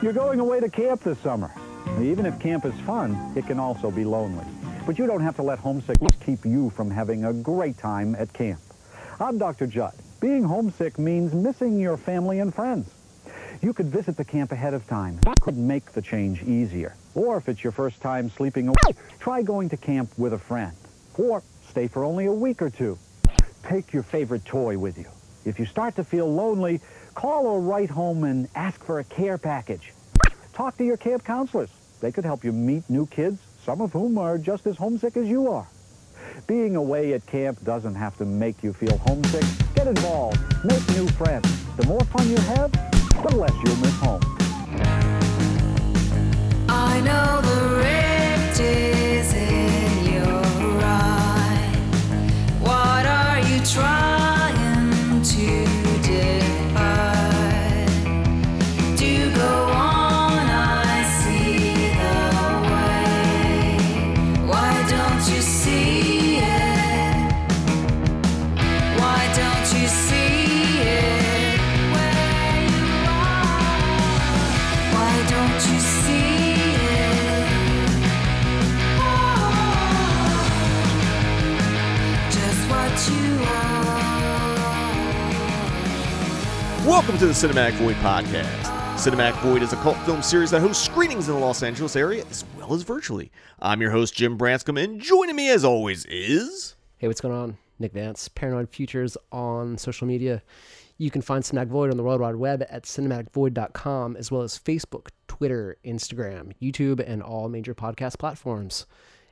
You're going away to camp this summer. Even if camp is fun, it can also be lonely. But you don't have to let homesickness keep you from having a great time at camp. I'm Dr. Judd. Being homesick means missing your family and friends. You could visit the camp ahead of time. That could make the change easier. Or if it's your first time sleeping away, try going to camp with a friend. Or stay for only a week or two. Take your favorite toy with you. If you start to feel lonely, call or write home and ask for a care package. Talk to your camp counselors. They could help you meet new kids, some of whom are just as homesick as you are. Being away at camp doesn't have to make you feel homesick. Get involved. Make new friends. The more fun you have, the less you'll miss home. I know the Welcome to the Cinematic Void podcast. Cinematic Void is a cult film series that hosts screenings in the Los Angeles area as well as virtually. I'm your host, Jim Branscombe, and joining me as always is. Hey, what's going on? Nick Vance, Paranoid Futures on social media. You can find Cinematic Void on the World Wide Web at cinematicvoid.com, as well as Facebook, Twitter, Instagram, YouTube, and all major podcast platforms.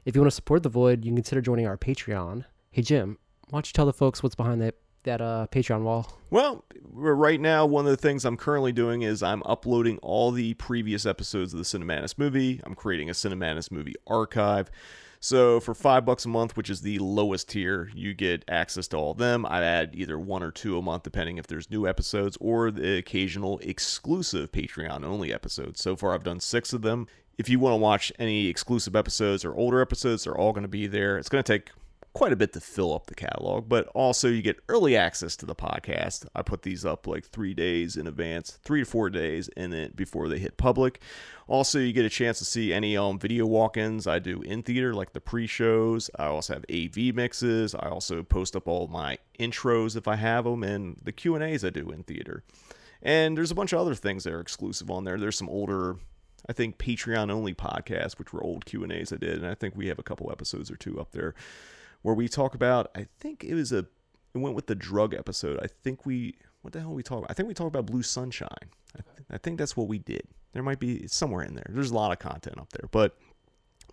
If you want to support The Void, you can consider joining our Patreon. Hey, Jim, why don't you tell the folks what's behind that, that uh, Patreon wall? Well, right now, one of the things I'm currently doing is I'm uploading all the previous episodes of the Cinematis movie. I'm creating a Cinematis movie archive. So for five bucks a month, which is the lowest tier, you get access to all of them. I add either one or two a month, depending if there's new episodes or the occasional exclusive Patreon only episodes. So far, I've done six of them. If you want to watch any exclusive episodes or older episodes, they're all going to be there. It's going to take quite a bit to fill up the catalog, but also you get early access to the podcast. I put these up like three days in advance, three to four days in it before they hit public. Also, you get a chance to see any um video walk-ins I do in theater, like the pre-shows. I also have AV mixes. I also post up all my intros if I have them, and the Q and A's I do in theater. And there's a bunch of other things that are exclusive on there. There's some older I think Patreon only podcasts, which were old Q and A's I did, and I think we have a couple episodes or two up there where we talk about. I think it was a. It went with the drug episode. I think we. What the hell we talk about? I think we talked about Blue Sunshine. I, th- I think that's what we did. There might be somewhere in there. There's a lot of content up there, but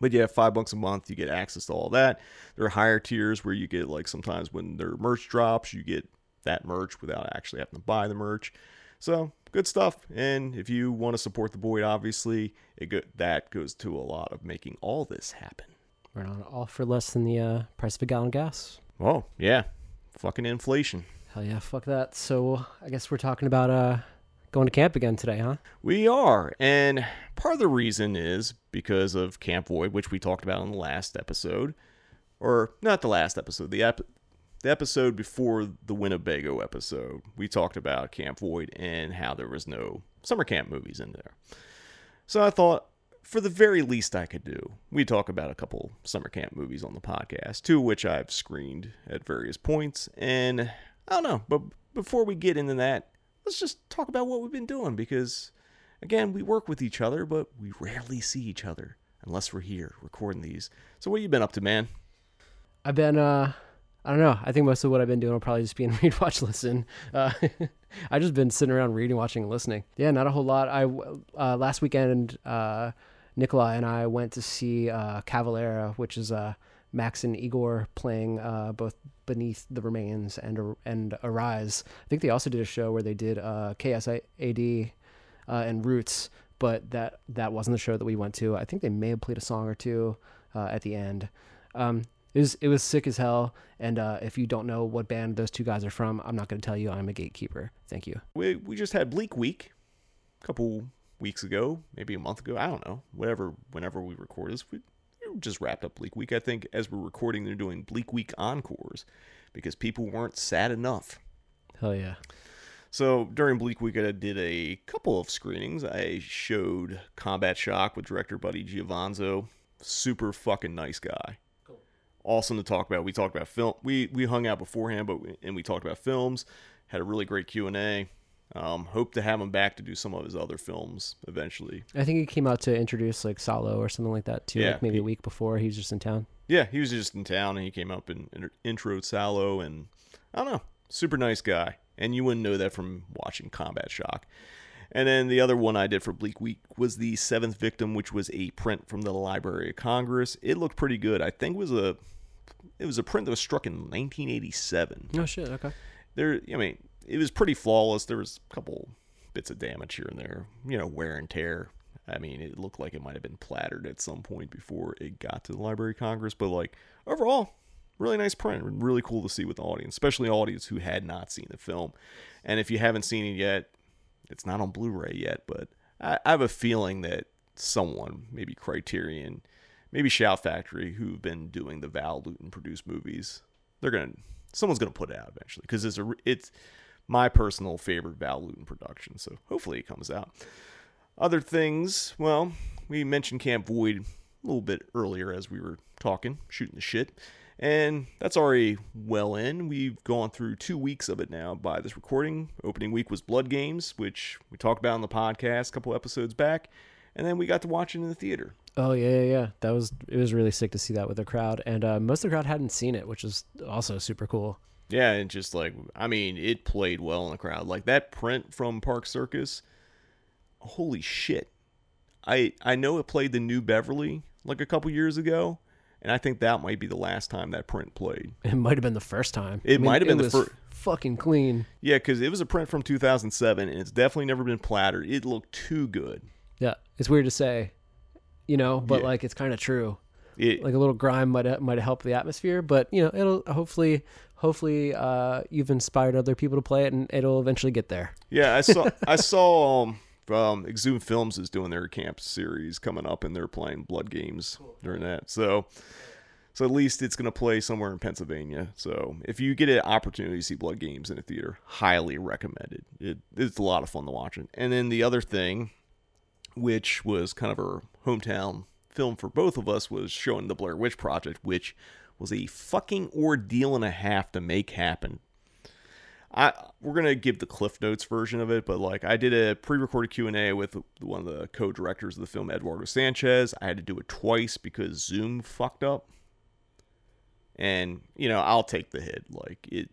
but yeah, five bucks a month, you get access to all that. There are higher tiers where you get like sometimes when their merch drops, you get that merch without actually having to buy the merch. So good stuff. And if you want to support the Void, obviously, it go- that goes to a lot of making all this happen. We're on all for less than the uh, price of a gallon of gas. Oh yeah, fucking inflation. Hell yeah, fuck that. So I guess we're talking about uh, going to camp again today, huh? We are, and part of the reason is because of Camp Void, which we talked about in the last episode, or not the last episode, the ep- the episode before the Winnebago episode. We talked about Camp Void and how there was no summer camp movies in there. So I thought, for the very least I could do, we talk about a couple summer camp movies on the podcast, two of which I've screened at various points, and I don't know, but before we get into that, let's just talk about what we've been doing because again we work with each other but we rarely see each other unless we're here recording these so what have you been up to man I've been uh I don't know. I think most of what I've been doing will probably just be in read, watch, listen. Uh, I've just been sitting around reading, watching, and listening. Yeah, not a whole lot. I uh, last weekend, uh, Nikolai and I went to see uh, Cavalera, which is uh, Max and Igor playing uh, both Beneath the Remains and and Arise. I think they also did a show where they did uh, Chaos A.D. uh, and Roots, but that that wasn't the show that we went to. I think they may have played a song or two uh, at the end. Um, it was it was sick as hell. And uh, if you don't know what band those two guys are from, I'm not going to tell you. I'm a gatekeeper. Thank you. we, we just had bleak week couple weeks ago maybe a month ago i don't know whatever whenever we record this we we just wrapped up bleak week i think as we're recording they're doing bleak week encores because people weren't sad enough Hell yeah. So during Bleak Week, I did a couple of screenings. I showed Combat Shock with director Buddy Giovinazzo. Super fucking nice guy. Cool. Awesome to talk about. We talked about film. We we hung out beforehand, but we, and we talked about films. Had a really great Q and A. Um, hope to have him back to do some of his other films eventually. I think he came out to introduce like Salo or something like that too. Yeah, like maybe he- a week before he was just in town. Yeah, he was just in town and he came up and, introed Salo and I don't know, super nice guy. And you wouldn't know that from watching Combat Shock. And then the other one I did for Bleak Week was the Seventh Victim, which was a print from the Library of Congress. It looked pretty good. I think it was a it was a print that was struck in 1987. Oh shit. Okay. There, I mean, it was pretty flawless. There was a couple bits of damage here and there, you know, wear and tear. I mean, it looked like it might have been plattered at some point before it got to the Library of Congress, but like overall, really nice print. Really cool to see with the audience, especially audience who had not seen the film. And if you haven't seen it yet, it's not on Blu-ray yet, but I, I have a feeling that someone, maybe Criterion, maybe Shout Factory, who've been doing the Val Lewton produced movies, they're gonna someone's gonna put it out eventually because it's a it's my personal favorite Val Lewton production. So hopefully it comes out. Other things, well, we mentioned Camp Void a little bit earlier as we were talking, shooting the shit. And that's already well in. We've gone through two weeks of it now by this recording. Opening week was Blood Games, which we talked about on the podcast a couple episodes back. And then we got to watch it in the theater. Oh yeah, yeah, yeah. That was it was really sick to see that with the crowd, and uh, most of the crowd hadn't seen it, which is also super cool. Yeah, and just like I mean, it played well in the crowd. Like that print from Park Circus, holy shit. I I know it played the New Beverly like a couple years ago, and I think that might be the last time that print played. It might have been the first time. It might have been the was fir- Fucking clean. Yeah, because it was a print from 2007, and it's definitely never been plattered. It looked too good. Yeah, it's weird to say, you know, but Yeah. like it's kind of true. It, Like a little grime might have, might have helped the atmosphere, but you know, it'll hopefully hopefully uh, you've inspired other people to play it, and it'll eventually get there. Yeah, I saw I saw um um Exhumed Films is doing their camp series coming up and they're playing blood games during that. So so at least it's gonna play somewhere in Pennsylvania. So if you get an opportunity to see blood games in a theater, highly recommended. It it's a lot of fun to watch it. And then the other thing, which was kind of our hometown film for both of us, was showing the Blair Witch Project, which was a fucking ordeal and a half to make happen. I we're gonna give the Cliff Notes version of it, but like I did a pre-recorded Q and A with one of the co-directors of the film, Eduardo Sanchez. I had to do it twice because Zoom fucked up, and you know I'll take the hit. Like it,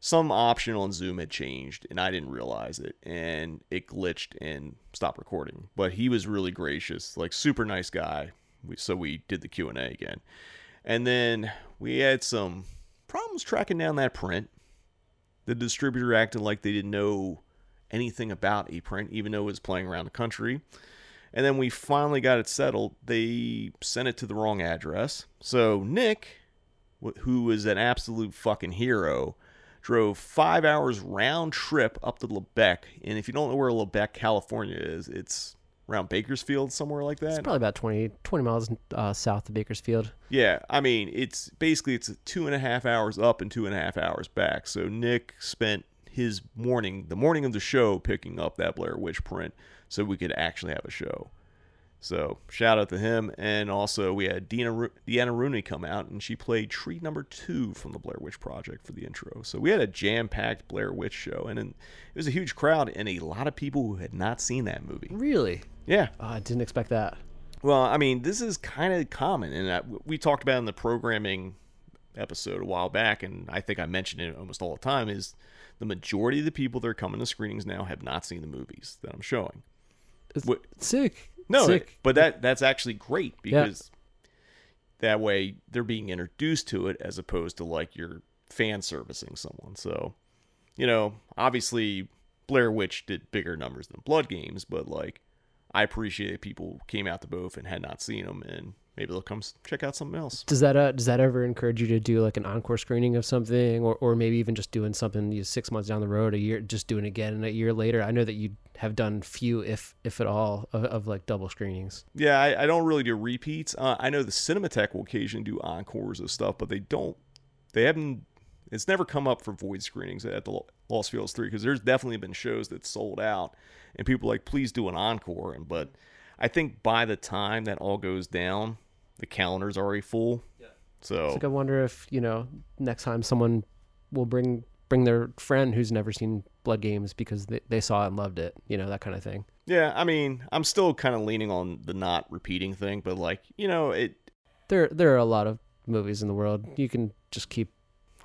some option on Zoom had changed, and I didn't realize it, and it glitched and stopped recording. But he was really gracious, like super nice guy. We, so we did the Q and A again, and then we had some problems tracking down that print the distributor acted like they didn't know anything about a print, even though it was playing around the country. And then we finally got it settled. They sent it to the wrong address. So Nick, wh- who was an absolute fucking hero, drove five hours round trip up to Lebec. And if you don't know where Lebec, California is, it's around Bakersfield, somewhere like that. It's probably about 20, 20 miles uh, south of Bakersfield. Yeah, I mean, it's basically it's two and a half hours up and two and a half hours back. So Nick spent his morning, the morning of the show, picking up that Blair Witch print so we could actually have a show. So shout out to him, and also we had Ru- Deanna Rooney come out, and she played Tree Number Two from the Blair Witch Project for the intro. So we had a jam-packed Blair Witch show, and, and it was a huge crowd, and a lot of people who had not seen that movie. Really? Yeah, Oh, I didn't expect that. well, I mean, this is kind of common, and uh, I, we talked about in the programming episode a while back, and I think I mentioned it almost all the time. Is the majority of the people that are coming to screenings now have not seen the movies that I'm showing. It's What- sick. No, sick. but that that's actually great Yeah. because that way they're being introduced to it as opposed to like you're fan servicing someone. So, you know, obviously Blair Witch did bigger numbers than Blood Games, but like I appreciate people came out to both and had not seen them, and maybe they'll come check out something else. Does that uh, does that ever encourage you to do like an encore screening of something, or, or maybe even just doing something you six months down the road, a year, just doing it again a year later? I know that you have done few, if if at all, of, of like double screenings. Yeah, I, I don't really do repeats. Uh, I know the Cinematheque will occasionally do encores of stuff, but they don't. They haven't it's never come up for void screenings at the Los Feliz 3 because there's definitely been shows that sold out and people are like, please do an encore. And But I think by the time that all goes down, the calendar's already full. Yeah. So It's like I wonder if you know next time someone will bring bring their friend who's never seen Blood Games because they, they saw it and loved it. You know that kind of thing. Yeah, I mean, I'm still kind of leaning on the not repeating thing, but like, you know, it There there are a lot of movies in the world. You can just keep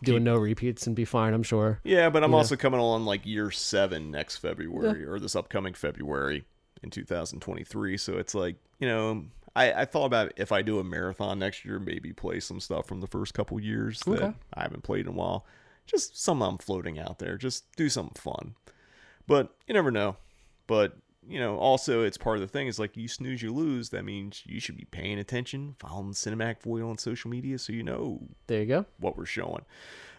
doing no repeats and be fine. I'm sure. yeah, but I'm Yeah. also coming on like year 7 next February or this upcoming February in 2023, so it's like, you know, I, I thought about if I do a marathon next year, maybe play some stuff from the first couple years that I haven't played in a while. Just some I'm floating out there. Just do something fun. But you never know. But you know, also it's part of the thing. Is like you snooze, you lose. That means you should be paying attention, following Cinematic Void on social media, so you know There you go. what we're showing.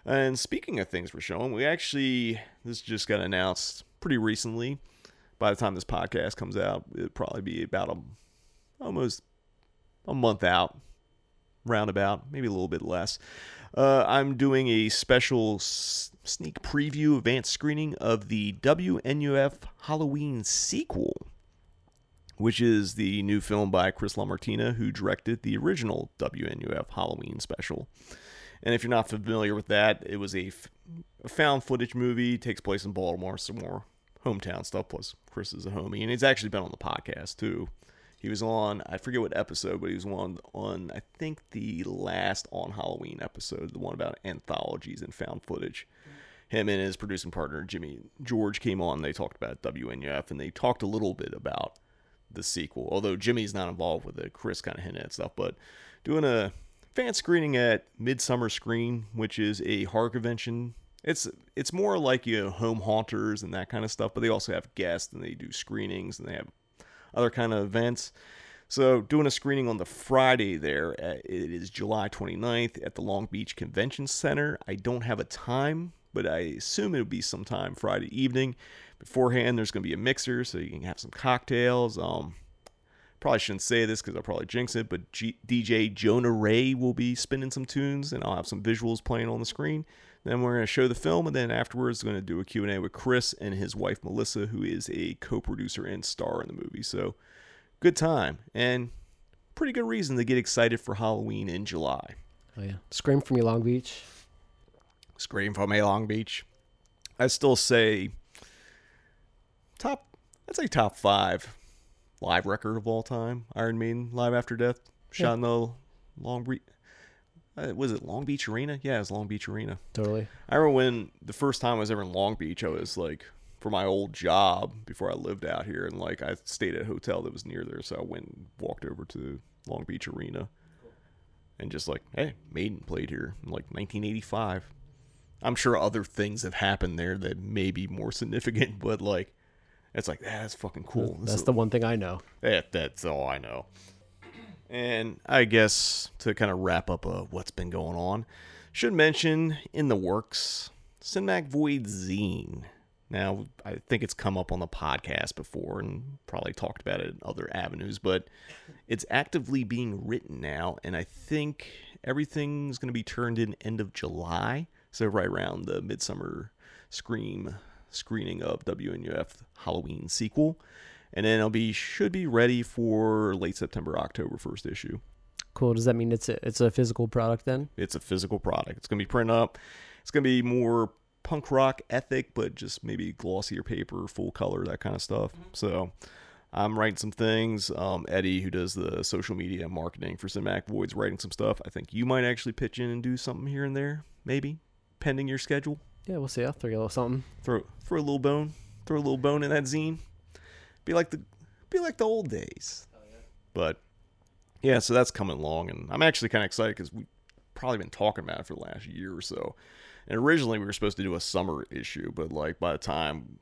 And speaking of things we're showing, we actually this just got announced pretty recently. By the time this podcast comes out, it'll probably be about a almost a month out, roundabout, maybe a little bit less. Uh, I'm doing a special s- sneak preview advanced screening of the WNUF Halloween sequel, which is the new film by Chris LaMartina, who directed the original WNUF Halloween special. And if you're not familiar with that, it was a, f- a found footage movie, takes place in Baltimore, some more hometown stuff. Plus, Chris is a homie, and he's actually been on the podcast too. He was on, I forget what episode, but he was on on I think the last on Halloween episode, the one about anthologies and found footage. Him and his producing partner Jimmy George came on. They talked about WNUF, and they talked a little bit about the sequel. Although Jimmy's not involved with it, Chris kind of hinted at stuff. But doing a fan screening at Midsummer Scream, which is a horror convention. It's it's more like you know home haunters and that kind of stuff, but they also have guests and they do screenings and they have other kind of events. So doing a screening on the Friday there, uh, it is July 29th at the Long Beach Convention Center. I don't have a time, but I assume it'll be sometime Friday evening. Beforehand, there's going to be a mixer, so you can have some cocktails. Um, probably shouldn't say this because I'll probably jinx it, but G- DJ Jonah Ray will be spinning some tunes, and I'll have some visuals playing on the screen. Then we're going to show the film, and then afterwards, we're going to do a Q&A with Chris and his wife Melissa, who is a co-producer and star in the movie. So, good time and pretty good reason to get excited for Halloween in July. Oh yeah. Scream for me, Long Beach. Scream for me, Long Beach. I still say top. I'd say top five live record of all time. Iron Maiden live after death. Shot in the Long Beach. Uh, was it Long Beach Arena? Yeah, it was Long Beach Arena. Totally. I remember when the first time I was ever in Long Beach, I was like for my old job before I lived out here, and like I stayed at a hotel that was near there, so I went and walked over to Long Beach Arena, and just like, hey, Maiden played here in like 1985. I'm sure other things have happened there that may be more significant, but like, it's like ah, that's fucking cool. That's is- the one thing I know. that, that's all I know. And I guess to kind of wrap up uh, what's been going on, should mention in the works Cinematic Void Zine. Now, I think it's come up on the podcast before and probably talked about it in other avenues, but it's actively being written now, and I think everything's going to be turned in end of July, so right around the Midsummer Scream screening of WNUF Halloween sequel, and then it'll be should be ready for late September, October first issue. Cool. Does that mean it's a, it's a physical product then? It's a physical product. It's gonna be print up. It's gonna be more punk rock ethic, but just maybe glossier paper, full color, that kind of stuff. So I'm writing some things. Um, Eddie, who does the social media marketing for Cinematic Void's writing some stuff. I think you might actually pitch in and do something here and there, maybe, pending your schedule. Yeah, we'll see. I'll throw you a little something. Throw throw a little bone, throw a little bone in that zine. Be like the be like the old days. Oh, but yeah, so that's coming along, and I'm actually kind of excited because we probably been talking about it for the last year or so. And originally we were supposed to do a summer issue, but like by the time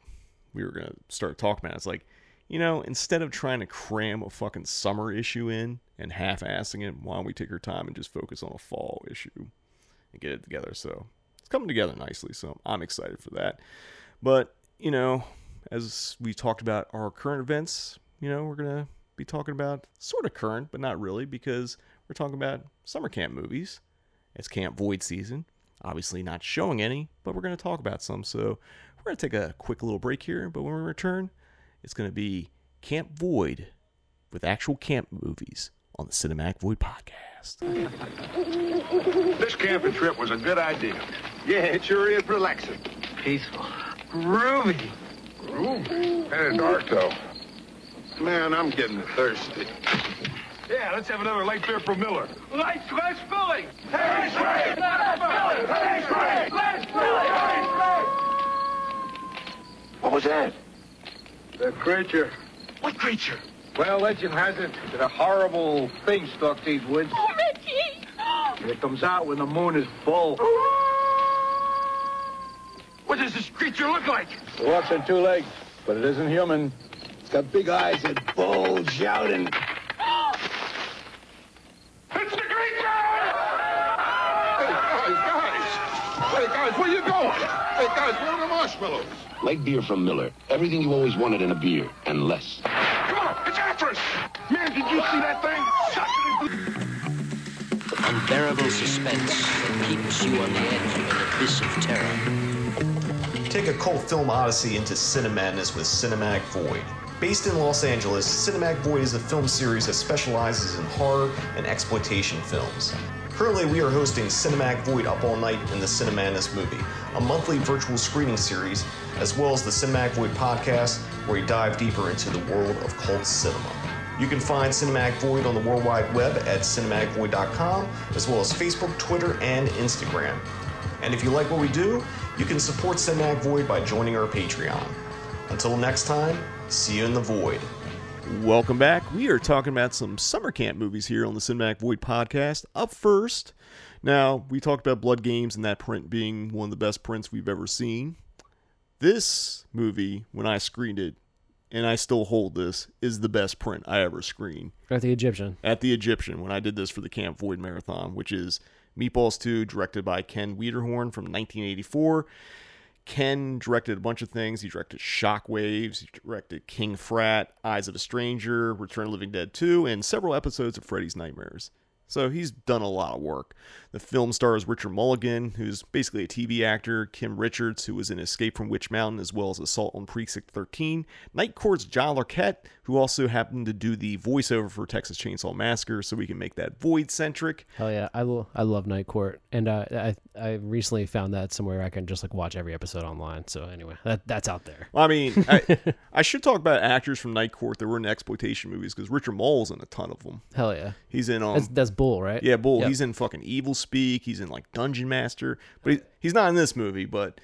we were gonna start talking about it, it's like, you know, instead of trying to cram a fucking summer issue in and half-assing it, why don't we take our time and just focus on a fall issue and get it together? So it's coming together nicely, so I'm excited for that. But you know, as we talked about our current events, you know, we're gonna be talking about sort of current, but not really, because we're talking about summer camp movies. It's Camp Void season. Obviously, not showing any, but we're going to talk about some. So, we're going to take a quick little break here. But when we return, it's going to be Camp Void with actual camp movies on the Cinematic Void podcast. This camping trip was a good idea. Yeah, it sure is relaxing. Peaceful. Groovy. Hmm. Ooh, kind of dark though. Man, I'm getting thirsty. Yeah, let's have another light beer for Miller. Light splash filling. Hey, Spray! Let's filling! Hey, Spray! Let's filling! What was that? The creature. What creature? Well, legend has it that a horrible thing stalks these woods. Oh, Mickey! It comes out when the moon is full. Oh, What does this creature look like? It walks on two legs, but it isn't human. It's got big eyes that bulge out and... It's the creature! Hey, guys, guys! Hey, guys, where are you going? Hey, guys, where are the marshmallows? Light beer from Miller. Everything you always wanted in a beer, and less. Come on, it's after us! Man, did you see that thing? Suck it in- Unbearable suspense that keeps you on the edge of an abyss of terror. Take a cult film odyssey into Cinemadness with Cinematic Void. Based in Los Angeles, Cinematic Void is a film series that specializes in horror and exploitation films. Currently, we are hosting Cinematic Void Up All Night in the Cinemadness movie, a monthly virtual screening series, as well as the Cinematic Void podcast, where we dive deeper into the world of cult cinema. You can find Cinematic Void on the World Wide Web at cinematicvoid.com, as well as Facebook, Twitter, and Instagram. And if you like what we do, you can support Cinematic Void by joining our Patreon. Until next time, see you in the void. Welcome back. We are talking about some summer camp movies here on the Cinematic Void podcast. Up first, now we talked about Blood Games and that print being one of the best prints we've ever seen. This movie, when I screened it, and I still hold this, is the best print I ever screened At the Egyptian. at the Egyptian when I did this for the Camp Void Marathon, which is Meatballs 2, directed by Ken Wiederhorn from 1984. Ken directed a bunch of things. He directed Shockwaves, he directed King Frat, Eyes of a Stranger, Return of Living Dead 2, and several episodes of Freddy's Nightmares. So he's done a lot of work. The film stars Richard Mulligan, who's basically a TV actor, Kim Richards, who was in Escape from Witch Mountain, as well as Assault on Precinct 13, Night Court's John Larroquette, who also happened to do the voiceover for Texas Chainsaw Massacre, so we can make that void centric. Hell yeah, I, lo- I love Night Court, and uh, I I recently found that somewhere I can just like watch every episode online. So anyway, that that's out there. I mean, I, I should talk about actors from Night Court that were in exploitation movies because Richard Moll's in a ton of them. Hell yeah, He's in um, that's that's Bull, right? Yeah, Bull. Yep. He's in fucking Evil Speak. He's in like Dungeon Master, but he, he's not in this movie. But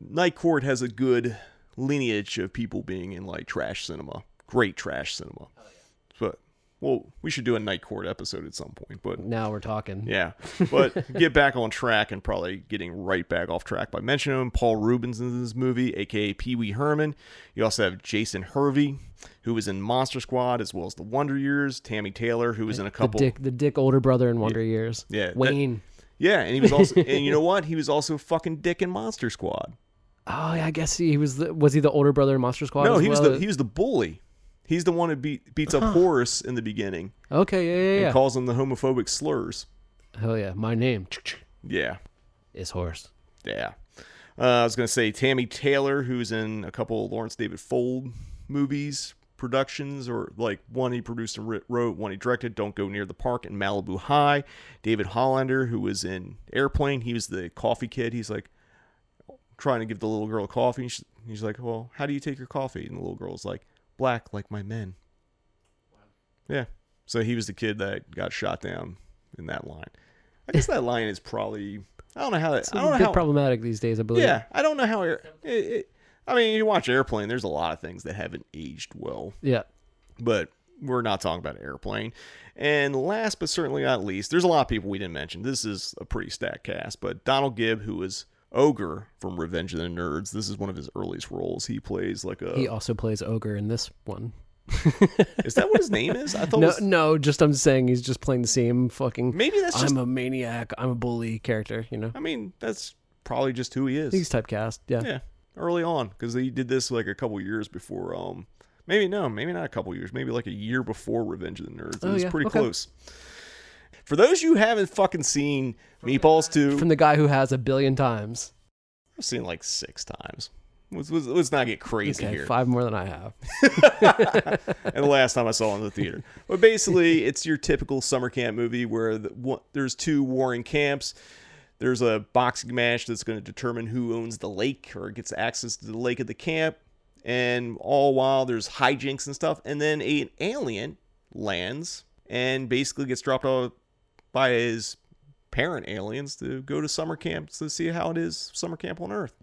Night Court has a good lineage of people being in like trash cinema, great trash cinema. But well, we should do a Night Court episode at some point. But Now we're talking. yeah, but get back on track and probably getting right back off track by mentioning him. Paul Reubens in this movie, aka Pee Wee Herman. You also have Jason Hervey, who was in Monster Squad as well as the Wonder Years. Tammy Taylor, who was in a The couple. dick, the dick older brother in Wonder Years. Yeah, that- Wayne. Yeah, and he was also, and you know what? He was also fucking Dick in Monster Squad. Oh, yeah, I guess he was. The, was he the older brother in Monster Squad? no, he was the he was the bully. He's the one who beat beats up Horace in the beginning Okay, yeah, yeah, and yeah. calls him the homophobic slurs. Hell yeah, my name Yeah, is Horace. yeah. Uh, I was gonna say Tammy Taylor, who's in a couple of Lawrence David Foldes movies, productions, or like one he produced and wrote, one he directed. Don't go near the park in Malibu High. David Hollander, who was in Airplane, he was the coffee kid. He's like trying to give the little girl coffee. She's, he's like, "Well, how do you take your coffee?" And the little girl's like, "Black, like my men." Yeah. So he was the kid that got shot down in that line. I guess that line is probably I don't know how that It's I a don't know bit how problematic these days, I believe. yeah, I don't know how. It, it, I mean, you watch Airplane. There's a lot of things that haven't aged well, Yeah. but we're not talking about Airplane. And last but certainly not least, there's a lot of people we didn't mention. This is a pretty stacked cast, but Donald Gibb, who is Ogre from Revenge of the Nerds, this is one of his earliest roles. He plays like a. He also plays ogre in this one. is that what his name is? I thought. No, was, no, just I'm saying he's just playing the same fucking. Maybe that's just. I'm a maniac. I'm a bully character. You know, I mean, that's probably just who he is. he's typecast. Yeah. Yeah, early on because he did this like a couple years before. Um, maybe no, maybe not a couple years, maybe like a year before Revenge of the Nerds. It Oh, was yeah, pretty okay. close. For those of you who haven't fucking seen Meatballs 2, From the guy who has a billion times. I've seen like six times. Let's, let's, let's not get crazy Okay, here. five more than I have. and the last time I saw it in the theater. But basically, it's your typical summer camp movie where the, one, there's two warring camps. There's a boxing match that's going to determine who owns the lake or gets access to the lake of the camp. And all while there's hijinks and stuff. And then an alien lands and basically gets dropped off by his parent aliens to go to summer camp to see how it is summer camp on Earth.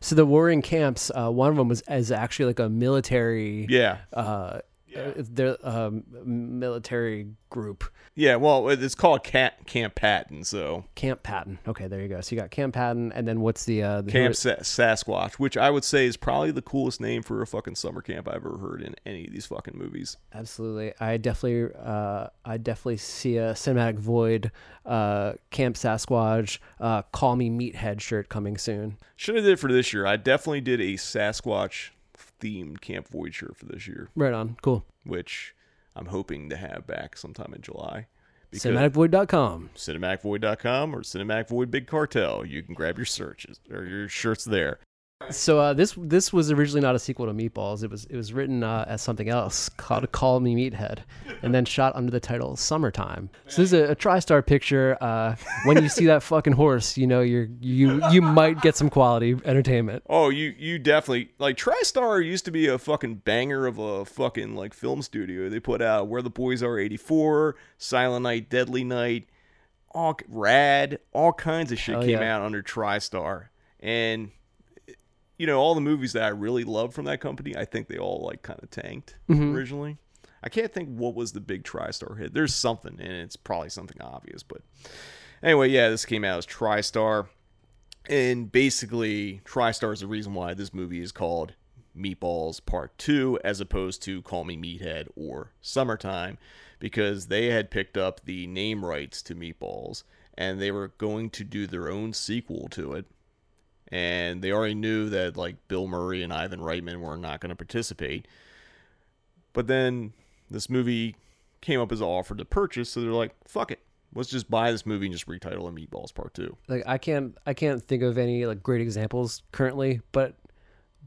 So the warring camps, uh, one of them was as actually like a military. Yeah. Uh, uh, their um, military group. Yeah, well, it's called Cat Camp Patton, so Camp Patton. Okay, there you go. So you got Camp Patton, and then what's the, uh, the Camp Sa- Sasquatch, which I would say is probably the coolest name for a fucking summer camp I've ever heard in any of these fucking movies. Absolutely, I definitely, uh, I definitely see a cinematic void, uh, Camp Sasquatch, uh, Call Me Meathead shirt coming soon. Should have did it for this year. I definitely did a Sasquatch themed Camp Void shirt for this year, Right on, cool. which I'm hoping to have back sometime in July. Cinematicvoid.com. cinemacvoid.com or Cinematic Void Big Cartel. You can grab your searches or your shirts there. So uh, this this was originally not a sequel to Meatballs. It was it was written uh, as something else called Call Me Meathead, and then shot under the title Summertime. So this is a, a TriStar picture. Uh, when you see that fucking horse, you know you're you you might get some quality entertainment. Oh, you you definitely like TriStar used to be a fucking banger of a fucking like film studio. They put out Where the Boys Are 84, Silent Night, Deadly Night, all Rad, all kinds of shit Hell came yeah. out under TriStar. And you know, all the movies that I really loved from that company, I think they all like kind of tanked Mm-hmm. originally. I can't think what was the big TriStar hit. There's something, and it's probably something obvious, but anyway, yeah, this came out as TriStar. And basically, TriStar is the reason why this movie is called Meatballs Part 2 as opposed to Call Me Meathead or Summertime because they had picked up the name rights to Meatballs and they were going to do their own sequel to it. And they already knew that like Bill Murray and Ivan Reitman were not going to participate. But then this movie came up as an offer to purchase, so they're like, "Fuck it, let's just buy this movie and just retitle it Meatballs Part 2. Like I can't I can't think of any like great examples currently, but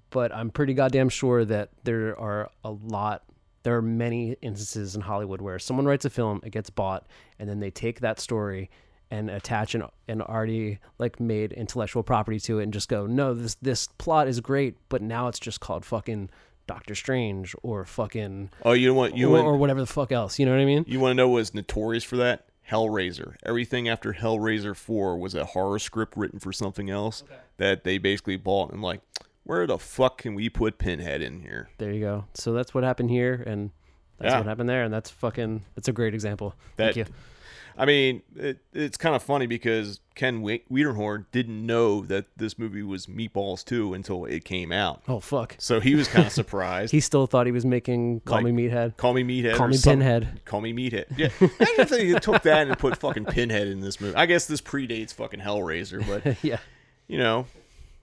but I'm pretty goddamn sure that there are a lot there are many instances in Hollywood where someone writes a film, it gets bought, and then they take that story and attach an, an already like made intellectual property to it and just go, no, this this plot is great, but now it's just called fucking Doctor Strange or fucking Oh, you know what? You or, want, or whatever the fuck else. You know what I mean? you want to know what was notorious for that? Hellraiser. Everything after Hellraiser 4 was a horror script written for something else that they basically bought and like, where the fuck can we put Pinhead in here? There you go. So that's what happened here, and that's Yeah. what happened there, and that's fucking. That's a great example. That, Thank you. I mean, it, it's kind of funny because Ken Wi- Wiederhorn didn't know that this movie was Meatballs 2 until it came out. Oh fuck. So he was kind of surprised. He still thought he was making Call Like, Me Meathead. Call me Meathead. Call me Pinhead. Call me Meathead. Yeah. Imagine if they took that and put fucking Pinhead in this movie. I guess this predates fucking Hellraiser, but yeah. you know,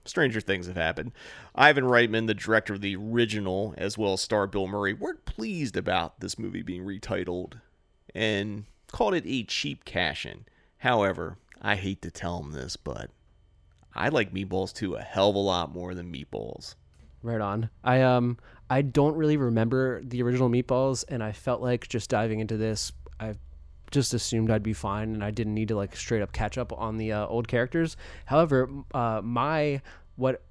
stranger things have happened. Ivan Reitman, the director of the original, as well as star Bill Murray, weren't pleased about this movie being retitled and called it a cheap cash in. However, I hate to tell him this, but I like Meatballs 2 a hell of a lot more than Meatballs. Right on. I um I don't really remember the original Meatballs, and I felt like just diving into this, I just assumed I'd be fine, and I didn't need to like straight up catch up on the uh, old characters. However, uh, my what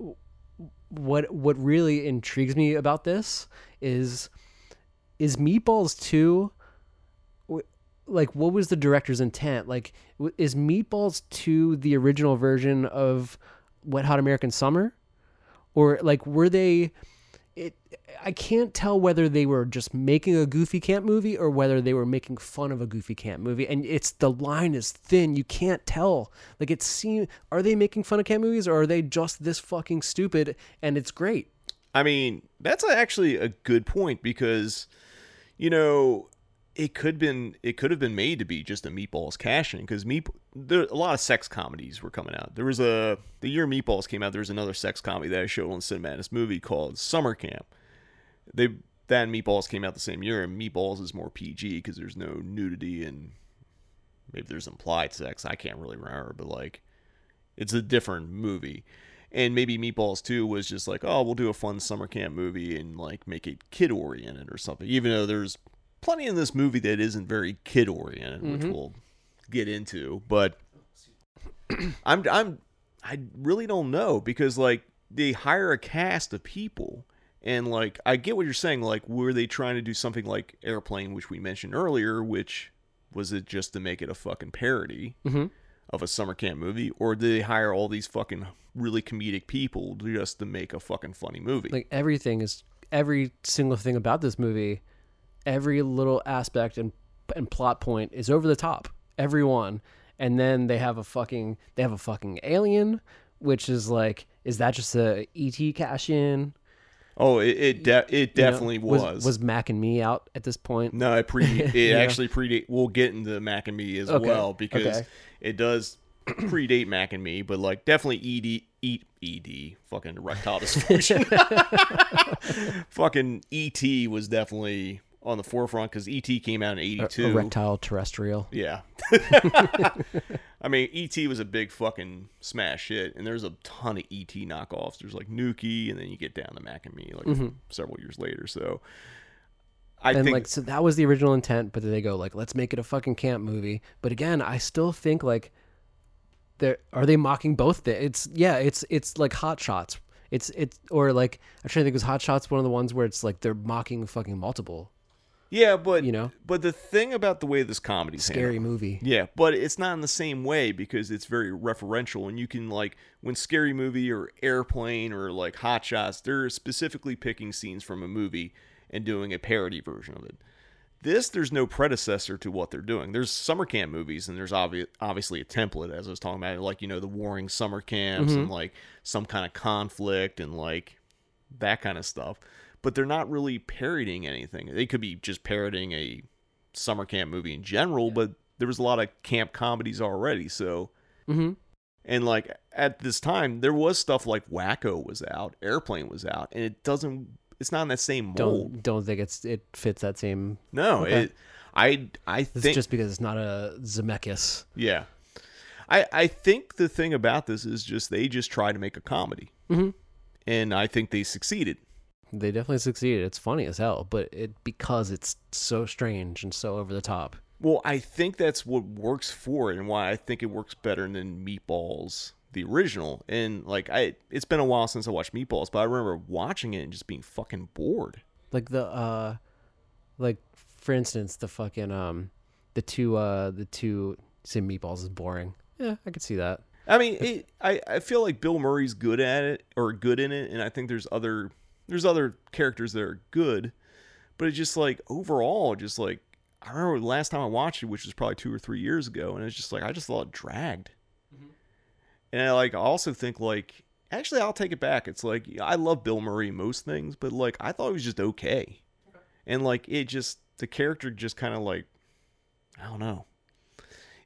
what what really intrigues me about this is is Meatballs two. Like, what was the director's intent? Like, w- is Meatballs two the original version of Wet Hot American Summer? or like were they it i can't tell whether they were just making a goofy camp movie or whether they were making fun of a goofy camp movie. And it's the line is thin. You can't tell. Like it seems are they making fun of camp movies or are they just this fucking stupid? And it's great. I mean, that's actually a good point because, you know, it could been it could have been made to be just a Meatballs cash in because meat there a lot of sex comedies were coming out. There was a the year Meatballs came out. There was another sex comedy that I showed on Cinematis movie called Summer Camp. They that and Meatballs came out the same year, and Meatballs is more PG because there's no nudity and maybe there's implied sex. I can't really remember, but like it's a different movie. And maybe Meatballs 2 was just like, oh, we'll do a fun summer camp movie and like make it kid oriented or something. Even though there's plenty in this movie that isn't very kid oriented, which mm-hmm. we'll get into. But I'm I'm I really don't know because like they hire a cast of people and like I get what you're saying like were they trying to do something like Airplane which we mentioned earlier which was it just to make it a fucking parody mm-hmm. of a summer camp movie or did they hire all these fucking really comedic people just to make a fucking funny movie? Like everything is every single thing about this movie, every little aspect and and plot point is over the top. Everyone. And then they have a fucking they have a fucking alien, which is like is that just a ET cash in? oh, it it, de- it You know, definitely was. was Mac and me out at this point? No, it pre it Yeah. actually predate. We'll get into Mac and Me as Okay, well because okay. it does predate Mac and Me, but like definitely ED E ED fucking erectile dysfunction. fucking ET was definitely on the forefront because ET came out in '82. Erectile terrestrial. Yeah. I mean, E.T. was a big fucking smash hit, and there's a ton of E.T. knockoffs. There's like Nukie, and then you get down to Mac and Me like mm-hmm. several years later. So I and think like so that was the original intent, but then they go like, let's make it a fucking camp movie. But again, I still think like they're are they mocking both the it's yeah, it's it's like hot shots. It's it's or like I'm trying to think was hot shots one of the ones where it's like they're mocking fucking multiple yeah, but you know. but the thing about the way this comedy's scary handled- movie. Yeah, but it's not in the same way because it's very referential, and you can like when Scary Movie or Airplane or like Hot Shots, they're specifically picking scenes from a movie and doing a parody version of it. This, there's no predecessor to what they're doing. There's summer camp movies, and there's obvi- obviously a template, as I was talking about, like you know the warring summer camps mm-hmm. and like some kind of conflict and like that kind of stuff. But they're not really parodying anything. They could be just parodying a summer camp movie in general, but there was a lot of camp comedies already. So, Mhm. and like at this time, there was stuff like Wacko was out, Airplane was out, and it doesn't. It's not in that same mold. Don't don't think it's it fits that same no, Okay. it. I I it's think just because it's not a Zemeckis. yeah. I I think the thing about this is just they just try to make a comedy, Mhm. and I think they succeeded. They definitely succeeded. It's funny as hell, but it because it's so strange and so over the top. Well, I think that's what works for it, and why I think it works better than Meatballs, the original. And like, I it's been a while since I watched Meatballs, but I remember watching it and just being fucking bored. like the uh like for instance the fucking um the two uh the two say meatballs is boring yeah i could see that I mean, it, I I feel like Bill Murray's good at it or good in it, and I think there's other there's other characters that are good, but it's just like overall, just like I remember the last time I watched it, which was probably two or three years ago, and it's just like I just thought it dragged. Mm-hmm. And I like I also think like actually I'll take it back. It's like I love Bill Murray most things, but like I thought he was just okay, and like it just the character just kind of like I don't know.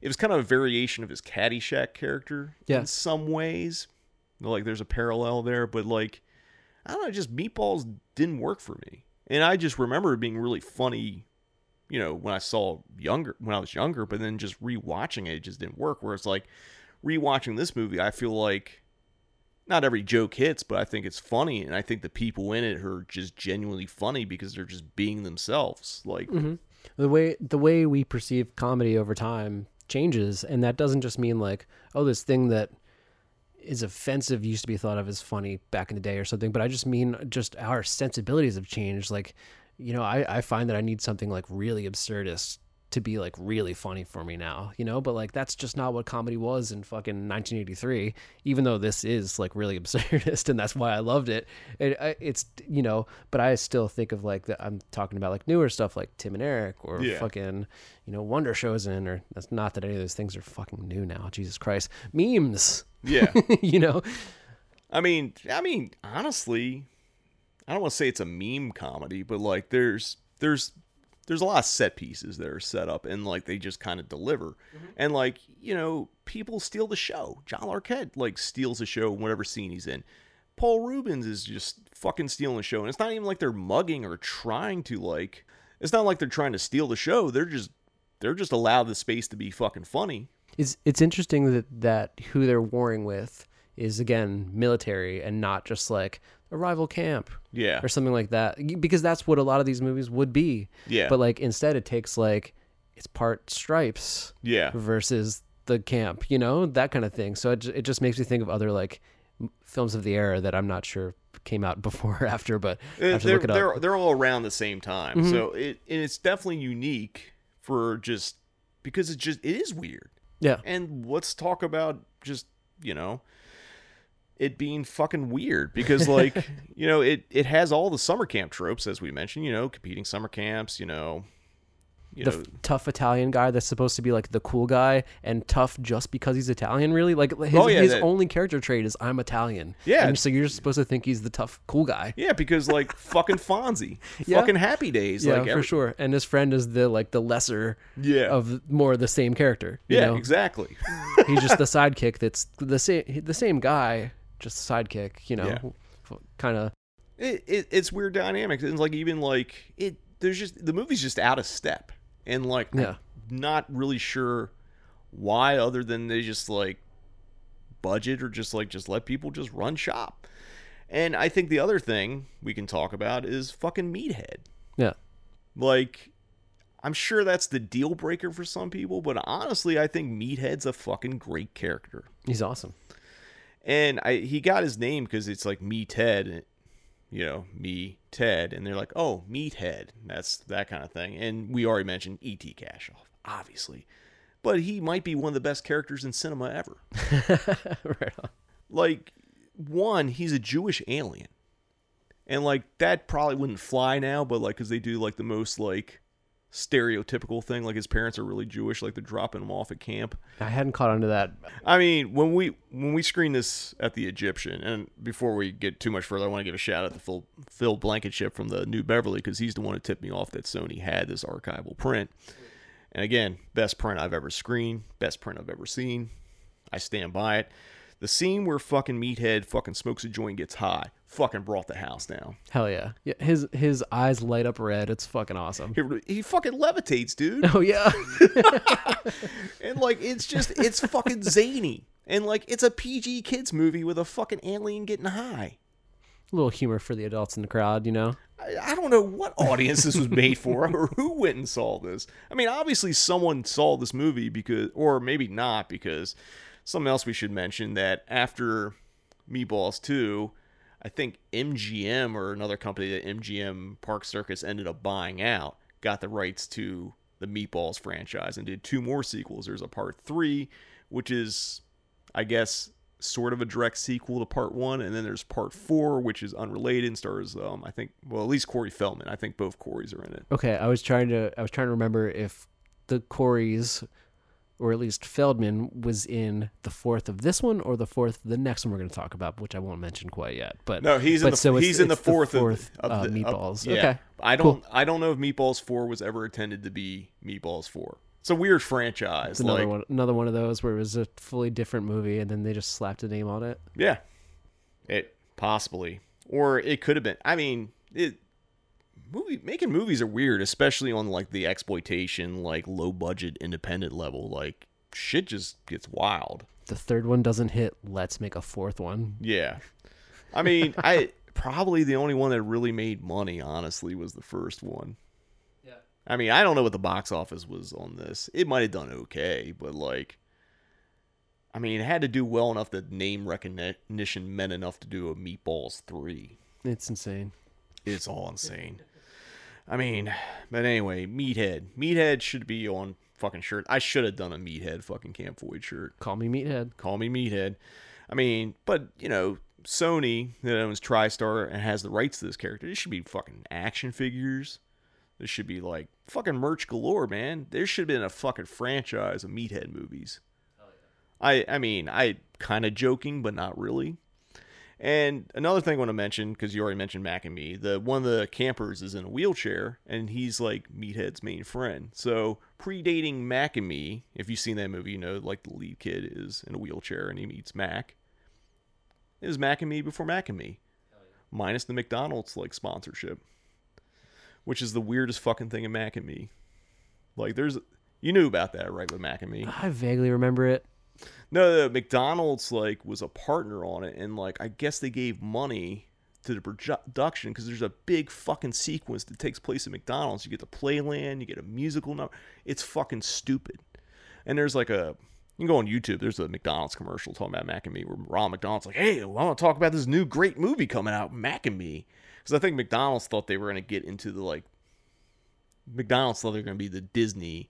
It was kind of a variation of his Caddyshack character Yeah. in some ways. Like there's a parallel there, but like I don't know, just Meatballs didn't work for me. And I just remember it being really funny, you know, when I saw younger when I was younger, but then just rewatching it, it just didn't work. Whereas like rewatching this movie, I feel like not every joke hits, but I think it's funny, and I think the people in it are just genuinely funny because they're just being themselves. Like, mm-hmm. the way the way we perceive comedy over time changes and that doesn't just mean like oh this thing that is offensive used to be thought of as funny back in the day or something but i just mean just our sensibilities have changed. Like you know i i find that i need something like really absurdist to be like really funny for me now you know? But like that's just not what comedy was in fucking 1983 even though this is like really absurdist and that's why i loved it, it uh, it's you know but i still think of like the, i'm talking about like newer stuff like tim and eric or Yeah. fucking you know Wonder Showzen or that's not that any of those things are fucking new now jesus christ. Memes. Yeah. you know? I mean, I mean, honestly, I don't want to say it's a meme comedy, but like there's there's there's a lot of set pieces that are set up and like they just kind of deliver. Mm-hmm. And like, you know, people steal the show. John Larroquette like steals the show in whatever scene he's in. Paul Reubens is just fucking stealing the show. And it's not even like they're mugging or trying to like it's not like they're trying to steal the show. They're just they're just allowed the space to be fucking funny. It's it's interesting that that who they're warring with is again military and not just like a rival camp Yeah. or something like that because that's what a lot of these movies would be. Yeah. But like instead it takes like it's part stripes Yeah. versus the camp, you know, that kind of thing. So it, it just makes me think of other like films of the era that I'm not sure came out before or after, but Uh, they're, they're, they're all around the same time. Mhm. So it and it's definitely unique for just because it just it is weird. Yeah. And let's talk about just, you know, it being fucking weird because like, you know, it it has all the summer camp tropes as we mentioned, you know, competing summer camps, you know, you the know, tough Italian guy that's supposed to be like the cool guy and tough just because he's Italian, really. Like his, Oh, yeah, his that- only character trait is I'm Italian. Yeah. And so you're just supposed to think he's the tough, cool guy. yeah, because like fucking Fonzie, Yeah. fucking Happy Days, yeah, like for every- sure. And his friend is the like the lesser Yeah. of more the same character. you Yeah, know? exactly. he's just the sidekick that's the same the same guy, just a sidekick, you know. Yeah. Kind of it, it it's weird dynamics and like even like it there's just the movie's just out of step and like Yeah. not really sure why other than they just like budget or just like just let people just run shop and i think the other thing we can talk about is fucking meathead Yeah. like i'm sure that's the deal breaker for some people but honestly i think meathead's a fucking great character he's awesome. And I he got his name because it's like me Ted, you know me Ted, and they're like, oh meathead, that's that kind of thing. And we already mentioned E.T. Cashoff, obviously, but he might be one of the best characters in cinema ever. right on. Like one, he's a Jewish alien, and like that probably wouldn't fly now, but like because they do like the most like stereotypical thing, like his parents are really Jewish, like they're dropping him off at camp. I hadn't caught on to that. I mean, when we when we screen this at the Egyptian, and before we get too much further, I want to give a shout out to Phil Phil Blankenship from the New Beverly because he's the one who tipped me off that Sony had this archival print. And again, best print I've ever screened, best print I've ever seen. I stand by it. The scene where fucking Meathead fucking smokes a joint, gets high, fucking brought the house down. Hell yeah. Yeah, his his eyes light up red. It's fucking awesome. He, he fucking levitates, dude. Oh yeah. and like it's just it's fucking zany. And like it's a PG kids movie with a fucking alien getting high. A little humor for the adults in the crowd, you know. I, I don't know what audience this was made for or who went and saw this. I mean, obviously someone saw this movie because or maybe not because something else we should mention that after Meatballs 2, I think MGM or another company that MGM Park Circus ended up buying out got the rights to the Meatballs franchise and did two more sequels. There's a part 3 which is I guess sort of a direct sequel to part one, and then there's part four, which is unrelated and stars um I think well at least Corey Feldman. I think both Corys are in it. Okay, I was trying to I was trying to remember if the Coreys or at least Feldman was in the fourth of this one or the fourth the next one we're going to talk about, which I won't mention quite yet. But No, he's in the so it's- he's in the fourth, of- fourth of, uh, the, of- meatballs. yeah. Okay, I don't I don't know if Meatballs four was ever intended to be Meatballs four. It's a weird franchise. It's another like one, another one of those where it was a fully different movie and then they just slapped a name on it. yeah, it possibly or it could have been. I mean it. Movie making movies are weird, especially on like the exploitation, like low budget independent level. Like shit just gets wild. The third one doesn't hit. Let's make a fourth one. Yeah. I mean, I probably the only one that really made money, honestly, was the first one. Yeah. I mean, I don't know what the box office was on this. It might have done okay, but like, I mean, it had to do well enough that name recognition meant enough to do a Meatballs 3. It's insane. It's all insane. I mean, but anyway, Meathead. Meathead should be on fucking shirt. I should have done a Meathead fucking Camp Void shirt. Call me meathead. Call me Meathead. I mean, but you know, Sony that owns TriStar and has the rights to this character. This should be fucking action figures. This should be like fucking merch galore, man. There should have been a fucking franchise of Meathead movies. I I mean, I kind of joking, but not really. And another thing I want to mention, because you already mentioned Mac and me, the one of the campers is in a wheelchair, and he's like Meathead's main friend. So predating Mac and me, if you've seen that movie, you know like the lead kid is in a wheelchair and he meets Mac. It was Mac and me before Mac and me, minus the McDonald's like sponsorship, which is the weirdest fucking thing in Mac and me. Like there's You knew about that, right, with Mac and Me? I vaguely remember it. No, the McDonald's like was a partner on it, and like I guess they gave money to the production because there's a big fucking sequence that takes place at McDonald's. You get the playland, you get a musical number. It's fucking stupid. And there's like a you can go on YouTube. There's a McDonald's commercial talking about Mac and Me, where Ronald McDonald's like, "Hey, I want to talk about this new great movie coming out, Mac and Me," because I think McDonald's thought they were going to get into the like McDonald's thought they were going to be the Disney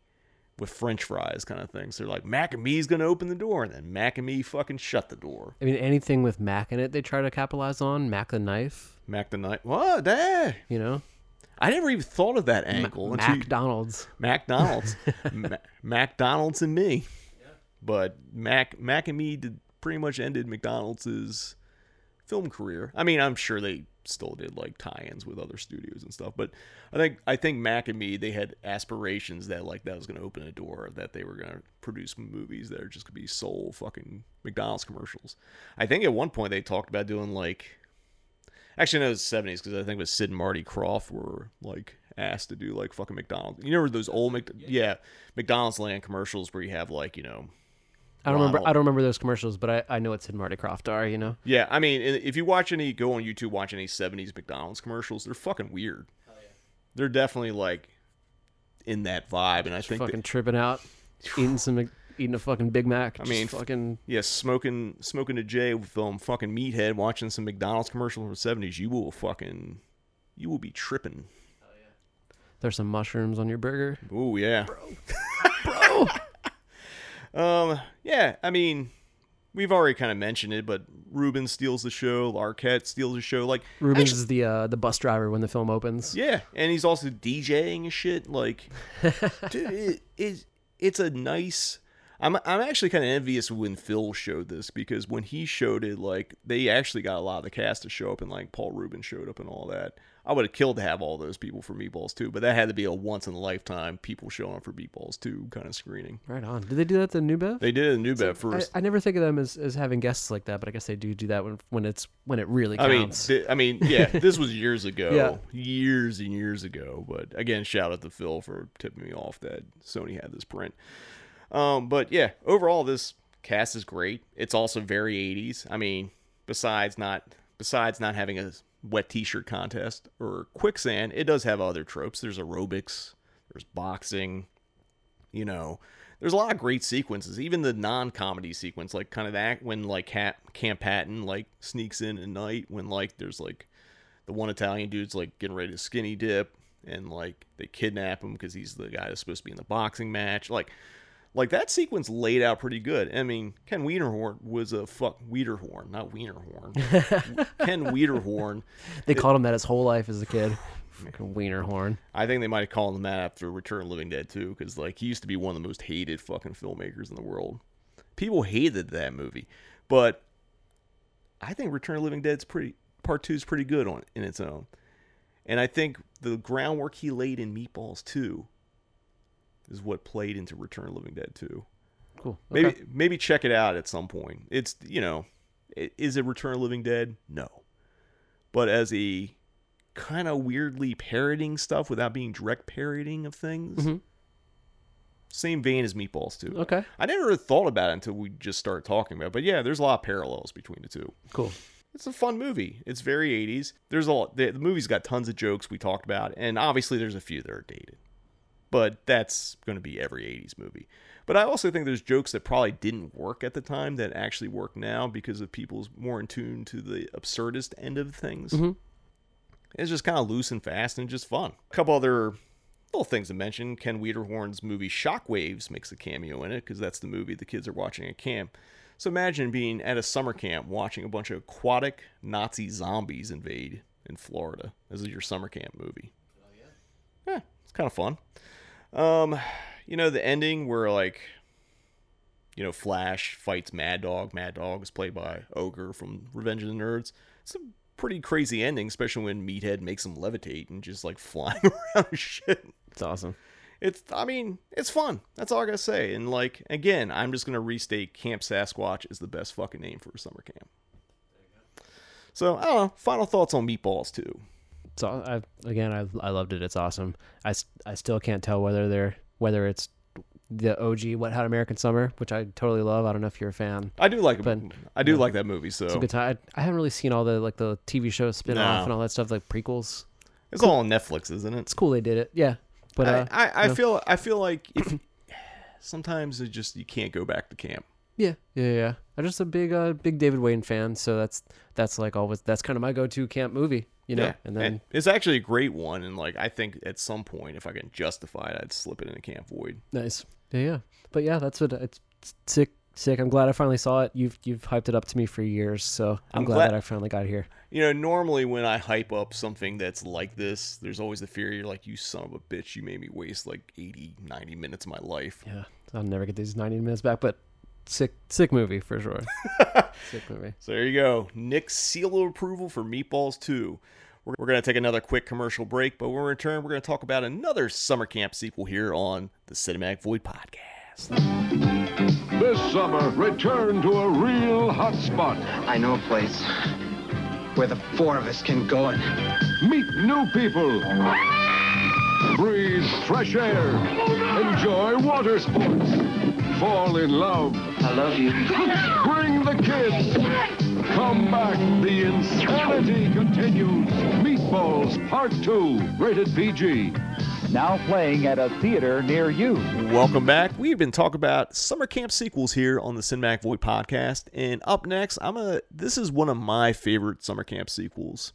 with French fries kind of thing. So they're like, Mac and Me's going to open the door, and then Mac and Me fucking shut the door. I mean, anything with Mac in it, they try to capitalize on. Mac the knife, Mac the knife. What? That? you know, I never even thought of that angle. until you- McDonald's. McDonald's, Ma- McDonald's and me. But Mac Mac and me did pretty much ended McDonald's film career. I mean, I'm sure they still did like tie-ins with other studios and stuff, but I think I think Mac and me they had aspirations that like that was going to open a door that they were going to produce movies that are just going to be sole fucking McDonald's commercials. I think at one point they talked about doing like Actually, no, it was the 70s because I think it was Sid and Marty Krofft were like asked to do like fucking McDonald's. You know those old Mc- yeah McDonald's land commercials where you have like you know I don't remember. I don't remember those commercials, but I, I know what Sid Marty Krofft are. You know, yeah I mean if you watch any go on YouTube watch any 70s McDonald's commercials they're fucking weird. They're definitely like in that vibe, and I think fucking that, tripping out, eating some, Mc- eating a fucking Big Mac. I mean, fucking yeah smoking smoking a J with um fucking meathead watching some McDonald's commercial from the 70s you will fucking you will be tripping. Oh, yeah. there's some mushrooms on your burger. Ooh yeah, bro. bro. Um, yeah. I mean, we've already kind of mentioned it, but Ruben steals the show. Larroquette steals the show. Like, Reubens is the uh, the bus driver when the film opens. yeah, and he's also DJing and shit. Like, dude, it, it, it's a nice. I'm I'm actually kind of envious when Phil showed this because when he showed it, like they actually got a lot of the cast to show up, and like Paul Reubens showed up and all that. I would have killed to have all those people for Meatballs too, but that had to be a once in a lifetime people showing up for Meatballs too kind of screening. Right on. Did they do that at the New Bev? They did a New Bev I, first. I never think of them as, as having guests like that, but I guess they do do that when when it's when it really I mean, counts. th- I mean, yeah, this was years ago, Yeah. years and years ago. But again, shout out to Phil for tipping me off that Sony had this print. Um, but yeah, overall, this cast is great. It's also very 80s. I mean, besides not besides not having a wet T-shirt contest or quicksand, it does have other tropes. There's aerobics, there's boxing, you know there's a lot of great sequences even the non-comedy sequence like kind of that when like Cat, camp patton like sneaks in at night when like there's like the one italian dude's like getting ready to skinny dip and like they kidnap him because he's the guy that's supposed to be in the boxing match like like that sequence laid out pretty good. I mean, Ken Wiederhorn was a fuck Wiederhorn, not Wienerhorn. Ken Wiederhorn. they called him that his whole life as a kid. Fucking wiener. I think they might have called him that after Return of the Living Dead too, because like he used to be one of the most hated fucking filmmakers in the world. People hated that movie, but I think Return of the Living Dead's pretty part two is pretty good on in its own, and I think the groundwork he laid in Meatballs two is what played into Return of Living Dead two. Cool. Maybe Okay. maybe check it out at some point. It's you know, i- is it Return of Living Dead? No, but as a kind of weirdly parroting stuff without being direct parroting of things. Mhm. Same vein as Meatballs too. Okay. I never really thought about it until we just started talking about. it. But yeah, there's a lot of parallels between the two. Cool. It's a fun movie. It's very 80s. There's a lot. The, the movie's got tons of jokes we talked about, and obviously there's a few that are dated. But that's going to be every 80s movie. But I also think there's jokes that probably didn't work at the time that actually work now because of people's more in tune to the absurdist end of things. Mm-hmm. It's just kind of loose and fast and just fun. A couple other little things to mention. Ken Wiederhorn's movie Shockwaves makes a cameo in it because that's the movie the kids are watching at camp. So imagine being at a summer camp watching a bunch of aquatic Nazi zombies invade in Florida. This is your summer camp movie. Yeah, it's kind of fun. Um, you know the ending where like, you know, Flash fights Mad Dog. Mad Dog is played by Ogre from Revenge of the Nerds. It's a pretty crazy ending, especially when Meathead makes him levitate and just like flying around shit. It's awesome. It's, I mean, it's fun. That's all I gotta say. And like, again, I'm just gonna restate Camp Sasquatch is the best fucking name for a summer camp. So I don't know. Final thoughts on Meatballs too. So I again, I I loved it. It's awesome. I, I still can't tell whether they're whether it's the OG Wet Hot American Summer, which I totally love. I don't know if you're a fan. I do like But- I do like that movie. So It's a good time. I, I haven't really seen all the like the TV show spin off No. and all that stuff, like prequels. it's all on Netflix, isn't it? It's cool they did it. Yeah, but uh, I, I, I know. feel I feel like if, sometimes it just you can't go back to camp. Yeah, yeah, yeah. I'm just a big, uh, big David Wain fan, so that's that's like always that's kind of my go-to camp movie, you know. Yeah, And then it's actually a great one, and like I think at some point, if I can justify it, I'd slip it in a Camp Void. nice, yeah, yeah. But yeah, that's what it's sick, sick. I'm glad I finally saw it. You've you've hyped it up to me for years, so I'm, I'm glad, glad- that I finally got here. You know, normally when I hype up something that's like this, there's always the fear you're like, you son of a bitch, you made me waste like 80, 90 minutes of my life. Yeah, I'll never get these 90 minutes back, but sick, sick movie for sure. sick movie. So there you go. Nick's seal of approval for Meatballs 2. We're, we're going to take another quick commercial break, but when we return, we're going to talk about another summer camp sequel here on the Cinematic Void Podcast. This summer, return to a real hot spot. I know a place where the four of us can go and Meet new people. Breathe fresh air. Enjoy water sports. Fall in love. I love you. Bring the kids. Come back. The insanity continues. Meatballs Part 2. Rated PG. Now playing at a theater near you. Welcome back. We've been talking about summer camp sequels here on the Cinematic Void podcast, and up next, I'm a. This is one of my favorite summer camp sequels,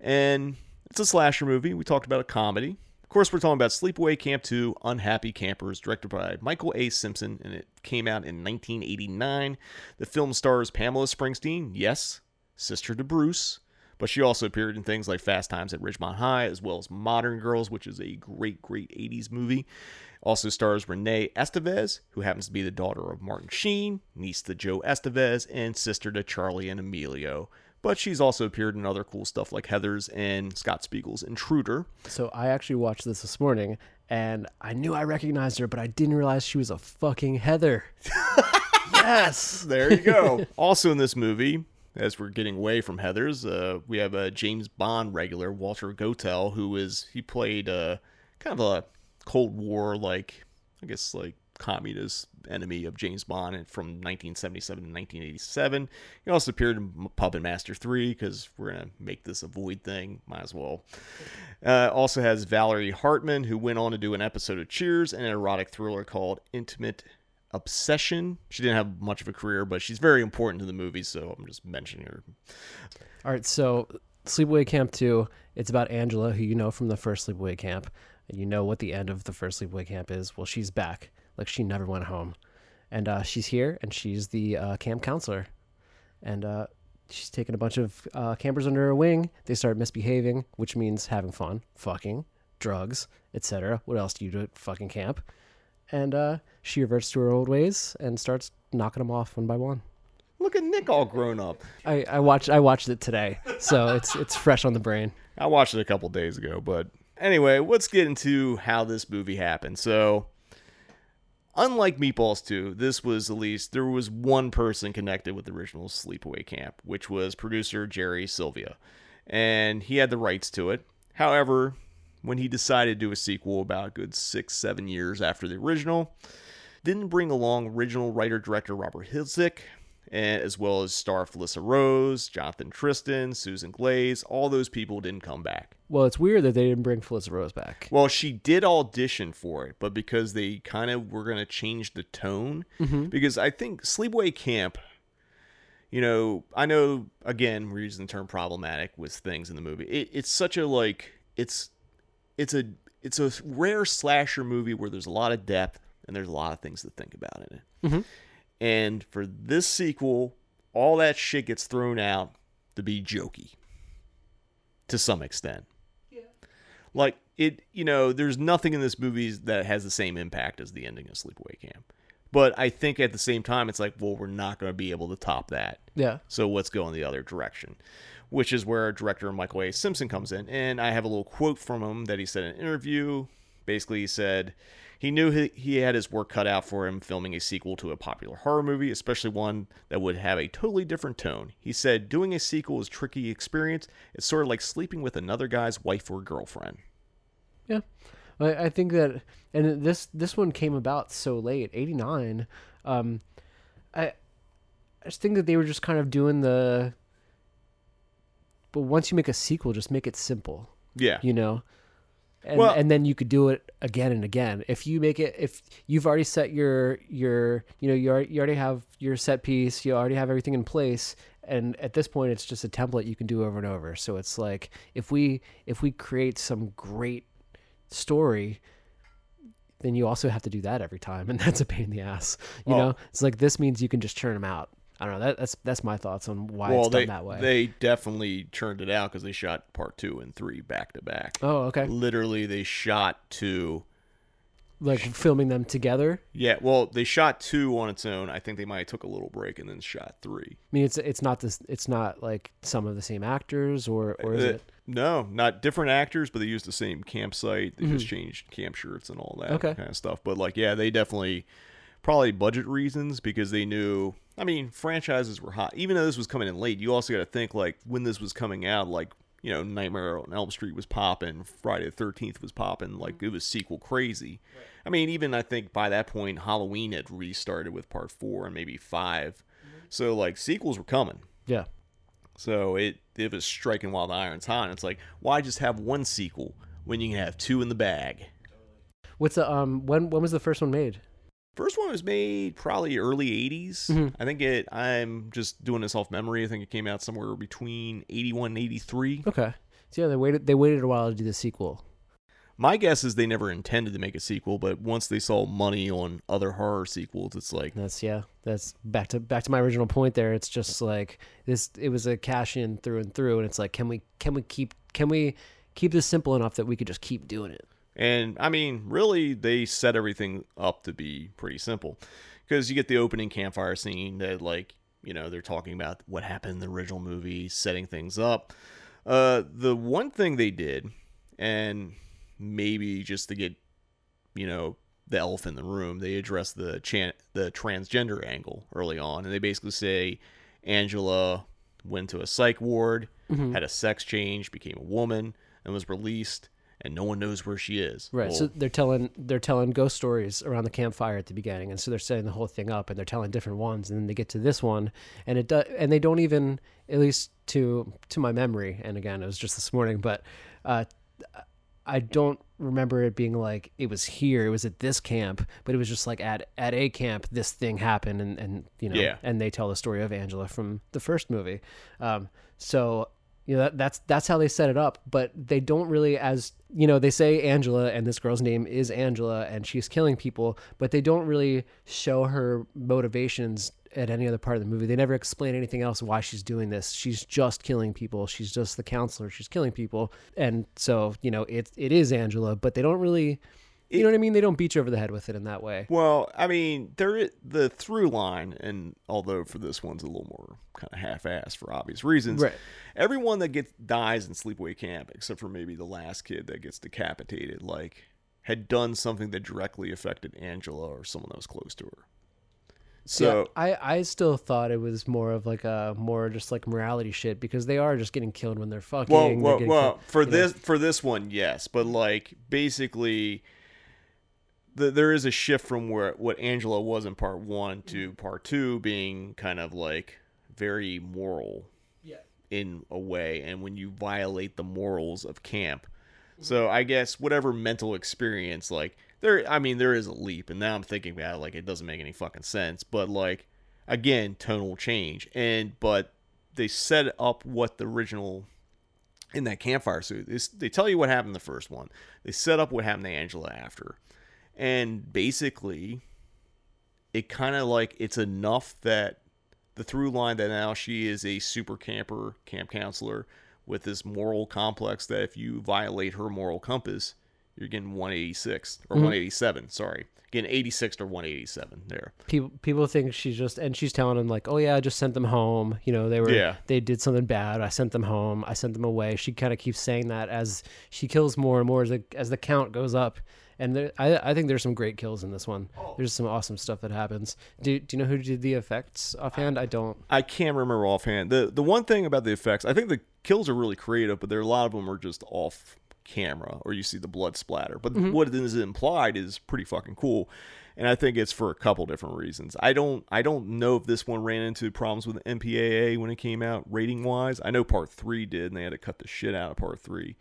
and it's a slasher movie. We talked about a comedy. Of course, we're talking about Sleepaway Camp 2: Unhappy Campers, directed by Michael A. Simpson, and it came out in 1989. The film stars Pamela Springsteen, yes, sister to Bruce, but she also appeared in things like Fast Times at Ridgemont High, as well as Modern Girls, which is a great, great 80s movie. Also stars Renee Estevez, who happens to be the daughter of Martin Sheen, niece to Joe Estevez, and sister to Charlie and Emilio. But she's also appeared in other cool stuff like Heather's and Scott Spiegel's Intruder. So I actually watched this this morning, and I knew I recognized her, but I didn't realize she was a fucking Heather. yes. There you go. also in this movie, as we're getting away from Heather's, uh, we have a James Bond regular, Walter Gotel, who is he played uh, kind of a Cold War like I guess like communist enemy of James Bond from 1977 to 1987. He also appeared in Puppet Master 3 because we're gonna make this a void thing. Might as well. Uh, also has Valerie Hartman, who went on to do an episode of Cheers and an erotic thriller called Intimate Obsession. She didn't have much of a career, but she's very important to the movie, so I'm just mentioning her. All right, so Sleepaway Camp 2, it's about Angela, who you know from the first Sleepaway Camp, and you know what the end of the first Sleepaway Camp is. Well, she's back. Like, she never went home. And uh, she's here, and she's the uh, camp counselor. And uh, she's taking a bunch of uh, campers under her wing. They start misbehaving, which means having fun, fucking, drugs, etc. What else do you do at fucking camp? And uh, she reverts to her old ways and starts knocking them off one by one. Look at Nick all grown up. I, I watched I watched it today, so it's it's fresh on the brain. I watched it a couple days ago, but anyway, let's get into how this movie happened. So, unlike Meatballs 2, this was at least there was one person connected with the original Sleepaway Camp, which was producer Jerry Silva, and he had the rights to it. However, when he decided to do a sequel about good six, seven years after the original, didn't bring along original writer director Robert Hiltzik, and as well as star Felissa Rose, Jonathan Tiersten, Susan Glaze. All those people didn't come back. Well, it's weird that they didn't bring Felissa Rose back. Well, she did audition for it, but because they kind of were going to change the tone, mm-hmm. because I think Sleepaway Camp, you know, I know again we're using the term problematic with things in the movie. It, it's such a like it's it's a it's a rare slasher movie where there's a lot of depth and there's a lot of things to think about in it. Mm-hmm. And for this sequel, all that shit gets thrown out to be jokey to some extent. Like it, you know, there's nothing in this movie that has the same impact as the ending of Sleepaway Camp. But I think at the same time, it's like, well, we're not going to be able to top that. Yeah. So let's go in the other direction, which is where director Michael A. Simpson comes in. And I have a little quote from him that he said in an interview. Basically, he said he knew he, he had his work cut out for him filming a sequel to a popular horror movie, especially one that would have a totally different tone. He said, doing a sequel is a tricky experience. It's sort of like sleeping with another guy's wife or girlfriend. Yeah. I, I think that, and this this one came about so late, eighty nine. Um, I I just think that they were just kind of doing the. But once you make a sequel, just make it simple. Yeah. You know. And, Well- and then you could do it again and again. If you make it, if you've already set your your, you know, you already, you already have your set piece, you already have everything in place, and at this point, it's just a template you can do over and over. So it's like if we if we create some great story, then you also have to do that every time, and that's a pain in the ass. You Well- know, it's like this means you can just churn them out. I don't know. That, that's that's my thoughts on why well, it's done they that way. they definitely churned it out because they shot part two and three back to back. oh, okay. Literally, they shot two. Like filming them together. Yeah, well, they shot two on its own. I think they might have took a little break and then shot three. I mean, it's it's not this. It's not like some of the same actors, or or is Uh, it? No, not different actors, but they used the same campsite. They just changed camp shirts and all that Mm-hmm. Okay. kind of stuff. But like, yeah, they definitely probably budget reasons because they knew. I mean, franchises were hot. Even though this was coming in late, you also got to think like when this was coming out, like you know, Nightmare on Elm Street was popping, Friday the Thirteenth was popping, like it was sequel crazy. I mean, even I think by that point, Halloween had restarted with part four and maybe 5 So like sequels were coming. Yeah. So it it was striking while the iron's hot. And it's like, why just have one sequel when you can have two in the bag? What's the um? When when was the first one made? First one was made probably early 80s. Mhm. I think it. I'm just doing this off memory. I think it came out somewhere between 81 and 83. Okay. So yeah, they waited. They waited a while to do the sequel. My guess is they never intended to make a sequel, but once they saw money on other horror sequels, it's like, That's yeah. That's back to back to my original point. There, it's just like this. It was a cash in through and through, and it's like, can we can we keep can we keep this simple enough that we could just keep doing it? And I mean, really, they set everything up to be pretty simple. Because you get the opening campfire scene that, like, you know, they're talking about what happened in the original movie, setting things up. Uh, the one thing they did, and maybe just to get, you know, the elephant in the room, they address the chan- the transgender angle early on, and they basically say Angela went to a psych ward, had a sex change, became a woman, and was released, and no one knows where she is. Right. so they're telling they're telling ghost stories around the campfire at the beginning, and so they're setting the whole thing up, and they're telling different ones, and then they get to this one, and it does, and they don't even, at least to to my memory, and again, it was just this morning, but uh, I don't remember it being like it was here, it was at this camp, but it was just like at at a camp, this thing happened, and and you know, Yeah. and they tell the story of Angela from the first movie, um, so you know that, that's that's how they set it up but they don't really as you know they say angela and this girl's name is angela and she's killing people but they don't really show her motivations at any other part of the movie. They never explain anything else why she's doing this. She's just killing people. She's just the counselor. She's killing people. And so you know it it is angela but they don't really you know what i mean they don't beat you over the head with it in that way well, I mean, there the through line, and although for this one's a little more kind of half-assed for obvious reasons, Right. everyone that gets dies in sleepaway camp, except for maybe the last kid that gets decapitated, like had done something that directly affected Angela or someone that was close to her. So yeah, I, I still thought it was more of like a more just like morality shit because they are just getting killed when they're fucking. well, they're well, well killed- for you know. this for this one, yes, but like basically, the, there is a shift from where what Angela was in part one to mm-hmm. part two being kind of like very moral, Yeah. in a way, and when you violate the morals of camp. Mm-hmm. So I guess whatever mental experience, like there, I mean, there is a leap, and now I'm thinking about it, like it doesn't make any fucking sense. But like, again, tonal change, and but they set up what the original in that campfire suit. They, they tell you what happened in the first one. They set up what happened to Angela after, and basically, it kind of like it's enough that the through line that now she is a super camper, camp counselor with this moral complex that if you violate her moral compass, you're getting 186 or mm-hmm. 187. Sorry, getting 86 or 187 there. people people think she's just and she's telling them like, oh yeah, I just sent them home. You know, they were Yeah. they did something bad. I sent them home. I sent them away. She kind of keeps saying that as she kills more and more as the as the count goes up. And there, I I think there's some great kills in this one. There's some awesome stuff that happens. Do do you know who did the effects offhand? I don't. I can't remember offhand. The the one thing about the effects, I think the kills are really creative, but there are a lot of them are just off camera or you see the blood splatter. But Mm-hmm. what is implied is pretty fucking cool. And I think it's for a couple different reasons. I don't I don't know if this one ran into problems with MPAA when it came out rating wise. I know part 3 did and they had to cut the shit out of part 3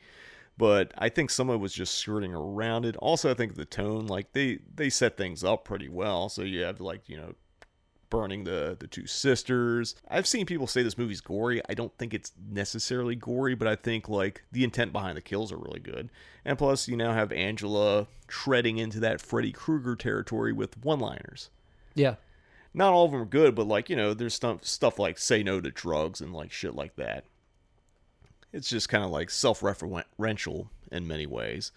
but I think someone was just skirting around it. Also, I think the tone, like they they set things up pretty well. So you have like you know burning the the two sisters. I've seen people say this movie's gory. I don't think it's necessarily gory, but I think like the intent behind the kills are really good. And plus, you now have Angela treading into that Freddy Krueger territory with one-liners. Yeah. Not all of them are good, but like you know, there's stuff stuff like say no to drugs and like shit like that. It's just kind of like self-referential in many ways.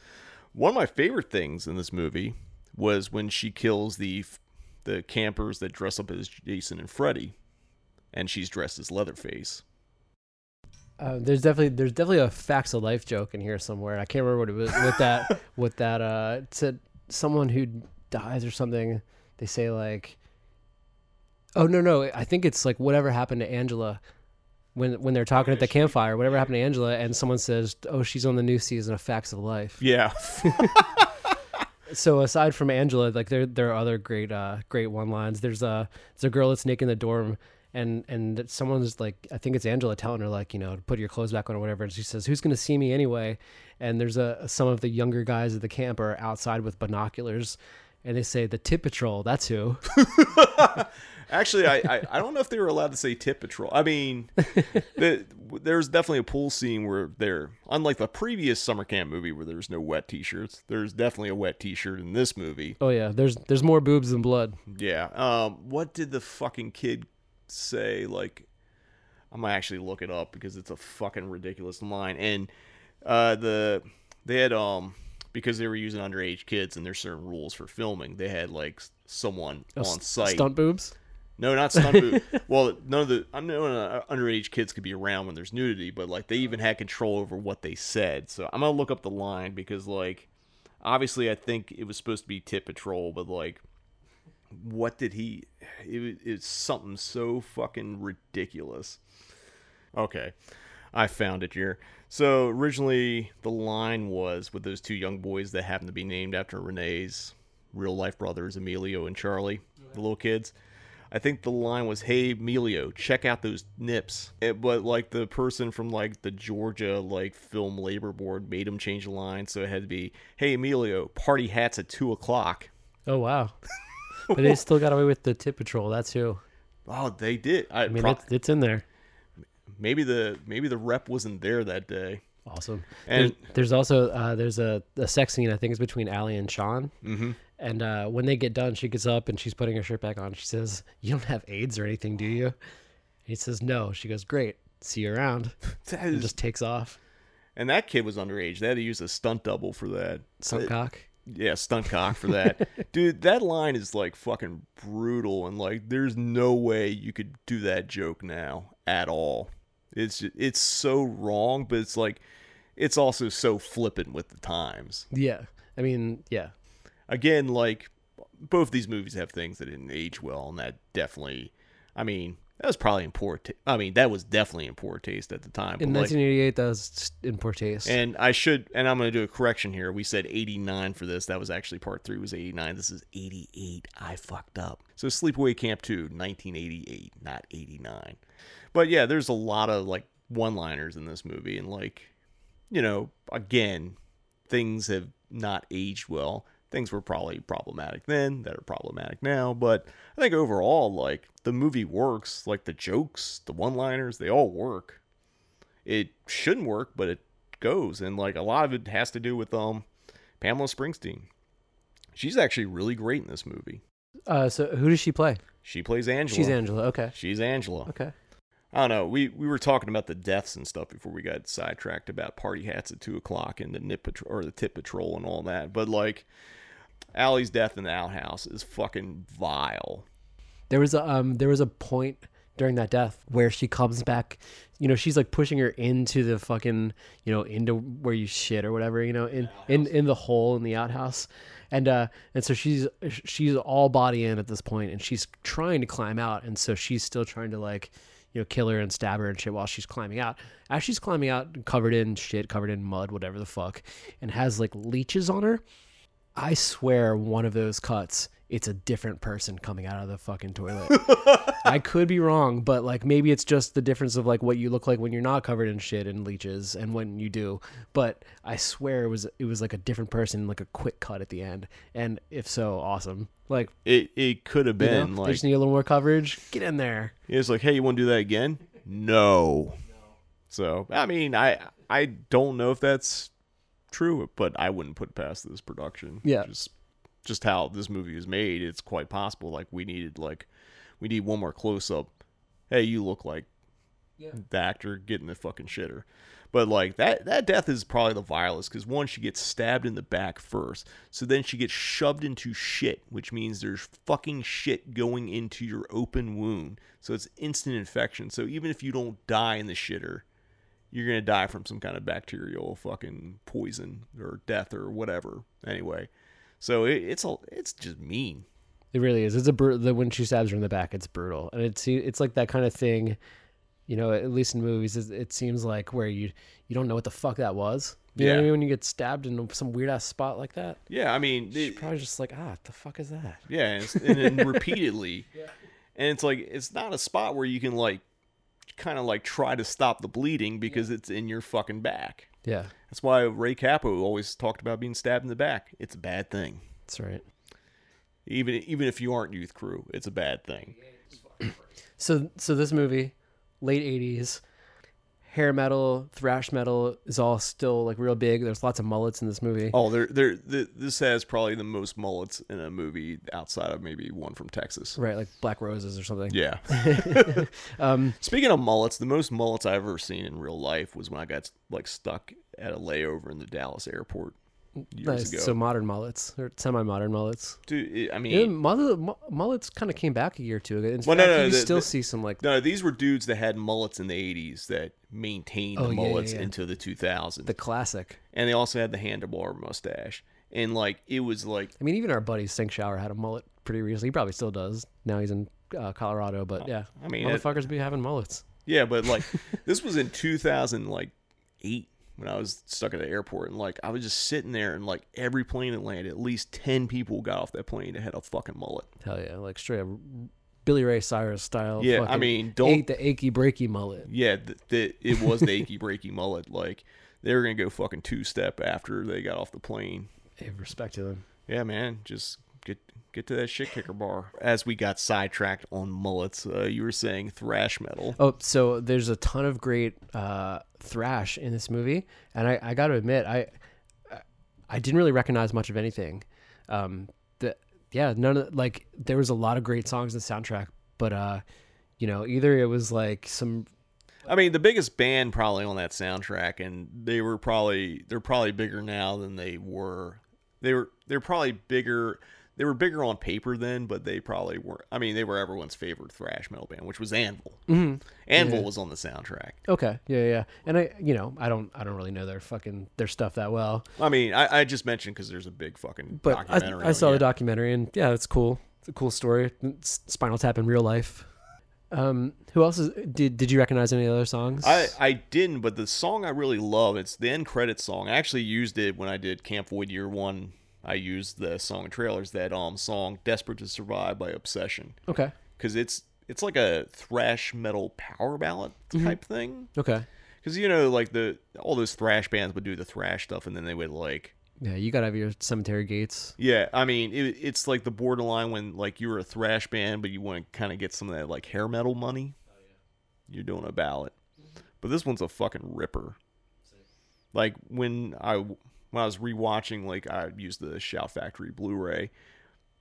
One of my favorite things in this movie was when she kills the the campers that dress up as Jason and Freddy, and she's dressed as Leatherface. Uh, there's definitely there's definitely a facts of life joke in here somewhere. I can't remember what it was with that with that uh said someone who dies or something. They say like Oh no no, I think it's like whatever happened to Angela when when they're talking at the campfire, whatever happened to Angela and someone says, "Oh, she's on the new season of Facts of Life." Yeah, So aside from Angela, like there there are other great uh great one lines. There's a there's a girl that's naked in the dorm and and someone's like I think it's Angela telling her like, you know, put your clothes back on or whatever and she says, "Who's going to see me anyway?" And there's a some of the younger guys at the camp are outside with binoculars and they say the tip patrol, that's who. Actually, I, I, I don't know if they were allowed to say tip patrol. I mean, the, there's definitely a pool scene where they're unlike the previous summer camp movie where there's no wet t-shirts. There's definitely a wet t-shirt in this movie. Oh yeah, there's there's more boobs than blood. Yeah. Um. What did the fucking kid say? Like, I'm gonna actually look it up because it's a fucking ridiculous line. And uh, the they had um because they were using underage kids and there's certain rules for filming. They had like someone Oh, on site. Stunt boobs? No, not stunt boot. well, none of the I know uh, underage kids could be around when there's nudity, but like they even had control over what they said. So I'm gonna look up the line because like obviously I think it was supposed to be Tip Patrol, but like what did he? It, was- it's something so fucking ridiculous. Okay, I found it here. So originally the line was with those two young boys that happened to be named after Renee's real life brothers, Emilio and Charlie, the little kids. I think the line was, "Hey Emilio, check out those nips." It, but like the person from like the Georgia like film labor board made him change the line, so it had to be, "Hey Emilio, party hats at two o'clock." Oh wow. but they still got away with the tip patrol. That's who. Oh, they did. I, I mean, pro- it's, it's in there. Maybe the maybe the rep wasn't there that day. Awesome. And- there's, there's also uh, there's a, a sex scene I think is between Allie and Sean. Mm-hmm. And uh, when they get done, she gets up and she's putting her shirt back on. She says, "You don't have AIDS or anything, do you?" And he says, "No." She goes, "Great. See you around." That and just takes off. And that kid was underage. They had to use a stunt double for that. Stunt cock. Yeah, stunt cock for that. Dude, that line is like fucking brutal and like there's no way you could do that joke now at all. It's it's so wrong, but it's like it's also so flippant with the times. Yeah. I mean, yeah. Again, like both these movies have things that didn't age well and that definitely I mean, that was probably in poor ta- I mean, that was definitely in poor taste at the time. In like- 1988, that was just in poor taste. and I should, and I'm going to do a correction here. We said 89 for this. That was actually part three was 89. This is 88. I fucked up. So Sleepaway Camp 2, 1988, not 89. But yeah, there's a lot of like one-liners in this movie, and like, you know, again, things have not aged well. Things were probably problematic then that are problematic now, but I think overall, like the movie works. Like the jokes, the one-liners, they all work it shouldn't work, but it goes. And like a lot of it has to do with um Pamela Springsteen. She's actually really great in this movie. uh, so who does she play? She plays Angela. She's Angela. Okay. She's Angela. Okay. I don't know. We we were talking about the deaths and stuff before we got sidetracked about party hats at two o'clock and the nip patrol or the tip patrol and all that. But like Allie's death in the outhouse is fucking vile. There was a um there was a point during that death where she comes back, you know, she's like pushing her into the fucking, you know, into where you shit or whatever, you know, in in in the hole in the outhouse. And uh and so she's she's all body in at this point and she's trying to climb out and so she's still trying to like, you know kill her and stab her and shit while she's climbing out. As she's climbing out, covered in shit, covered in mud, whatever the fuck, and has like leeches on her. I swear, one of those cuts, it's a different person coming out of the fucking toilet. I could be wrong, but like maybe it's just the difference of like what you look like when you're not covered in shit and leeches and when you do. But I swear it was it was like a different person, like a quick cut at the end. And if so, awesome. Like It it could have you know, been like just need a little more coverage. Get in there. it's like, hey, you want to do that again? No. So I mean, I I don't know if that's true, but I wouldn't put past this production. Yeah. Just just how this movie is made, it's quite possible. Like we needed like we need one more close up. Hey, you look like the actor getting the fucking shitter. But like that that death is probably the vilest because one, she gets stabbed in the back first. So then she gets shoved into shit, which means there's fucking shit going into your open wound. So it's instant infection. So even if you don't die in the shitter, you're gonna die from some kind of bacterial fucking poison or death or whatever. Anyway, so it, it's a it's just mean. It really is. It's a br- the when she stabs her in the back, it's brutal, and it's it's like that kind of thing. You know, at least in movies, it, it seems like where you you don't know what the fuck that was. You know what I Yeah. mean? When you get stabbed in some weird ass spot like that, Yeah, I mean, it- probably just like, ah, what the fuck is that? Yeah, and, and then repeatedly, and it's like it's not a spot where you can like kind of like try to stop the bleeding because it's in your fucking back. Yeah, That's why Ray Cappo always talked about being stabbed in the back. It's a bad thing. that's right. Even even if you aren't youth crew, it's a bad thing. So so this movie, late '80s, hair metal, thrash metal is all still like real big. There's lots of mullets in this movie. Oh, there there th- this has probably the most mullets in a movie outside of maybe one from Texas. Right, like Black Roses or something. Yeah. Um, Speaking of mullets, the most mullets I've ever seen in real life was when I got like stuck at a layover in the Dallas airport years nice. ago. So modern mullets or semi-modern mullets. Dude, I mean, Yeah, mullet, mullets kind of came back a year or two ago. In Well, fact, no, no, you the- still the- see some like No, these were dudes that had mullets in the 80s that maintained Oh, the yeah, yeah, mullets yeah. into the 2000s. the classic. and they also had the handlebar mustache. And like it was like I mean, even our buddy Sink Shower had a mullet pretty recently. He probably still does. Now he's in uh, Colorado, but yeah, I mean, it- motherfuckers be having mullets. yeah, but like this was in 2000 like 8 when I was stuck at the airport and like I was just sitting there and like every plane that landed at least 10 people got off that plane that had a fucking mullet. Hell yeah, like straight up Billy Ray Cyrus style. Yeah, I mean, don't- ate the achy breaky mullet. Yeah, th- th- it was the achy breaky mullet like they were going to go fucking two step after they got off the plane. Hey, respect to them. Yeah, man, just get get to that shit kicker bar. As we got sidetracked on mullets, uh, you were saying thrash metal. Oh, so there's a ton of great uh, thrash in this movie, and I, I got to admit, I I didn't really recognize much of anything. Um, the yeah, none of like there was a lot of great songs in the soundtrack, but uh, you know, either it was like some I mean, the biggest band probably on that soundtrack, and they were probably they're probably bigger now than they were. They were they're probably bigger. They were bigger on paper then, but they probably were. I mean, they were everyone's favorite thrash metal band, which was Anvil. Mm-hmm. Anvil was on the soundtrack. okay, yeah, yeah, and I you know I don't I don't really know their fucking their stuff that well, I mean, I, I just mentioned because there's a big fucking but documentary. I, I saw the documentary and yeah, it's cool. It's a cool story. It's Spinal Tap in real life. Um, who else is, did did you recognize any other songs? I, I didn't, but the song I really love, it's the end credit song. I actually used it when I did Camp Void Year One. I used the song trailers, that um song Desperate to Survive by Obsession. okay, Because it's it's like a thrash metal power ballad type thing. okay. Because you know, like the all those thrash bands would do the thrash stuff and then they would like Yeah, you gotta have your cemetery gates. Yeah, I mean, it, it's like the borderline when like you were a thrash band, but you want to kind of get some of that like hair metal money. You're doing a ballad, but this one's a fucking ripper. Like when I when I was rewatching, like I used the Shout Factory Blu-ray.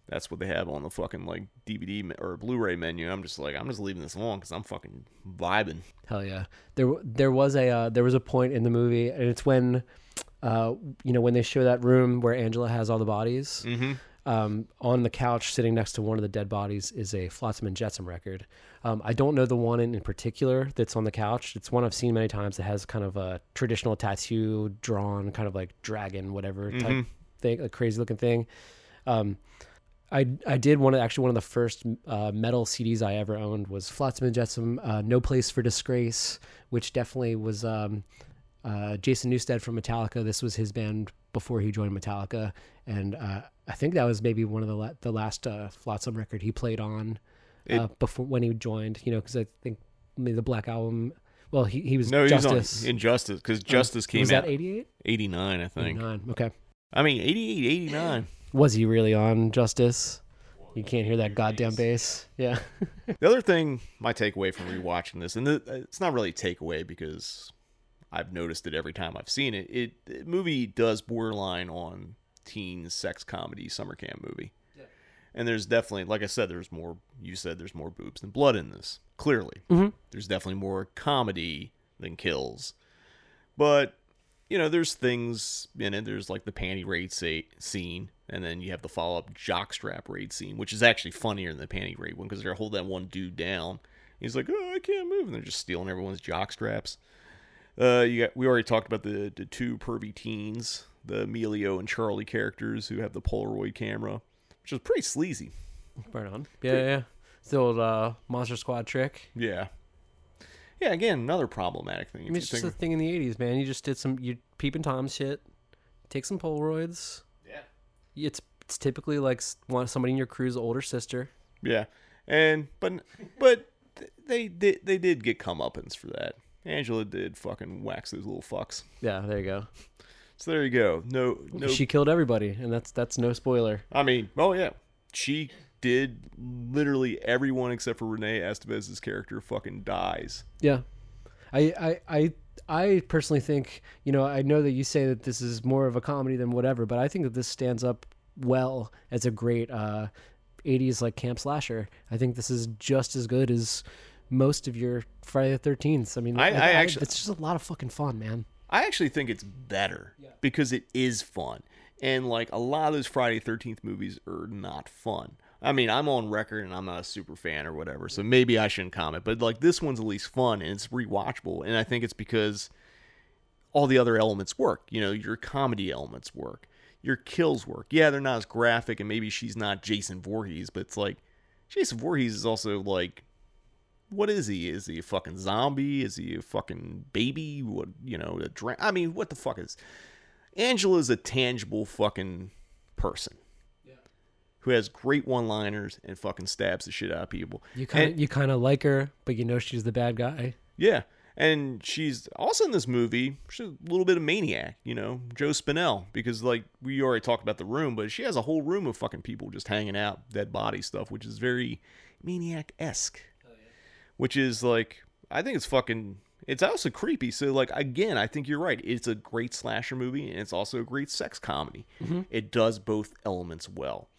That's what they have on the fucking like DVD or Blu-ray menu. I'm just like, I'm just leaving this alone because I'm fucking vibing. Hell yeah. There there was a uh, there was a point in the movie, and it's when, uh, you know, when they show that room where Angela has all the bodies. Mm-hmm. Um, on the couch, sitting next to one of the dead bodies, is a Flotsam and Jetsam record. Um, I don't know the one in, in particular that's on the couch. It's one I've seen many times. It has kind of a traditional tattoo drawn, kind of like dragon, whatever type Mhm. thing, a crazy looking thing. Um, I I did one of actually one of the first uh, metal CDs I ever owned was Flotsam and Jetsam, uh, No Place for Disgrace, which definitely was um, uh, Jason Newsted from Metallica. This was his band before he joined Metallica, and uh, I think that was maybe one of the la- the last uh, Flotsam record he played on uh, before when he joined. You know, because I think maybe the Black Album. Well, he he was No, he was on Injustice because Justice came was out that 88? 89, I think. 89. Okay. I mean, 88, 89. Was he really on Justice? You can't hear that goddamn bass. Yeah. The other thing, my takeaway from rewatching this, and the, it's not really a takeaway because I've noticed it every time I've seen it. It the movie does borderline on teen sex comedy summer camp movie, and there's definitely, like I said, there's more. You said there's more boobs than blood in this. Clearly, there's definitely more comedy than kills, but you know, there's things in it. There's like the panty raid sa- scene, and then you have the follow up jockstrap raid scene, which is actually funnier than the panty raid one because they're holding that one dude down. He's like, "Oh, I can't move," and they're just stealing everyone's jockstraps. Uh, you got we already talked about the the two pervy teens, the Emilio and Charlie characters who have the Polaroid camera, which is pretty sleazy. Right on. Yeah, yeah. It's the old uh, Monster Squad trick. Yeah. Yeah, again, another problematic thing. I mean, it's just a thing in the '80s, man. You just did some you peeping tom shit, take some Polaroids. Yeah. It's it's typically like somebody in your crew's older sister. Yeah, and but but they did they did get comeuppance for that. Angela did fucking wax those little fucks. Yeah, there you go. So there you go. No, no. She killed everybody, and that's that's no spoiler. I mean, oh yeah, she did literally everyone except for Renee Estevez's character fucking dies. Yeah, I I I I personally think you know I know that you say that this is more of a comedy than whatever, but I think that this stands up well as a great uh, '80s like camp slasher. I think this is just as good as most of your Friday the Thirteenth. I mean, I- like, I actually- it's just a lot of fucking fun, man. I actually think it's better because it is fun. And like a lot of those Friday Thirteenth movies are not fun. I mean, I'm on record and I'm not a super fan or whatever, so maybe I shouldn't comment. But like this one's at least fun and it's rewatchable, and I think it's because all the other elements work. You know, your comedy elements work, your kills work. Yeah, they're not as graphic, and maybe she's not Jason Voorhees, but it's like Jason Voorhees is also like what is he? Is he a fucking zombie? Is he a fucking baby? What you know? A dra- I mean, what the fuck is? Angela's a tangible fucking person who has great one-liners and fucking stabs the shit out of people. You kind of you kind of like her, but you know she's the bad guy. yeah, and she's also in this movie. She's a little bit of maniac, you know, Joe Spinell, because like we already talked about the room, but she has a whole room of fucking people just hanging out, dead body stuff, which is very maniac esque. Which is like, I think it's fucking. It's also creepy. So like again, I think you're right. It's a great slasher movie, and it's also a great sex comedy. Mm-hmm. It does both elements well.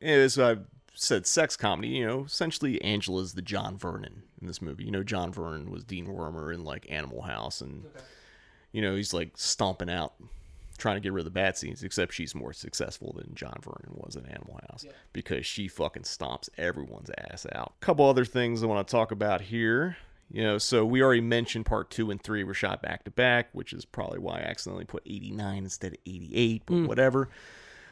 As I've said, sex comedy. You know, essentially Angela's the John Vernon in this movie. You know, John Vernon was Dean Wormer in like Animal House, and you know he's like stomping out, trying to get rid of the bad scenes. Except she's more successful than John Vernon was in Animal House because she fucking stomps everyone's ass out. couple other things I want to talk about here. You know, so we already mentioned part two and three were shot back to back, which is probably why I accidentally put 89 instead of 88, but whatever.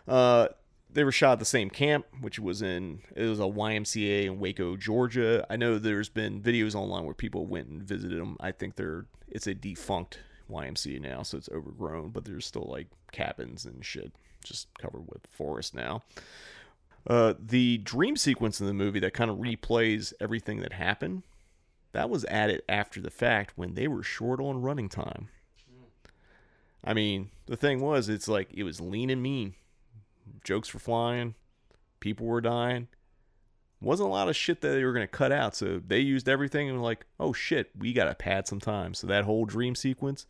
Uh, they were shot at the same camp, which was in it was a YMCA in Waco, Georgia. I know there's been videos online where people went and visited them. I think they're it's a defunct YMCA now, so it's overgrown, but there's still like cabins and shit just covered with forest now. Uh, the dream sequence in the movie that kind of replays everything that happened, that was added after the fact when they were short on running time. I mean, the thing was, it's like it was lean and mean. Jokes were flying, people were dying. Wasn't a lot of shit that they were going to cut out, so they used everything and were like, oh shit, we got to pad some time. So that whole dream sequence,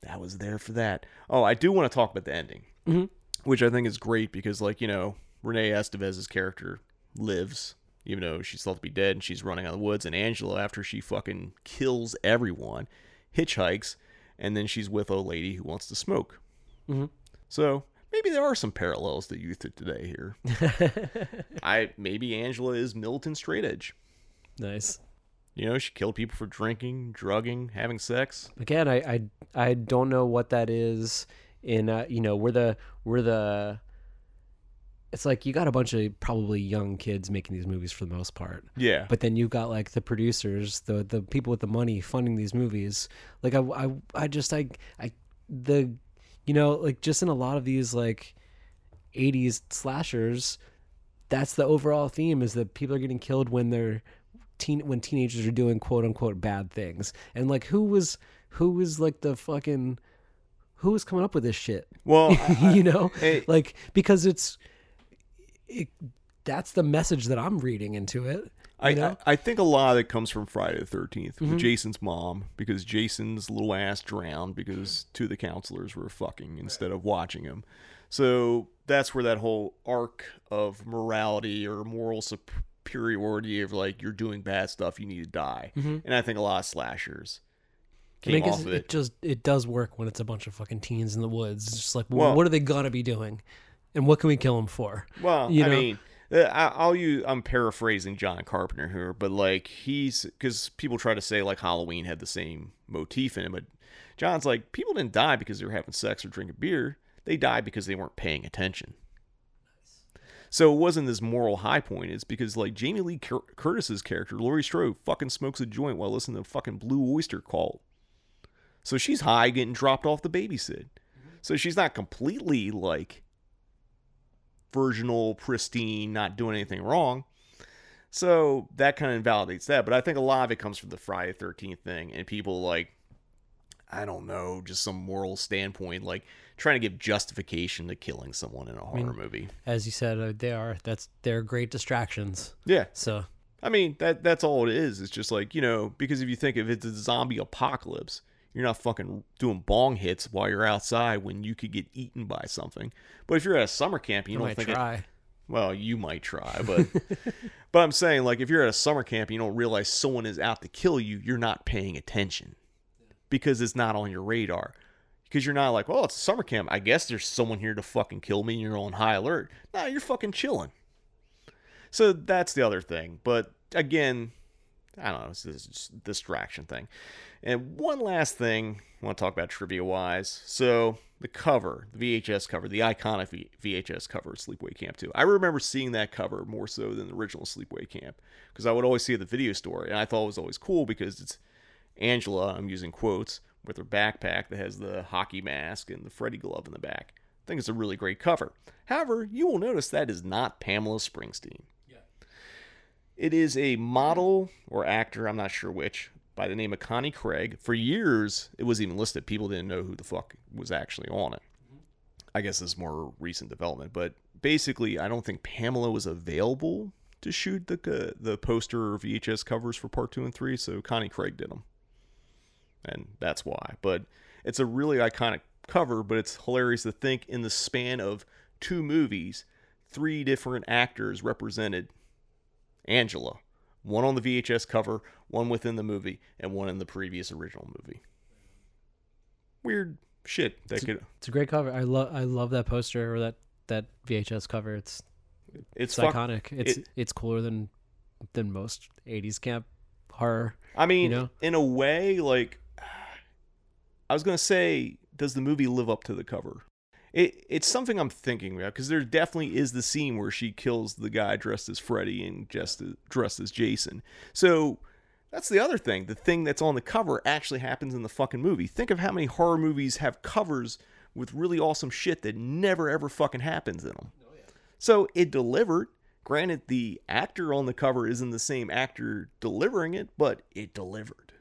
that was there for that. Oh, I do want to talk about the ending, mm-hmm. which I think is great because, like, you know, Renee Estevez's character lives, even though she's thought to be dead and she's running out of the woods. And Angela, after she fucking kills everyone, hitchhikes, and then she's with a lady who wants to smoke. Mm-hmm. So maybe there are some parallels to youth of today here. I maybe Angela is militant straight edge. Nice. You know, she killed people for drinking, drugging, having sex. Again, I I I don't know what that is. In uh, you know, we're the we're the it's like you got a bunch of probably young kids making these movies for the most part. Yeah. But then you've got like the producers, the the people with the money funding these movies. Like I I, I just I I the you know like just in a lot of these like 80s slashers that's the overall theme is that people are getting killed when they're teen when teenagers are doing quote unquote bad things. And like who was who was like the fucking who was coming up with this shit? Well, I- you know, hey- like because it's it, that's the message that I'm reading into it. I, know? I I think a lot of it comes from Friday the 13th Mm-hmm. with Jason's mom because Jason's little ass drowned because two of the counselors were fucking instead of watching him. So that's where that whole arc of morality or moral superiority of like you're doing bad stuff, you need to die. And I think a lot of slashers I came off of it it. just it does work when it's a bunch of fucking teens in the woods. It's just like, well, Well- what are they gonna be doing, and what can we kill them for? Well, you I know? mean, I- Uh, I'll use. I'm paraphrasing John Carpenter here, but like he's because people try to say like Halloween had the same motif in it, but John's like people didn't die because they were having sex or drinking beer. They died because they weren't paying attention. So it wasn't this moral high point. It's because like Jamie Lee Cur- Curtis's character, Laurie Strode, fucking smokes a joint while listening to fucking Blue Oyster Cult. So she's high getting dropped off the babysit. Mm-hmm. So she's not completely like virginal, pristine, not doing anything wrong. So that kind of invalidates that. But I think a lot of it comes from the Friday Thirteenth thing and people like, I don't know, just some moral standpoint, like trying to give justification to killing someone in a horror movie. As you said, uh, they are that's they're great distractions. Yeah, So I mean that that's all it is. It's just like you know because if you think if it's a zombie apocalypse, you're not fucking doing bong hits while you're outside when you could get eaten by something. But if you're at a summer camp, you you don't think it, try. Well, you might try, but but I'm saying like if you're at a summer camp you don't realize someone is out to kill you, you're not paying attention because it's not on your radar. Because you're not like, well, it's a summer camp. I guess there's someone here to fucking kill me, and you're on high alert. No, you're fucking chilling. So that's the other thing. But again, I don't know. It's this distraction thing. And one last thing I want to talk about trivia wise. So the cover, the VHS cover, the iconic v- VHS cover of Sleepaway Camp 2. I remember seeing that cover more so than the original Sleepaway Camp because I would always see it at the video store. And I thought it was always cool because it's Angela, I'm using quotes, with her backpack that has the hockey mask and the Freddy glove in the back. I think it's a really great cover. However, you will notice that is not Pamela Springsteen. It is a model or actor, I'm not sure which, by the name of Connie Craig. For years, it was even listed. People didn't know who the fuck was actually on it. I guess this is more recent development, but basically, I don't think Pamela was available to shoot the uh, the poster or VHS covers for part two and three, so Connie Craig did them, and that's why. But it's a really iconic cover, but it's hilarious to think in the span of two movies, three different actors represented Angela. One on the VHS cover, one within the movie, and one in the previous original movie. Weird shit that could It's a great cover. I love I love that poster or that that VHS cover. It's it's, it's fuck- iconic. It's it- it's cooler than than most '80s camp horror. I mean, know? in a way, like I was gonna say, does the movie live up to the cover? It it's something I'm thinking about because there definitely is the scene where she kills the guy dressed as Freddy and just uh, dressed as Jason. So that's the other thing. The thing that's on the cover actually happens in the fucking movie. Think of how many horror movies have covers with really awesome shit that never ever fucking happens in them. Oh, so it delivered. Granted, the actor on the cover isn't the same actor delivering it, but it delivered.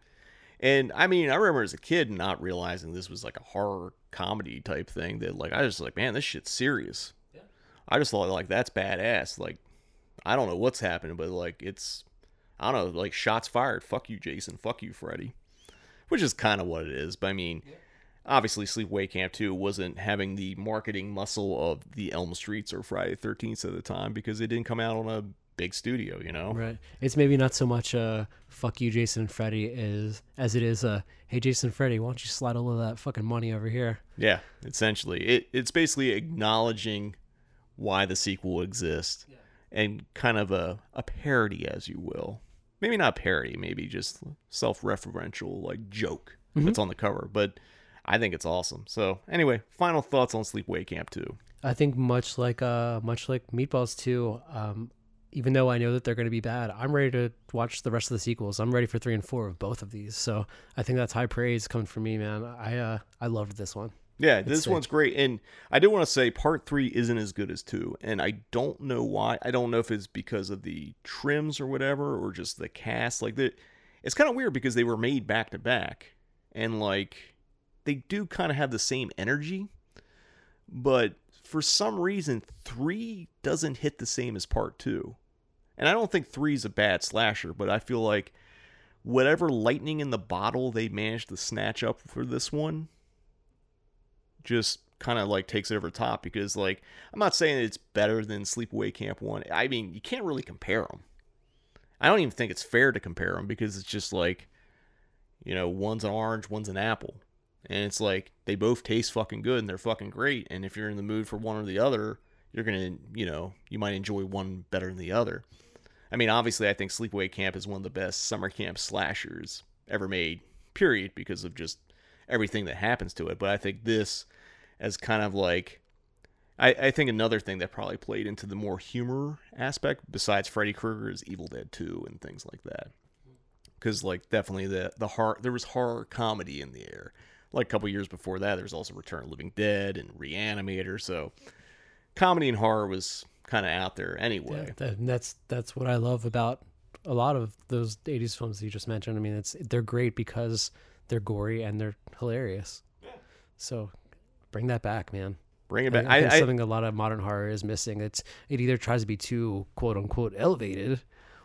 And I mean, I remember as a kid not realizing this was like a horror comedy type thing. That like I was just like, man, this shit's serious. I just thought like that's badass. Like I don't know what's happening, but like it's I don't know, like shots fired. Fuck you, Jason. Fuck you, Freddy. Which is kind of what it is. But I mean, obviously Sleepaway Camp 2 wasn't having the marketing muscle of the Elm Streets or Friday the 13th at the time because it didn't come out on a big studio, you know? Right. It's maybe not so much uh fuck you Jason and Freddy is as it is uh hey Jason and Freddy, why don't you slide all of that fucking money over here? Yeah, essentially. It it's basically acknowledging why the sequel exists and kind of a, a parody, as you will. Maybe not parody, maybe just self referential like joke that's on the cover. But I think it's awesome. So anyway, final thoughts on Sleepaway Camp 2. I think much like uh much like Meatballs 2, Um, even though I know that they're going to be bad, I'm ready to watch the rest of the sequels. I'm ready for three and four of both of these. So I think that's high praise coming from me, man. I uh I loved this one. Yeah, this sick. one's great. And I do want to say part three isn't as good as two. And I don't know why. I don't know if it's because of the trims or whatever, or just the cast. Like, the, it's kind of weird because they were made back to back. And, like, they do kind of have the same energy. But for some reason, three doesn't hit the same as part two. And I don't think three is a bad slasher, but I feel like whatever lightning in the bottle they managed to snatch up for this one just kind of like takes it over top because like I'm not saying it's better than Sleepaway Camp 1. I mean, you can't really compare them. I don't even think it's fair to compare them because it's just like you know, one's an orange, one's an apple. And it's like they both taste fucking good and they're fucking great and if you're in the mood for one or the other, you're going to, you know, you might enjoy one better than the other. I mean, obviously I think Sleepaway Camp is one of the best summer camp slashers ever made, period, because of just everything that happens to it. But I think this as kind of like I, I think another thing that probably played into the more humor aspect besides Freddy Krueger is Evil Dead 2 and things like that. Cuz like definitely the the horror there was horror comedy in the air. Like a couple years before that there was also Return of Living Dead and Reanimator, so comedy and horror was kind of out there anyway. Yeah, that, that's that's what I love about a lot of those '80s films that you just mentioned. I mean, it's they're great because they're gory and they're hilarious. Yeah. So bring that back, man. Bring it back. I think I- it's I- something a lot of modern horror is missing. It's it either tries to be too quote unquote elevated,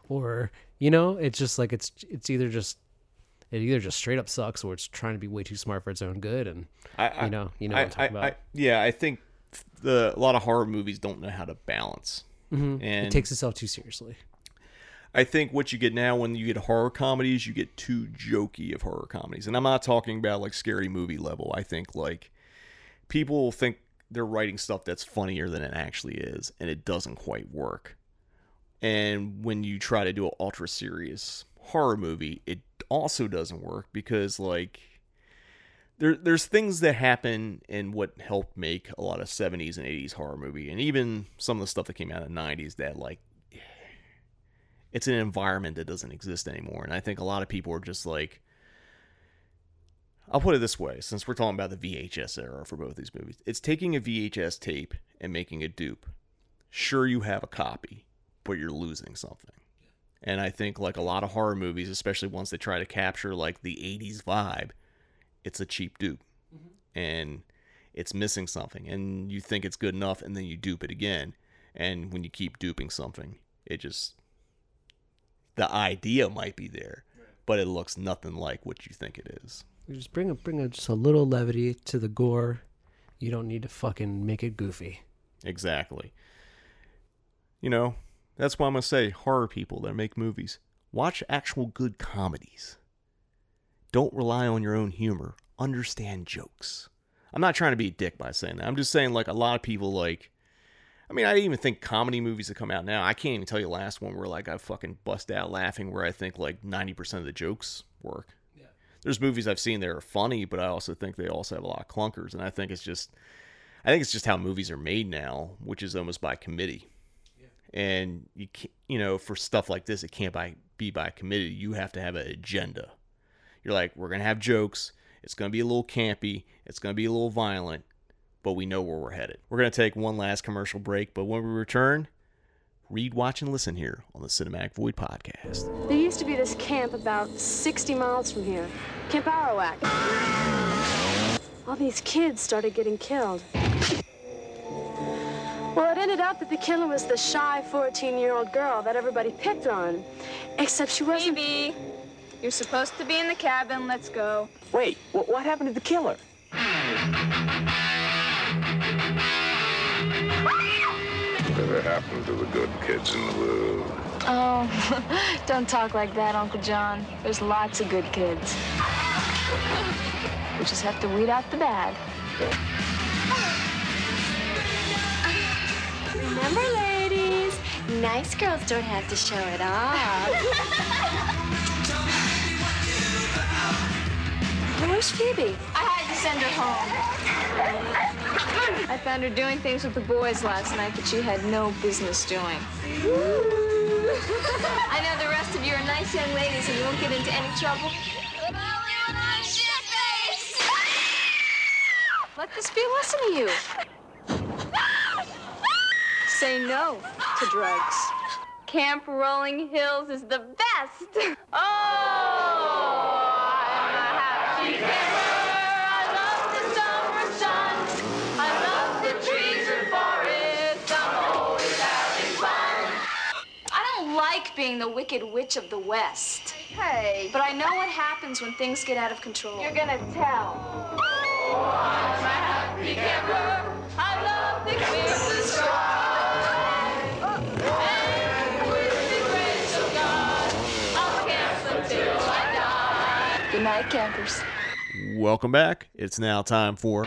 or you know, it's just like it's it's either just it either just straight up sucks or it's trying to be way too smart for its own good. And I, you know, you know I, what I'm talking I- about. I- yeah, I think the a lot of horror movies don't know how to balance, Mhm. and it takes itself too seriously. I think what you get now when you get horror comedies, you get too jokey of horror comedies, and I'm not talking about like scary movie level. I think like people think they're writing stuff that's funnier than it actually is, and it doesn't quite work. And when you try to do an ultra serious horror movie, it also doesn't work because like there there's things that happen in what helped make a lot of 70s and 80s horror movie and even some of the stuff that came out in the 90s that like it's an environment that doesn't exist anymore and I think a lot of people are just like I'll put it this way since we're talking about the VHS era for both these movies. It's taking a VHS tape and making a dupe. Sure you have a copy, but you're losing something. And I think like a lot of horror movies, especially ones that try to capture like the 80s vibe, it's a cheap dupe. Mm-hmm. And it's missing something and you think it's good enough and then you dupe it again. And when you keep duping something, it just the idea might be there, but it looks nothing like what you think it is. You just bring a bring a, just a little levity to the gore. You don't need to fucking make it goofy. Exactly. You know, that's why I'm going to say horror people that make movies, watch actual good comedies. Don't rely on your own humor. Understand jokes. I'm not trying to be a dick by saying that. I'm just saying, like, a lot of people, like, I mean, I even think comedy movies that come out now, I can't even tell you the last one where, like, I fucking bust out laughing where I think, like, 90% of the jokes work. Yeah. There's movies I've seen that are funny, but I also think they also have a lot of clunkers. And I think it's just, I think it's just how movies are made now, which is almost by committee. And you can you know, for stuff like this, it can't by, be by committee. You have to have an agenda. You're like, we're gonna have jokes. It's gonna be a little campy. It's gonna be a little violent, but we know where we're headed. We're gonna take one last commercial break, but when we return, read, watch, and listen here on the Cinematic Void podcast. There used to be this camp about 60 miles from here, Camp Arawak. All these kids started getting killed. Well, it ended up that the killer was the shy 14-year-old girl that everybody picked on. Except she wasn't... Baby, you're supposed to be in the cabin. Let's go. Wait, what, what happened to the killer? Whatever happened to the good kids in the world? Oh, don't talk like that, Uncle John. There's lots of good kids. We just have to weed out the bad. Remember, ladies, nice girls don't have to show it off. Where's Phoebe? I had to send her home. I found her doing things with the boys last night that she had no business doing. I know the rest of you are nice young ladies and you won't get into any trouble. Let this be a lesson to you. Say no to drugs. Camp Rolling Hills is the best. Oh, being the wicked witch of the West. Hey, But I know what happens when things get out of control. you're gonna tell. Oh, I'm a happy camper. I love the clear sky. And with the grace of God, I'll camp until I die. Good night, campers. Welcome back. It's now time for.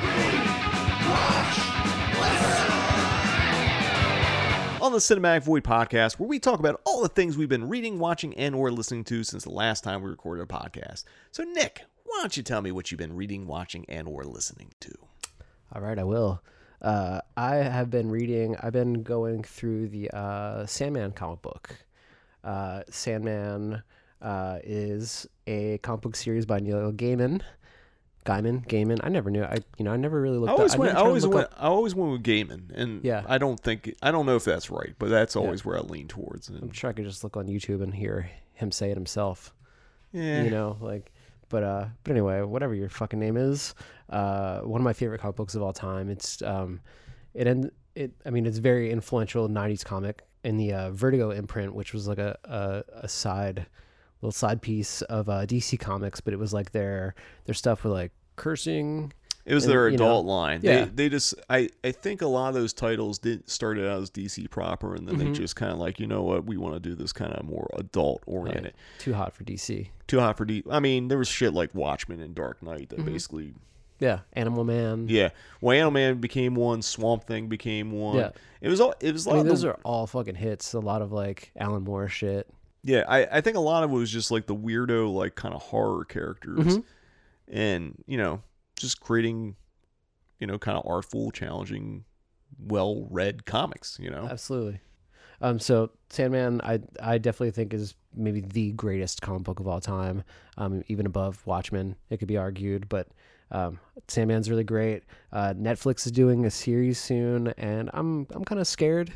On the Cinematic Void podcast, where we talk about all the things we've been reading, watching, and or listening to since the last time we recorded a podcast. So, Nick, why don't you tell me what you've been reading, watching, and or listening to? All right, I will. Uh, I have been reading. I've been going through the uh, Sandman comic book. Uh, Sandman uh, is a comic book series by Neil Gaiman. Gaiman, Gaiman. I never knew. I you know I never really looked. I always up, went. I to always went. up- I always went with Gaiman, and Yeah. I don't think. I don't know if that's right, but that's always where I lean towards. I'm sure I could just look on YouTube and hear him say it himself. Yeah. You know, like, but uh, but anyway, whatever your fucking name is, uh, one of my favorite comic books of all time. It's um, it and it. I mean, it's very influential '90s comic in the uh, Vertigo imprint, which was like a a, a side little side piece of uh, DC Comics, but it was like their their stuff with like cursing. It was and, their you know, adult line. Yeah, They, they just I, I think a lot of those titles did started out as DC proper and then Mhm. they just kind of like, you know what, we want to do this kind of more adult Right. oriented. too hot for DC. Too hot for D. I mean, there was shit like Watchmen and Dark Knight that Mhm. basically Yeah, Animal Man. yeah. Well, Animal Man became one, Swamp Thing became one. Yeah. It was all it was a I lot mean, those the- are all fucking hits. A lot of like Alan Moore shit. Yeah, I, I think a lot of it was just like the weirdo, like kind of horror characters, Mhm. And you know, just creating, you know, kind of artful, challenging, well-read comics. You know, Absolutely. Um, so Sandman, I I definitely think is maybe the greatest comic book of all time. Um, even above Watchmen, it could be argued, but um, Sandman's really great. Uh, Netflix is doing a series soon, and I'm I'm kind of scared.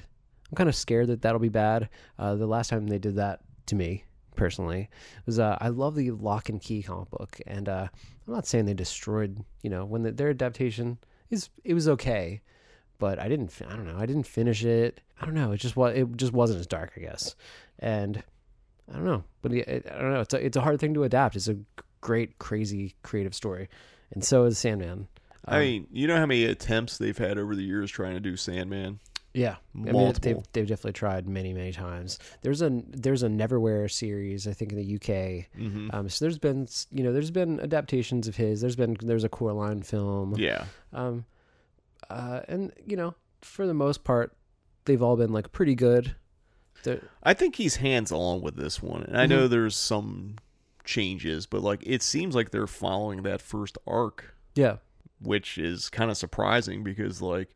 I'm kind of scared that that'll be bad. Uh, the last time they did that to me personally was uh, I love the Locke and Key comic book, and uh, I'm not saying they destroyed. You know, when the, their adaptation is it was okay, but I didn't. I don't know. I didn't finish it. I don't know. It just was. It just wasn't as dark, I guess. And I don't know. But it, I don't know. It's a it's a hard thing to adapt. It's a great, crazy, creative story, and so is Sandman. I Um, mean, you know how many attempts they've had over the years trying to do Sandman? Yeah, I mean, they've they've definitely tried many many times. There's a there's a Neverwhere series I think in the UK. Mhm. Um, so there's been you know there's been adaptations of his. There's been there's a Coraline film. Yeah. Um, uh, and you know for the most part they've all been like pretty good. They're, I think he's hands on with this one, and I know there's some changes, but like it seems like they're following that first arc. Yeah. which is kind of surprising because like.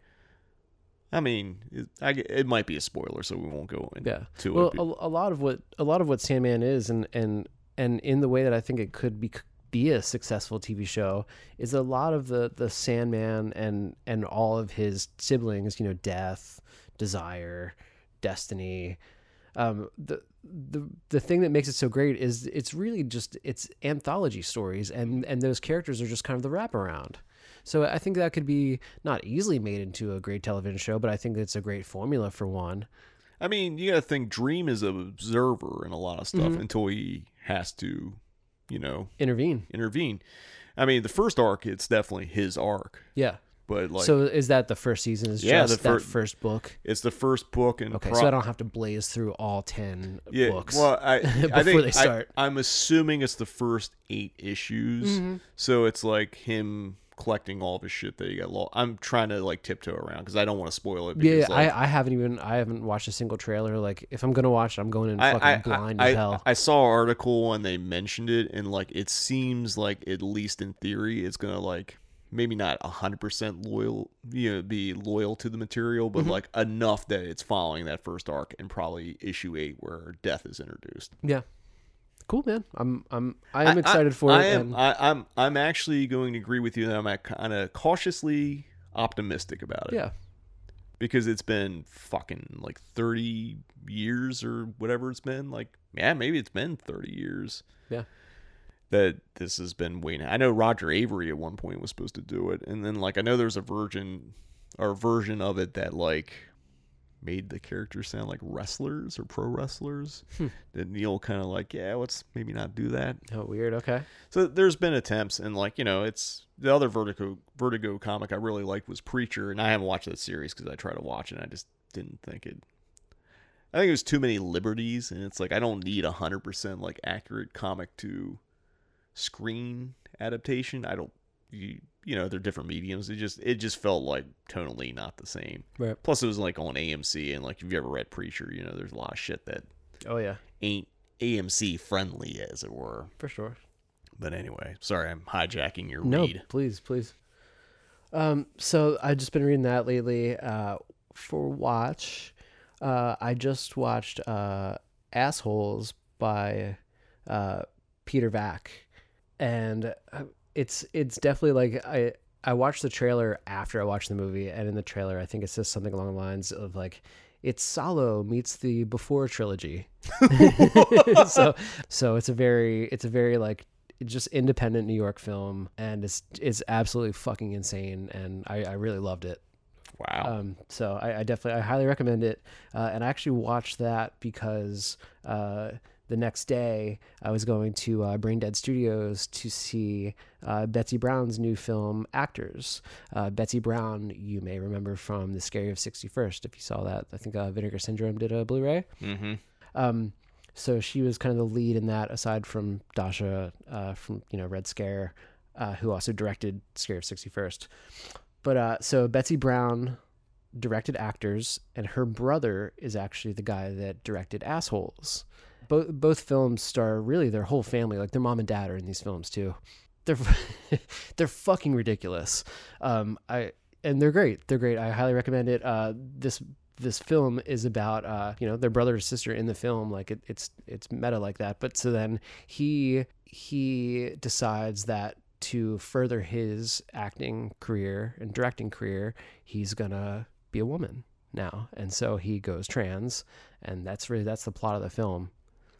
I mean, it, I, it might be a spoiler, so we won't go into yeah. well, it. a, a lot of what a lot of what Sandman is, and and and in the way that I think it could be be a successful TV show, is a lot of the the Sandman and and all of his siblings. You know, Death, Desire, Destiny. Um, the the the thing that makes it so great is it's really just it's anthology stories, and and those characters are just kind of the wraparound. So I think that could be not easily made into a great television show, but I think it's a great formula for one. I mean, you got to think Dream is an observer in a lot of stuff Mhm. until he has to, you know, Intervene. Intervene. I mean, the first arc, it's definitely his arc. Yeah. But like, so is that the first season? Is Yeah, just the that first book? it's the first book, and Okay, pro- so I don't have to blaze through all ten yeah, books. Well, I, before I think they start. I, am assuming it's the first eight issues, Mhm. so it's like him collecting all of his shit that he got lost. I'm trying to like tiptoe around because I don't want to spoil it. yeah, Because, like, I, I haven't even I haven't watched a single trailer. Like if I'm gonna watch it, I'm going in I, fucking I, blind I, as hell. I saw an article and they mentioned it, and like it seems like at least in theory, it's gonna like maybe not 100% loyal, you know, be loyal to the material, but Mhm. like enough that it's following that first arc and probably issue 8 where death is introduced. Yeah. Cool, man. I'm I'm I am excited for I it. Am, and- I, I'm I'm actually going to agree with you that I'm kind of cautiously optimistic about it. Yeah. Because it's been fucking like 30 years or whatever it's been. Like, yeah, maybe it's been 30 years. Yeah. That this has been waiting. I know Roger Avary at one point was supposed to do it, and then like I know there's a version or version of it that like made the characters sound like wrestlers or pro wrestlers. Hmm. That Neil kind of like, yeah, let's maybe not do that. Oh, weird. Okay. So there's been attempts, and like you know, it's the other Vertigo Vertigo comic I really liked was Preacher, and I haven't watched that series because I tried to watch it, and I just didn't think it. I think it was too many liberties, and it's like I don't need a hundred percent like accurate comic to screen adaptation. I don't, you you know, they're different mediums. It just it just felt like tonally not the same. Right. Plus, it was like on AMC, and like if you ever read Preacher, you know, there's a lot of shit that Oh yeah. ain't AMC friendly, as it were. For sure. But anyway, sorry, I'm hijacking your No, read. please, please. Um, so I've just been reading that lately. Uh, for watch, uh, I just watched uh, "Assholes" by uh, Peter Vack, and uh, it's it's definitely like I I watched the trailer after I watched the movie, and in the trailer I think it says something along the lines of like. It's Solo meets the Before trilogy, so so it's a very it's a very like just independent New York film, and it's it's absolutely fucking insane, and I, I really loved it. Wow. Um, so I, I definitely I highly recommend it, uh, and I actually watched that because uh, the next day I was going to uh, Brain Dead Studios to see uh, Betsy Brown's new film Actors. Uh, Betsy Brown, you may remember from The Scary of Sixty First. If you saw that, I think uh, Vinegar Syndrome did a Blu-ray. Mm-hmm. Um, so she was kind of the lead in that, aside from Dasha uh, from you know Red Scare, uh, who also directed Scare of Sixty First. But uh, so Betsy Brown directed actors, and her brother is actually the guy that directed Assholes. Both both films star really their whole family, like their mom and dad are in these films too. They're they're fucking ridiculous. Um, I and they're great. They're great. I highly recommend it. Uh, this this film is about uh, you know their brother or sister in the film. Like it, it's it's meta like that. But so then he he decides that to further his acting career and directing career, he's gonna be a woman now, and so he goes trans, and that's really that's the plot of the film.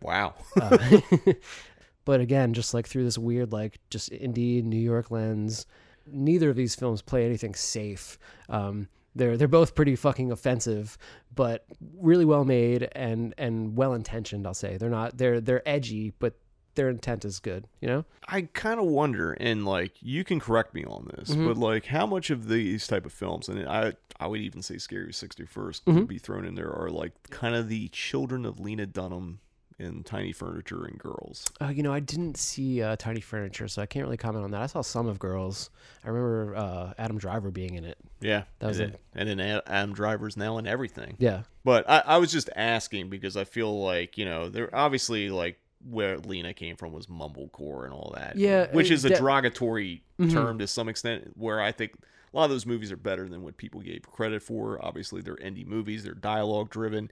Wow. Uh, but again, just like through this weird, like just indie New York lens, neither of these films play anything safe. Um, they're they're both pretty fucking offensive, but really well made and and well intentioned. I'll say they're not they're they're edgy, but their intent is good. You know. I kind of wonder, and like you can correct me on this, Mhm. but like how much of these type of films, and I I would even say Scary Sixty First Mhm. could be thrown in there, are like kind of the children of Lena Dunham in Tiny Furniture and Girls. Uh, you know, I didn't see uh, Tiny Furniture, so I can't really comment on that. I saw some of Girls. I remember uh, Adam Driver being in it. Yeah, that was and, a, and then Ad- Adam Driver's now in everything. Yeah. but I, I was just asking because I feel like you know they're obviously like where Lena came from was mumblecore and all that. Yeah, which is a that- derogatory Mhm. term to some extent. Where I think a lot of those movies are better than what people gave credit for. Obviously, they're indie movies; they're dialogue driven.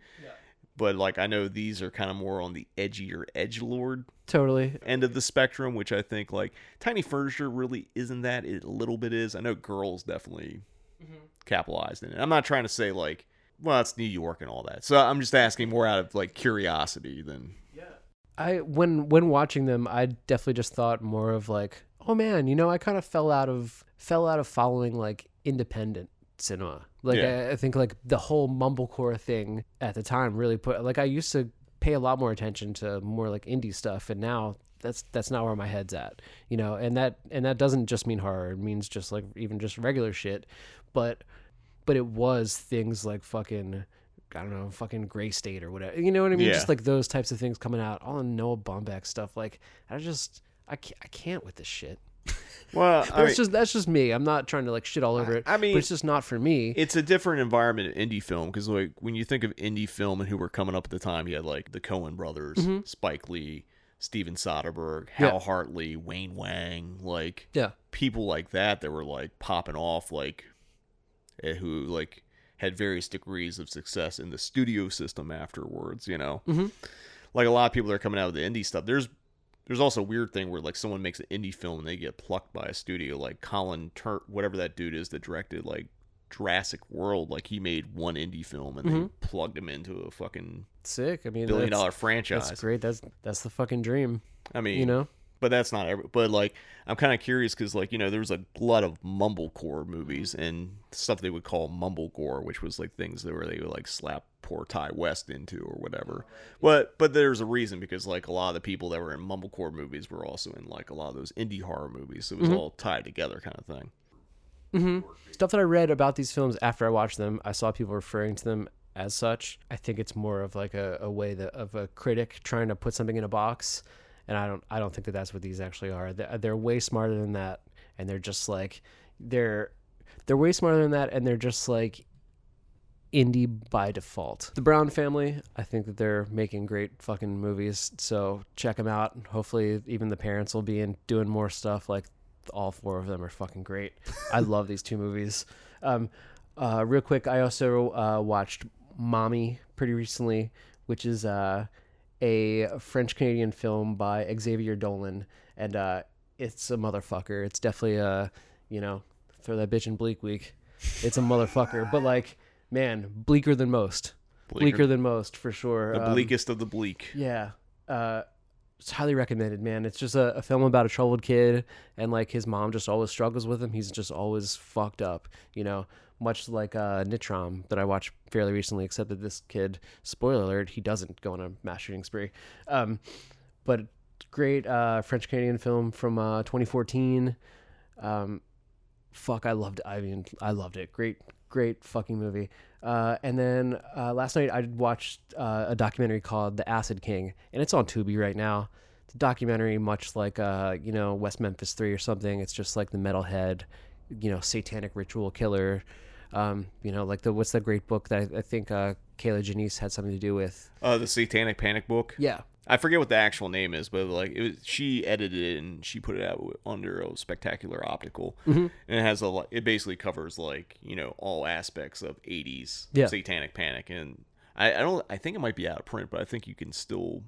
But like I know these are kind of more on the edgier edge lord Totally. end of the spectrum, which I think like Tiny Furniture really isn't that. It a little bit is. I know Girls definitely mm-hmm. capitalized in it. I'm not trying to say like, well, it's New York and all that. So I'm just asking more out of like curiosity than. Yeah. I when when watching them, I definitely just thought more of like, oh man, you know, I kind of fell out of fell out of following like independent cinema. Like Yeah. I, I think like the whole mumblecore thing at the time really put like I used to pay a lot more attention to more like indie stuff, and now that's that's not where my head's at, you know. And that and that doesn't just mean horror; it means just like even just regular shit. But but it was things like fucking I don't know, fucking Gray State or whatever. You know what I mean? Yeah. Just like those types of things coming out. All the Noah Baumbach stuff. Like I just I can't, I can't with this shit. Well, I mean- just that's just me. I'm not trying to like shit all over it. I mean, but it's just not for me. It's a different environment in indie film because like when you think of indie film and who were coming up at the time, you had like the Coen brothers, Mhm. Spike Lee, Steven Soderbergh, Hal Yeah. Hartley, Wayne Wang, like Yeah. people like that that were like popping off, like eh, who like had various degrees of success in the studio system afterwards. You know, Mhm. like a lot of people that are coming out of the indie stuff. There's there's also a weird thing where like someone makes an indie film and they get plucked by a studio, like Colin Tur whatever that dude is that directed like Jurassic World. Like he made one indie film and Mhm. they plugged him into a fucking Sick. I mean, billion dollar franchise. That's great. That's that's the fucking dream. I mean, you know. But that's not every. But like, I'm kind of curious because like you know, there was a lot of mumblecore movies and stuff they would call mumblecore, which was like things that where they would like slap poor Ti West into or whatever. But but there's a reason because like a lot of the people that were in mumblecore movies were also in like a lot of those indie horror movies, so it was Mhm. all tied together kind of thing. hmm Stuff that I read about these films after I watched them, I saw people referring to them as such. I think it's more of like a, a way that of a critic trying to put something in a box, and I don't I don't think that that's what these actually are. They're, they're way smarter than that, and they're just like they're they're way smarter than that, and they're just like indie by default. The Brown family, I think that they're making great fucking movies, so check them out. Hopefully, even the parents will be in doing more stuff. Like all four of them are fucking great. I love these two movies. Um, uh, real quick, I also uh, watched Mommy pretty recently, which is uh, a French Canadian film by Xavier Dolan, and uh, it's a motherfucker. It's definitely a you know throw that bitch in Bleak Week. It's a motherfucker, but like man, bleaker than most. Bleaker. Bleaker, than most for sure. The Um, bleakest of the bleak. yeah. Uh, it's highly recommended, man. It's just a, a film about a troubled kid, and like his mom just always struggles with him. He's just always fucked up, you know, much like uh, Nitram that I watched fairly recently, except that this kid, spoiler alert, he doesn't go on a mass shooting spree. Um, but great uh, French Canadian film from uh, 2014. Um, fuck, I loved. I mean, I loved it. Great, great fucking movie. Uh, and then uh, last night I watched uh, a documentary called The Acid King, and it's on Tubi right now. It's a documentary much like uh, you know West Memphis Three or something. It's just like the metalhead, you know, satanic ritual killer. Um, you know, like the what's the great book that I, I think uh, Kier-La Janisse had something to do with. Uh, the Satanic Panic book. Yeah. I forget what the actual name is, but like it was, she edited it and she put it out under a spectacular optical, Mhm. and it has a lot. It basically covers like you know all aspects of '80s Yeah. Satanic Panic, and I, I don't. I think it might be out of print, but I think you can still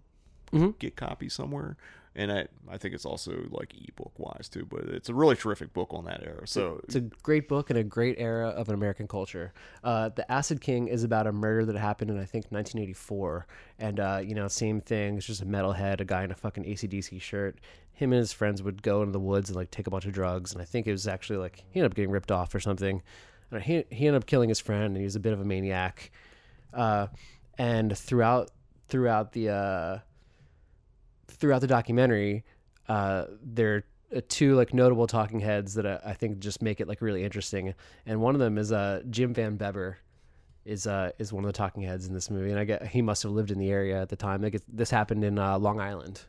Mhm. get copies somewhere. And I, I think it's also like ebook wise too, but it's a really terrific book on that era. So it's a great book and a great era of an American culture. Uh, the Acid King is about a murder that happened in I think 1984, and uh, you know, same thing. It's just a metalhead, a guy in a fucking ACDC shirt. Him and his friends would go into the woods and like take a bunch of drugs, and I think it was actually like he ended up getting ripped off or something. And he he ended up killing his friend, and he was a bit of a maniac. Uh, and throughout throughout the uh, throughout the documentary, uh, there are two like notable talking heads that I, I think just make it like really interesting. And one of them is uh, Jim Van Bebber is uh, is one of the talking heads in this movie, and I get he must have lived in the area at the time. Like this happened in uh, Long Island.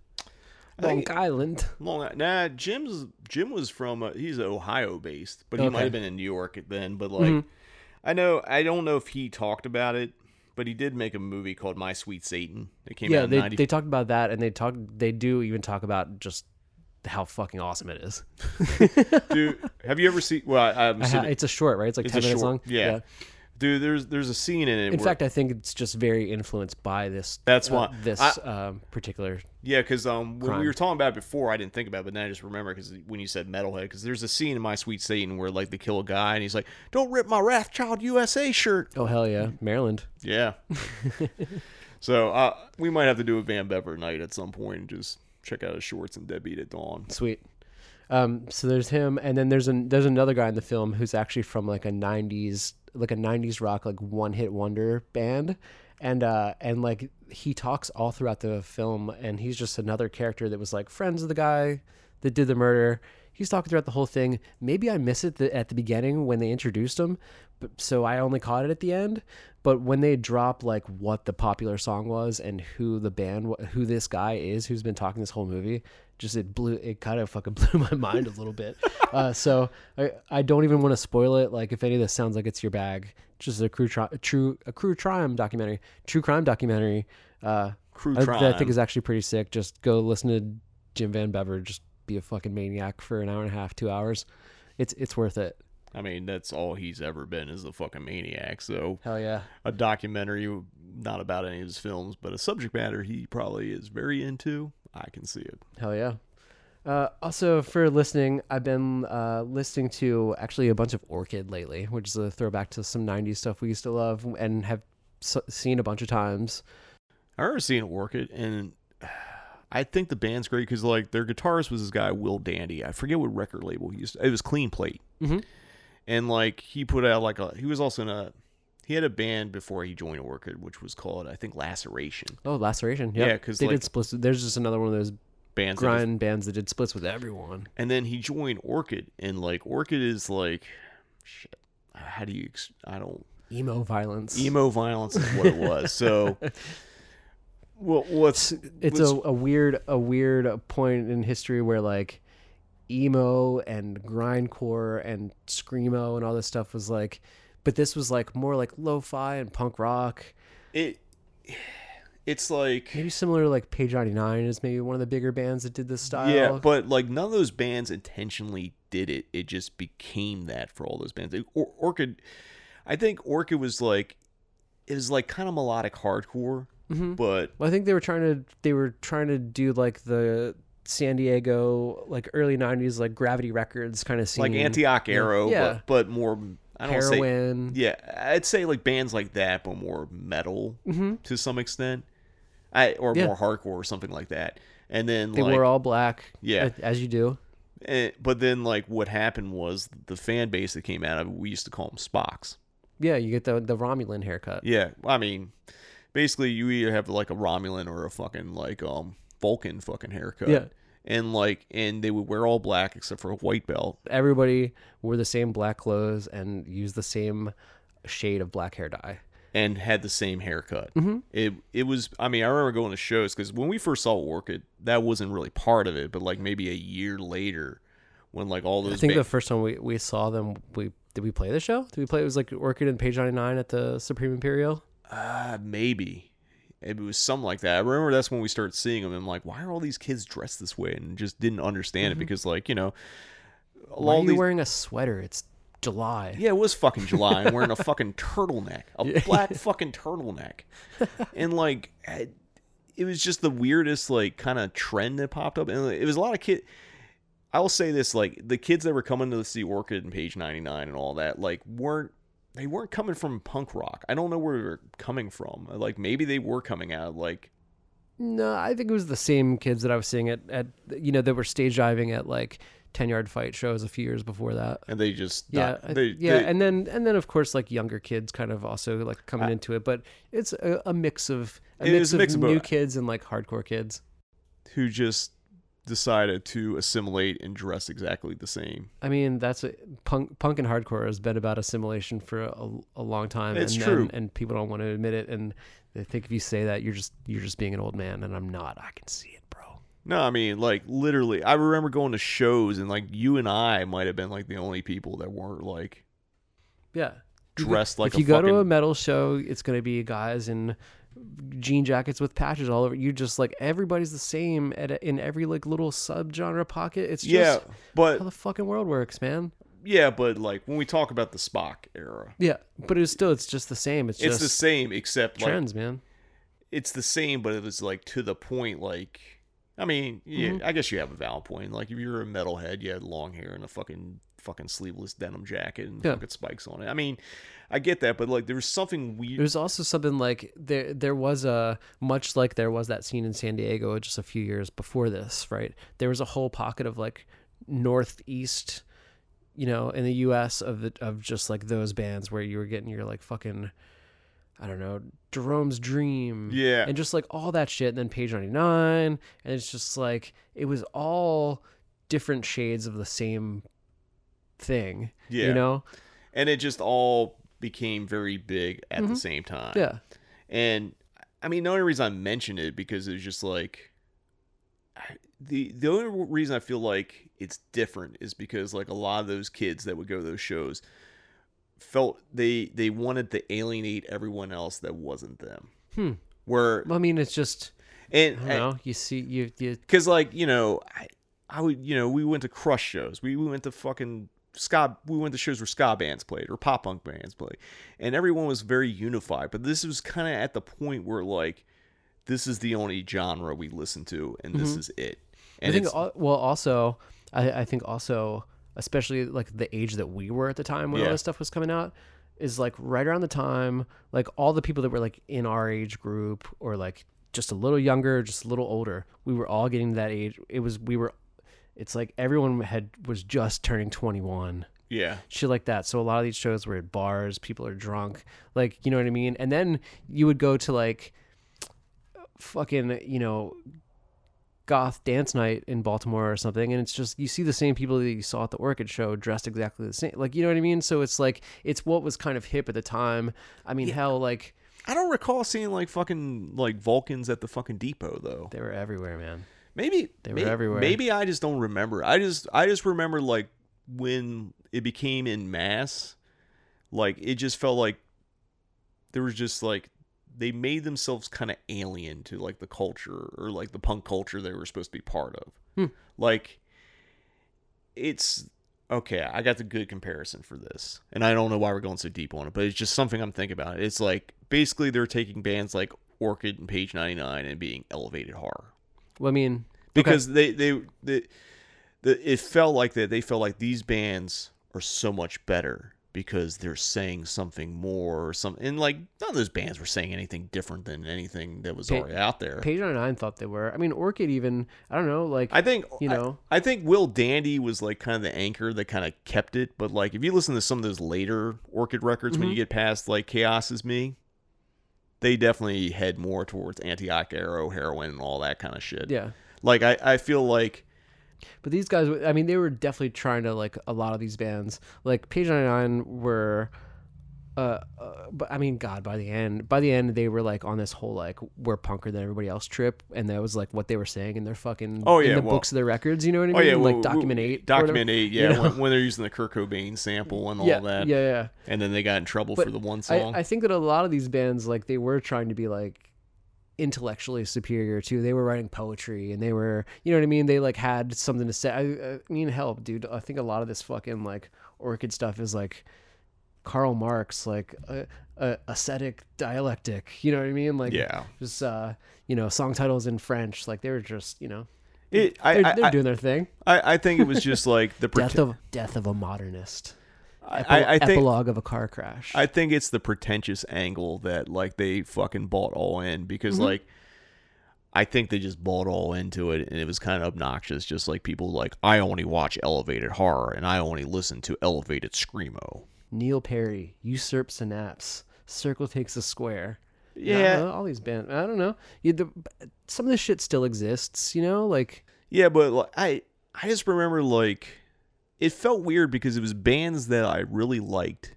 Long think- Island. Long nah, Jim's Jim was from uh, he's Ohio based, but he Okay. might have been in New York then. But like, Mhm. I know I don't know if he talked about it, but he did make a movie called My Sweet Satan. It came yeah, out in they 90 they talked about that, and they talk they do even talk about just how fucking awesome it is. Dude, have you ever seen? Well, I, I'm I ha- it's a short, right? It's like it's 10 minutes short, long? Yeah. Yeah. Dude, there's there's a scene in it. In fact, I think it's just very influenced by this. That's uh, why- this I- um, particular. Yeah, because um, when crime. we were talking about it before, I didn't think about it, but then I just remember because when you said metalhead, because there's a scene in My Sweet Satan where like they kill a guy and he's like, "Don't rip my Wrathchild USA shirt." Oh hell yeah, Maryland. Yeah. so uh, we might have to do a Van Bebber night at some point and just check out his shorts and Deadbeat at Dawn. Sweet. Um, so there's him, and then there's an there's another guy in the film who's actually from like a '90s like a '90s rock like one hit wonder band, and uh and like he talks all throughout the film, and he's just another character that was like friends of the guy that did the murder. He's talking throughout the whole thing. Maybe I miss it at the beginning when they introduced him, but so I only caught it at the end. But when they drop like what the popular song was and who the band, who this guy is, who's been talking this whole movie, just it blew, it kind of fucking blew my mind a little bit. Uh, so I, I don't even want to spoil it. Like if any of this sounds like it's your bag, just a true, tri- a true, a true crime documentary, true crime documentary. Uh, Crew I, I think is actually pretty sick. Just go listen to Jim Van Bebber just be a fucking maniac for an hour and a half, two hours. It's it's worth it. I mean, that's all he's ever been is a fucking maniac. So Hell yeah. a documentary not about any of his films, but a subject matter he probably is very into. I can see it. Hell yeah. Uh, also, for listening, I've been uh, listening to actually a bunch of Orchid lately, which is a throwback to some 90s stuff we used to love and have s- seen a bunch of times. I remember seeing Orchid, and I think the band's great because like their guitarist was this guy Will Dandy. I forget what record label he used. To, it was Clean Plate, Mhm. and like he put out like a. He was also in a. He had a band before he joined Orchid, which was called I think Laceration. Oh, Laceration. Yeah, because they like- did splits. There's just another one of those Bands that grind bands that did splits with everyone. And then he joined Orchid, and like Orchid is like, shit. How do you? Ex- I don't. Emo violence. Emo violence is what it was. So, well, what's it's a, a weird a weird point in history where like emo and grindcore and screamo and all this stuff was like but this was like more like lo-fi and punk rock it it's like maybe similar to like page 99 is maybe one of the bigger bands that did this style Yeah, but like none of those bands intentionally did it. It just became that for all those bands. Or- Orchid, I think Orchid was like, it was like kind of melodic hardcore, Mhm. but well, i think they were trying to they were trying to do like the san diego like early 90s like gravity records kind of scene like Antioch Arrow, yeah but, but more. I don't Heroin. Say, yeah, I'd say like bands like that, but more metal Mhm. to some extent, I or Yeah. more hardcore or something like that. And then they like, were all black Yeah. as you do eh, but then like what happened was the fan base that came out of it, we used to call them Spocks. yeah you get the the romulan haircut Yeah, I mean, basically, you either have like a Romulan or a fucking like um Vulcan fucking haircut. Yeah. And like, and they would wear all black except for a white belt. everybody wore the same black clothes and used the same shade of black hair dye. And had the same haircut. Mhm. It it was. I mean, I remember going to shows because when we first saw Orchid, that wasn't really part of it. But like maybe a year later, when like all those, I think ba- the first time we, we saw them, we did we play the show? Did we play? It was like Orchid and Page Ninety Nine at the Supreme Imperial. Uh, maybe. It was something like that. I remember that's when we started seeing them. I'm like, why are all these kids dressed this way? And just didn't understand it mm-hmm. because, like, you know, Why all are you these- wearing a sweater? It's July. Yeah, it was fucking July. I'm wearing a fucking turtleneck, a Yeah. black fucking turtleneck, and like, it was just the weirdest like kind of trend that popped up, and it was a lot of kid. I will say this: like the kids that were coming to see Orchid and Page 99 and all that, like weren't they weren't coming from punk rock. I don't know where they were coming from. Like maybe they were coming out like No, I think it was the same kids that I was seeing at, at you know that were stage diving at like ten yard fight shows a few years before that. and they just Yeah, not- they, yeah, they- and then and then of course like younger kids kind of also like coming I- into it, but it's a, a mix of a mix of mix of new kids and like hardcore kids. who just decided to assimilate and dress exactly the same. I mean, that's a, punk. Punk and hardcore has been about assimilation for a, a long time. It's and, true. and, and people don't want to admit it. And they think if you say that, you're just you're just being an old man, and I'm not. I can see it, bro. No, I mean, like literally, I remember going to shows and like you and I might have been like the only people that weren't like Yeah, dressed like if you go to a metal show, it's gonna be guys in jean jackets with patches all over. You just like everybody's the same at a, in every like little subgenre pocket. It's just Yeah, but- how the fucking world works, man. yeah, but like when we talk about the Spock era, Yeah, but it's still it's just the same. It's, it's, just the same except like trends, man. it's the same, but it was like to the point. Like, I mean, yeah, Mhm. I guess you have a valid point. Like, if you're a metalhead, you had long hair and a fucking fucking sleeveless denim jacket and Yeah. fucking spikes on it. I mean, I get that, but like, there was something weird. There's also something like there there was a much like there was that scene in San Diego just a few years before this, right? There was a whole pocket of like northeast, you know, in the U.S. of the, of just like those bands where you were getting your like fucking, I don't know, Jerome's Dream, Yeah. and just like all that shit. And then Page Ninety Nine, and it's just like it was all different shades of the same thing, Yeah. you know. and it just all became very big at the Mhm. same time. Yeah. And I mean, the only reason I mentioned it because it was just like the the only reason I feel like it's different is because like a lot of those kids that would go to those shows felt they they wanted to alienate everyone else that wasn't them. Hmm. Where Well, I mean, it's just And I don't know. You see, you you because like you know, I, I would you know we went to crush shows. We we went to fucking ska. We went to shows where ska bands played or pop punk bands played, and everyone was very unified. But this was kind of at the point where like this is the only genre we listen to, and this Mhm. is it. I think well also I, I think also especially like the age that we were at the time when all this stuff was coming out is like right around the time like all the people that were like in our age group or like just a little younger just a little older we were all getting to that age it was we were it's like everyone had was just turning 21 Yeah. shit like that so a lot of these shows were at bars people are drunk like you know what i mean and then you would go to like fucking you know goth dance night in Baltimore or something, and it's just you see the same people that you saw at the Orchid show dressed exactly the same. Like you know what I mean? So it's like it's what was kind of hip at the time. I mean, hell, like I don't recall seeing like fucking like Vulcans at the fucking depot though. they were everywhere, man. Maybe They were may- everywhere. Maybe I just don't remember. I just I just remember like when it became in mass, like it just felt like there was just like they made themselves kind of alien to like the culture or like the punk culture they were supposed to be part of. Hmm. Like it's okay, I got the good comparison for this. And I don't know why we're going so deep on it, but it's just something I'm thinking about. It's like basically they're taking bands like Orchid and Page 99 and being elevated horror Well, I mean, because they, they they the it felt like that they felt like these bands are so much better because they're saying something more or something and like none of those bands were saying anything different than anything that was Pa- already out there Page Nine thought they were. I mean, Orchid even. I don't know. Like I think you know. I, think Will Dandy was like kind of the anchor that kind of kept it. But like if you listen to some of those later Orchid records, when Mhm. you get past like Chaos is Me, they definitely head more towards Antioch Arrow, heroin, and all that kind of shit. Yeah. Like I, I feel like But these guys, I mean, they were definitely trying to like a lot of these bands. Like Page Ninety Nine were, uh, uh, but I mean, God, by the end, by the end, they were like on this whole like we're punker than everybody else trip, and that was like what they were saying in their fucking Oh, in yeah, the well- books of their records. You know what I mean? Oh yeah, like well, Document Eight, Document Eight, you yeah, know? when, when they're using the Kurt Cobain sample and all Yeah, that. yeah, yeah. And then they got in trouble But for the one I- song. I, think that a lot of these bands, like they were trying to be like intellectually superior too. They were writing poetry and they were, you know what I mean? They like had something to say. I, uh, I mean, hell, dude, I think a lot of this fucking like orchid stuff is like Karl Marx, like a, a ascetic dialectic. You know what I mean? Like, Yeah. just uh, you know, song titles in French. Like they were just, you know, It- I- they're, I- they're doing their thing. I, I think it was just like the death of death of a modernist. I, Epi- I, I think epilogue of a car crash. I think it's the pretentious angle that like they fucking bought all in because Mhm. like I think they just bought all into it and it was kind of obnoxious. Just like people like I only watch elevated horror and I only listen to elevated screamo. Neil Perry, Usurp Synapse, Circle Takes a Square. Yeah. know, all these bands. I don't know. You, the, some of this shit still exists, you know? Like, Yeah, but like, I I just remember like it felt weird because it was bands that I really liked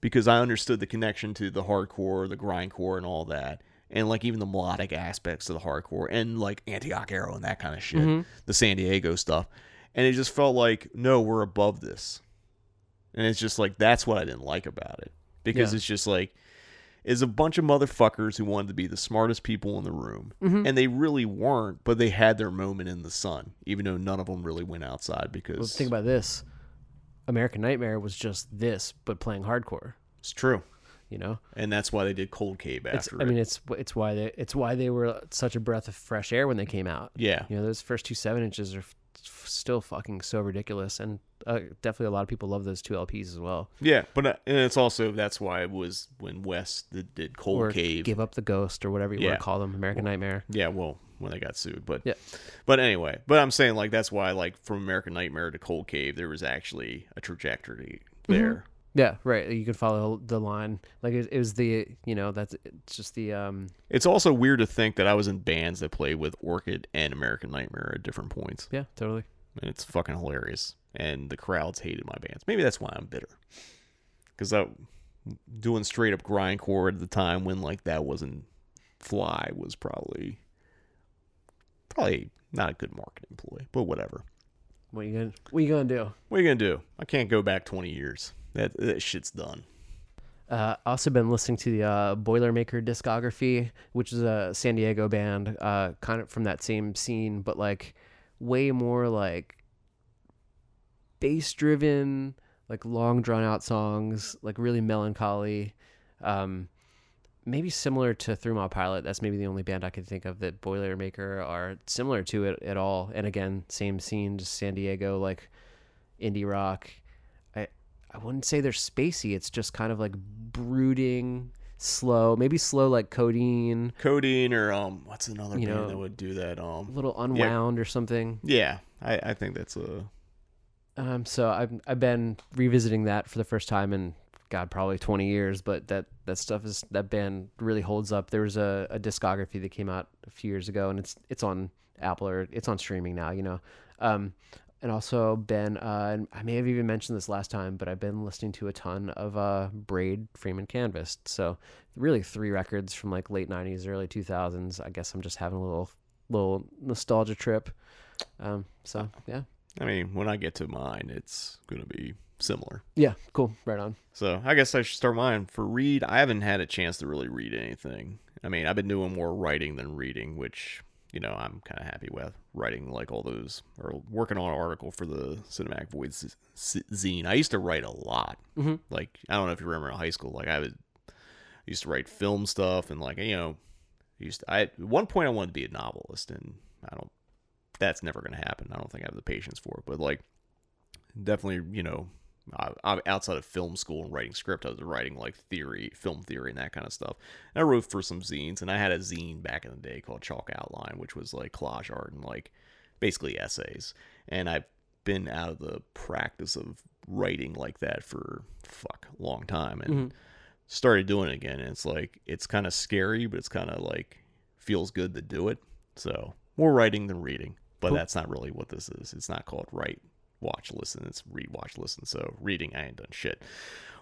because I understood the connection to the hardcore, the grindcore, and all that, and like even the melodic aspects of the hardcore and like Antioch Arrow and that kind of shit, Mhm. the San Diego stuff, and it just felt like no, we're above this, and it's just like that's what I didn't like about it because Yeah. it's just like is a bunch of motherfuckers who wanted to be the smartest people in the room, Mhm. and they really weren't, but they had their moment in the sun, even though none of them really went outside because well, think about this American Nightmare was just this, but playing hardcore. it's true, You know? and that's why they did Cold Cave It's, after. I mean, it's it's why they it's why they were such a breath of fresh air when they came out. Yeah. you know, those first two seven inches are still fucking so ridiculous, and uh, definitely a lot of people love those two LPs as well. yeah, but uh, and it's also that's why it was when Wes did, did Cold or Cave. Give Up the Ghost or whatever you Yeah. want to call them, American Nightmare. Yeah, well, when they got sued, but Yeah. But anyway, but I'm saying like that's why like from American Nightmare to Cold Cave, there was actually a trajectory there. Yeah, right. You could follow the line. Like it, it was the you know that's it's just the um It's also weird to think that I was in bands that played with Orchid and American Nightmare at different points. yeah totally. And it's fucking hilarious. And the crowds hated my bands. Maybe that's why I'm bitter. Because I doing straight up grindcore at the time when like that wasn't fly was probably probably not a good marketing ploy, but whatever. What you gonna What you gonna do? What are you gonna do? I can't go back 20 years. That that shit's done. Uh, also been listening to the uh, Boilermaker discography, which is a San Diego band, uh, kind of from that same scene, but like way more like bass driven, like long drawn out songs, like really melancholy. Um, maybe similar to Three Mile Pilot. That's maybe the only band I could think of that Boilermaker are similar to it at all. And again, same scene, just San Diego, like indie rock. I I wouldn't say they're spacey. It's just kind of like brooding, slow, maybe slow like codeine, Codeine or um, what's another You band know, that would do that? Um, a little yeah. unwound or something. Yeah, I, I think that's a Um, so I've I've been revisiting that for the first time in God probably twenty years, but that that stuff is that band really holds up. There was a, a discography that came out a few years ago, and it's it's on Apple or it's on streaming now. You know, um, and also been uh, and I may have even mentioned this last time, but I've been listening to a ton of uh, Braid Frame and Canvas. So really three records from like late '90s, early 2000s. I guess I'm just having a little little nostalgia trip. Um, so yeah. I mean, when I get to mine, it's going to be similar. Yeah, cool. Right on. So I guess I should start mine. For read, I haven't had a chance to really read anything. I mean, I've been doing more writing than reading, which, you know, I'm kind of happy with. Writing like all those, or working on an article for the Cinematic Void z- z- zine. I used to write a lot. Mhm. Like, I don't know if you remember in high school, like I would, I used to write film stuff and like, you know, I used to, I, at one point I wanted to be a novelist and I don't, that's never going to happen. I don't think I have the patience for it, but like, definitely, you know, I, I'm outside of film school and writing script. I was writing like theory, film theory, and that kind of stuff. And I wrote for some zines, and I had a zine back in the day called Chalk Outline, which was like collage art and like basically essays. And I've been out of the practice of writing like that for fuck a long time, and Mhm. started doing it again. And it's like it's kind of scary, but it's kind of like feels good to do it. So more writing than reading, but Cool. that's not really what this is. It's not called write, watch, listen. It's read, watch, listen. So reading, I ain't done shit.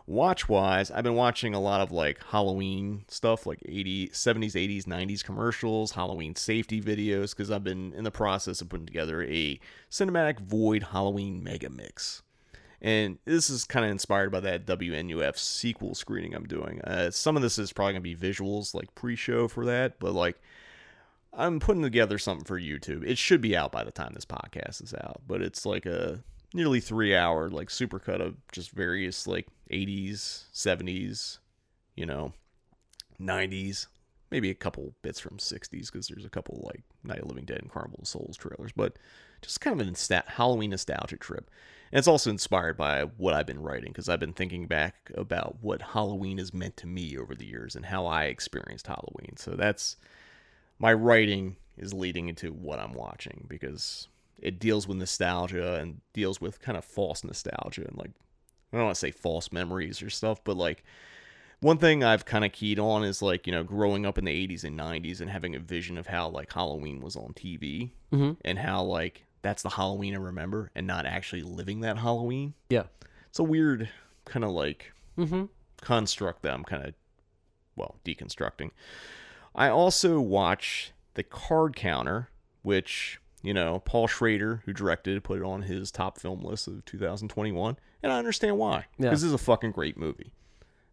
Watch wise, I've been watching a lot of like Halloween stuff, like 80s, 70s, 80s, 90s commercials, Halloween safety videos, because I've been in the process of putting together a cinematic void Halloween mega mix. And this is kind of inspired by that WNUF sequel screening I'm doing. Uh, some of this is probably going to be visuals, like pre show for that, but like I'm putting together something for YouTube. It should be out by the time this podcast is out, but it's like a nearly three hour, like supercut of just various like 80s, 70s, you know, 90s, maybe a couple bits from 60s because there's a couple like Night of Living Dead and Carnival of Souls trailers, but just kind of a nostal- Halloween nostalgia trip. And it's also inspired by what I've been writing because I've been thinking back about what Halloween has meant to me over the years and how I experienced Halloween. So that's my writing is leading into what I'm watching because it deals with nostalgia and deals with kind of false nostalgia and like I don't want to say false memories or stuff, but like one thing I've kind of keyed on is like, you know, growing up in the 80s and 90s and having a vision of how like Halloween was on TV Mhm. and how like that's the Halloween I remember and not actually living that Halloween. Yeah. It's a weird kind of like Mhm. construct that I'm kind of, well, deconstructing. I also watch The Card Counter, which, you know, Paul Schrader, who directed, put it on his top film list of 2021. And I understand why. Yeah. This is a fucking great movie.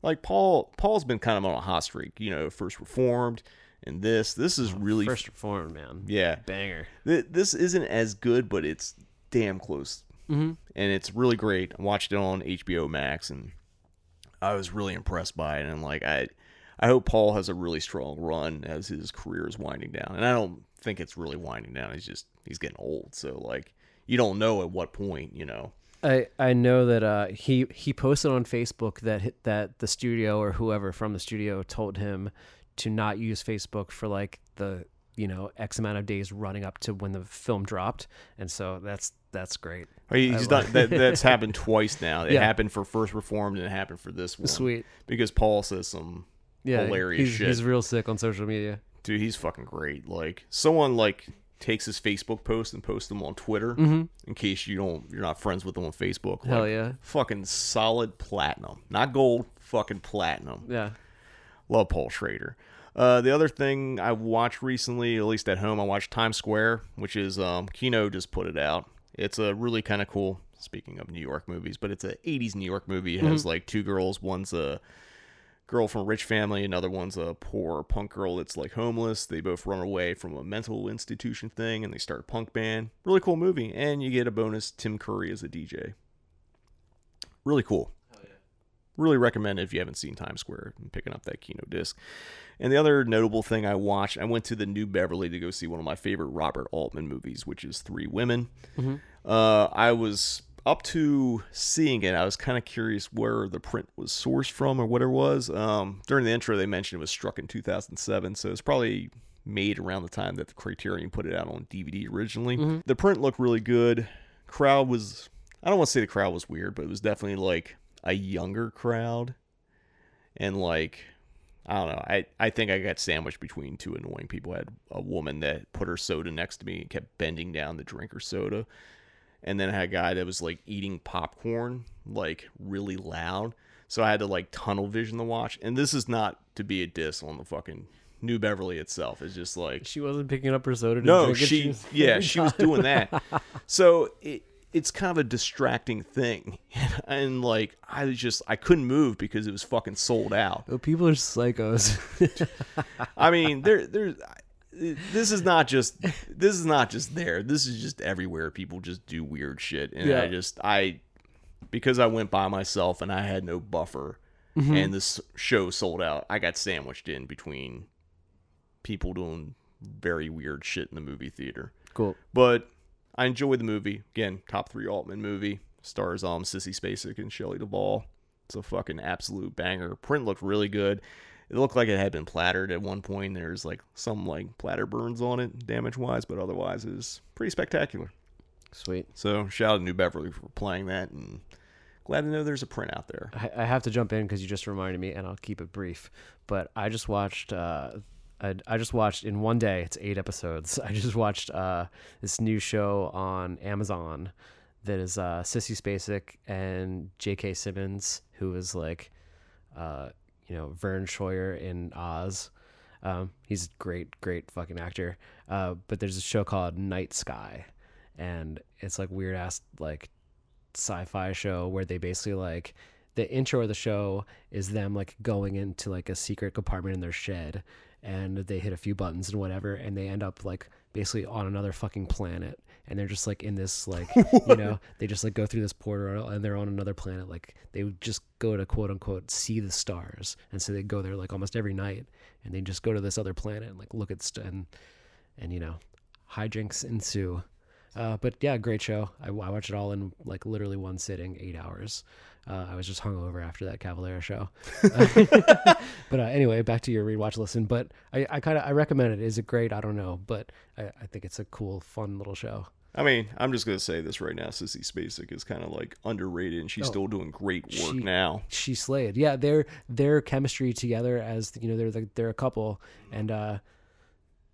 Like Paul, Paul's been kind of on a hot streak. You know, first reformed, and this, this is really First Reformed, man. yeah, Banger. Th- This isn't as good, but it's damn close, Mhm. and it's really great. I watched it on HBO Max, and I was really impressed by it. And like I, I hope Paul has a really strong run as his career is winding down. And I don't think it's really winding down. He's just he's getting old, so like you don't know at what point, you know. I, I know that uh, he he posted on Facebook that that the studio or whoever from the studio told him to not use Facebook for like the you know X amount of days running up to when the film dropped, and so that's that's great. He- He's done that. That's happened twice now. It Yeah. happened for First Reformed, and it happened for this one. Sweet. because Paul says some Yeah, hilarious he's, shit. he's real sick on social media. Dude, he's fucking great. Like someone like takes his Facebook post and posts them on Twitter Mhm. in case you don't you're not friends with them on Facebook. Hell yeah. Fucking solid platinum. Not gold, fucking platinum. Yeah. Love Paul Schrader. Uh, the other thing I watched recently, at least at home, I watched Times Square, which is um, Kino just put it out. It's a really kind of cool. Speaking of New York movies, but it's a '80s New York movie. It has Mhm. like two girls. One's a girl from a rich family, another one's a poor punk girl that's like homeless. They both run away from a mental institution thing and they start a punk band. Really cool movie. And you get a bonus Tim Curry as a DJ. Really cool. Really recommend it if you haven't seen Times Square and picking up that Kino disc. And the other notable thing I watched, I went to the New Beverly to go see one of my favorite Robert Altman movies, which is Three Women. Mhm. Uh, I was up to seeing it. I was kind of curious where the print was sourced from or what it was. Um, during the intro, they mentioned it was struck in 2007, so it's probably made around the time that the Criterion put it out on DVD originally. Mhm. The print looked really good. Crowd was, I don't want to say the crowd was weird, but it was definitely like a younger crowd. And like, I don't know. I, I think I got sandwiched between two annoying people. I had a woman that put her soda next to me and kept bending down to drink her soda. And then I had a guy that was like eating popcorn, like really loud. So I had to like tunnel vision the watch. And this is not to be a diss on the fucking New Beverly itself. It's just like She wasn't picking up her soda. To no, she was- yeah, she was doing that. So it it's kind of a distracting thing, and like I was just I couldn't move because it was fucking sold out. Oh, people are psychos. I mean, there there's this is not just this is not just there. This is just everywhere. People just do weird shit, and Yeah. I just I because I went by myself and I had no buffer, Mhm. and this show sold out. I got sandwiched in between people doing very weird shit in the movie theater. Cool. But I enjoyed the movie. Again, top three Altman movie. Stars um Sissy Spacek and Shelley Duvall. It's a fucking absolute banger. Print looked really good. It looked like it had been plattered at one point. There's like some like platter burns on it, damage wise, but otherwise it was pretty spectacular. Sweet. So shout out to New Beverly for playing that, and glad to know there's a print out there. I, I have to jump in because you just reminded me, and I'll keep it brief. But I just watched. Uh, I, I just watched in one day. It's eight episodes. I just watched uh, this new show on Amazon that is uh, Sissy Spacek and J.K. Simmons, who is like, uh, you know, Vern Troyer in Oz. Um, he's a great, great fucking actor. Uh, but there's a show called Night Sky, and it's like weird ass like sci-fi show where they basically like the intro of the show is them like going into like a secret compartment in their shed and they hit a few buttons and whatever and they end up like basically on another fucking planet and they're just like in this like you know they just like go through this portal and they're on another planet like they would just go to quote unquote see the stars and so they go there like almost every night and they just go to this other planet and like look at st- and and you know hijinks ensue uh, but yeah, great show. I, I watched it all in like literally one sitting, eight hours. Uh, I was just hungover after that Cavalera show. but uh, anyway, back to your read, watch, listen. But I, I kind of I recommend it. Is it great? I don't know, but I, I think it's a cool, fun little show. I mean, I'm just gonna say this right now. Sissy Spacek is kind of like underrated, and she's Oh. still doing great work She- now. She slayed. Yeah, their their chemistry together as you know they're the, they're a couple, and uh,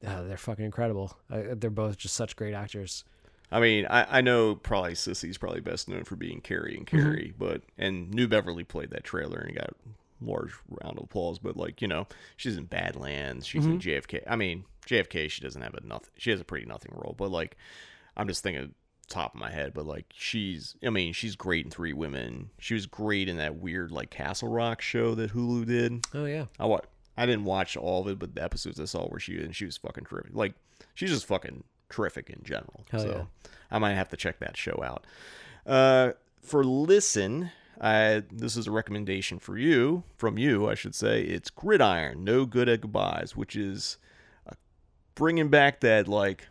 uh, they're fucking incredible. Uh, they're both just such great actors. I mean, I, I know probably Sissy's probably best known for being Carrie and Mhm. Carrie, but and New Beverly played that trailer and got large round of applause. But like you know, she's in Badlands, she's in Mhm. JFK. I mean, JFK she doesn't have a nothing. She has a pretty nothing role, but like I'm just thinking top of my head, but like she's I mean she's great in Three Women. She was great in that weird like Castle Rock show that Hulu did. Oh yeah. I wa- I didn't watch all of it, but the episodes I saw where she and she was fucking terrific. Like she's just fucking terrific in general. Hell so yeah. I might have to check that show out. Uh, for listen, I, this is a recommendation for you from you, I should say. It's Gridiron, No Good at Goodbyes, which is uh, bringing back that like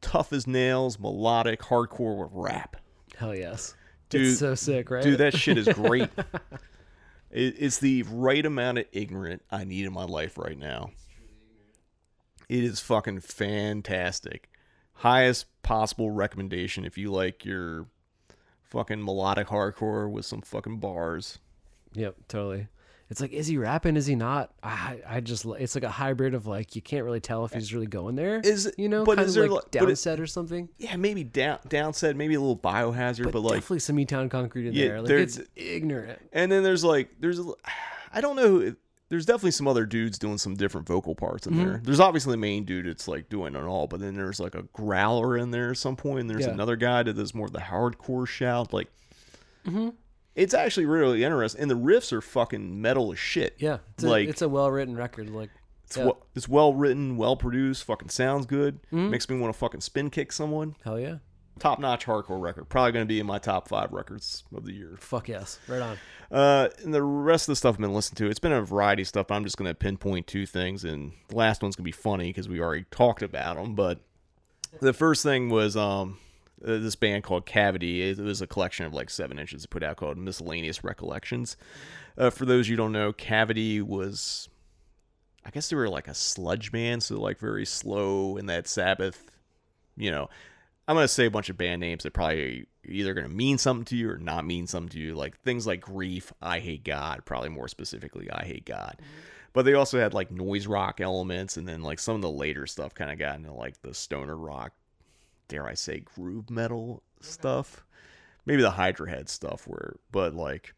tough as nails, melodic hardcore with rap. Hell yes. Dude, It's so sick, right? Dude, that shit is great. it, it's the right amount of ignorant I need in my life right now. It is fucking fantastic. Highest possible recommendation if you like your fucking melodic hardcore with some fucking bars. Yep, totally. It's like, is he rapping? Is he not? I, I just, it's like a hybrid of like, you can't really tell if he's really going there. Is you know, but kind is of there like like- it- downset or something? Yeah, maybe down downset, maybe a little biohazard, but, But, like definitely some E-Town Concrete in Yeah, there. Like there's- it's ignorant. And then there's like there's a, I don't know. There's definitely some other dudes doing some different vocal parts in Mhm. there. There's obviously the main dude that's like doing it all, but then there's like a growler in there at some point. And there's Yeah. another guy that does more of the hardcore shout. Like Mhm. it's actually really interesting, and the riffs are fucking metal as shit. Yeah, it's like a, it's a well written record. Like it's, yeah. well, it's well written, well produced, fucking sounds good. Mhm. Makes me want to fucking spin kick someone. hell yeah, Top notch hardcore record. Probably going to be in my top five records of the year. fuck yes, right on. Uh, and the rest of the stuff I've been listening to, it's been a variety of stuff. But I'm just going to pinpoint two things, and the last one's going to be funny because we already talked about them. But the first thing was um uh, this band called Cavity. It was a collection of like seven inches put out called Miscellaneous Recollections. Uh, for those you don't know, Cavity was, I guess they were like a sludge band, so like very slow in that Sabbath. You know, I'm gonna say a bunch of band names that probably either gonna mean something to you or not mean something to you. Like things like Grief, Eyehategod, probably more specifically, Eyehategod. Mm-hmm. But they also had like noise rock elements, and then like some of the later stuff kind of got into like the stoner rock, dare I say, groove metal stuff. Maybe the Hydra Head stuff, where but like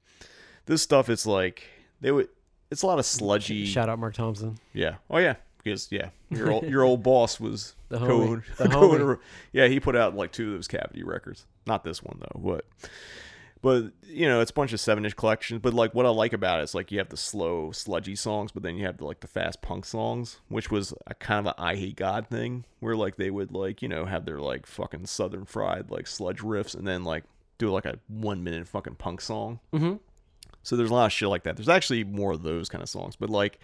this stuff, it's like they would. It's a lot of sludgy. Shout out Mark Thompson. Yeah. Oh yeah. Because yeah, your old your old boss was The co- The co- Yeah, he put out like two of those cavity records. Not this one though, but but you know it's a bunch of seven inch collections. But like what I like about it is like you have the slow sludgy songs, but then you have the, like the fast punk songs, which was a kind of a Eyehategod thing, where like they would like you know have their like fucking southern fried like sludge riffs, and then like do like a one minute fucking punk song. Mhm. So there's a lot of shit like that. There's actually more of those kind of songs, but like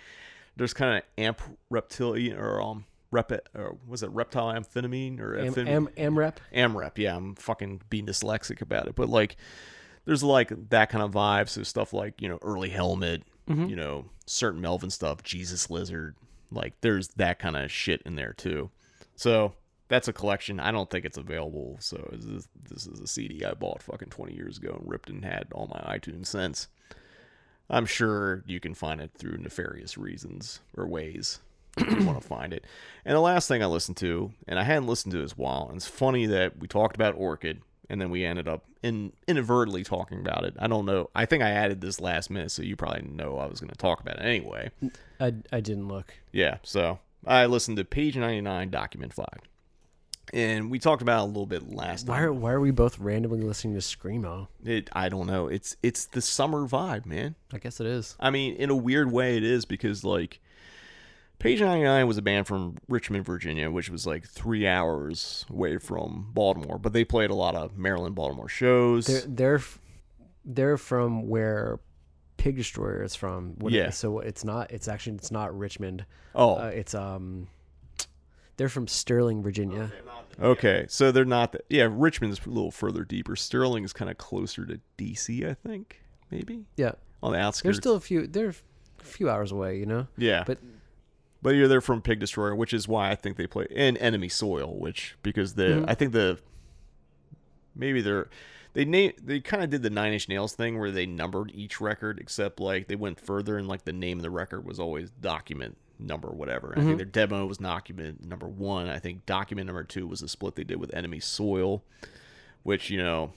there's kind of amp reptilian or um rep or was it reptile amphetamine or Am, am, Amrep. AMREP, yeah, I'm fucking being dyslexic about it. But like there's like that kind of vibe. So stuff like, you know, early helmet, Mhm. you know, certain Melvin stuff, Jesus Lizard. Like there's that kind of shit in there too. So that's a collection. I don't think it's available. So this is, this is a CD I bought fucking 20 years ago and ripped and had all my iTunes since. I'm sure you can find it through nefarious reasons or ways if you want to find it. And the last thing I listened to, and I hadn't listened to in while, and it's funny that we talked about Orchid and then we ended up in inadvertently talking about it. I don't know. I think I added this last minute, so you probably know I was going to talk about it anyway. I, I didn't look. Yeah, so I listened to Page 99, Document 5. And we talked about it a little bit last night. Why time. are why are we both randomly listening to screamo? It, I don't know. It's it's the summer vibe, man. I guess it is. I mean, in a weird way, it is because like Page 99 was a band from Richmond, Virginia, which was like three hours away from Baltimore, but they played a lot of Maryland, Baltimore shows. They're they're they're from where Pig Destroyer is from. What- Yeah. So it's not. It's actually it's not Richmond. Oh. Uh, it's um. They're from Sterling, Virginia. Okay, so they're not. The, yeah, Richmond's a little further deeper. Sterling is kind of closer to DC, I think, maybe. Yeah. on the outskirts. They're still a few. They're a few hours away. You know. Yeah, But but yeah, they're from Pig Destroyer, which is why I think they play in Enemy Soil, which because the Mhm. I think the maybe they're they name they kind of did the Nine Inch Nails thing where they numbered each record, except like they went further and like the name of the record was always document number whatever. And I think their demo was document number one. I think document number two was a split they did with Enemy Soil, which you know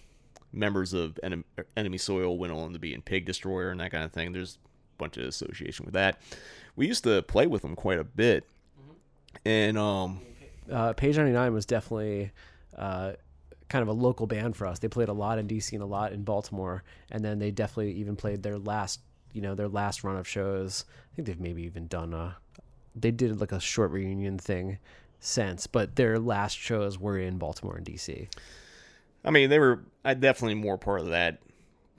members of Enem- Enemy Soil went on to be in Pig Destroyer and that kind of thing. There's a bunch of association with that. We used to play with them quite a bit, and um, uh, Page 99 was definitely uh, kind of a local band for us. They played a lot in DC and a lot in Baltimore, and then they definitely even played their last, you know, their last run of shows. I think they've maybe even done a, they did like a short reunion thing since, but their last shows were in Baltimore and DC. I mean, they were I definitely more part of that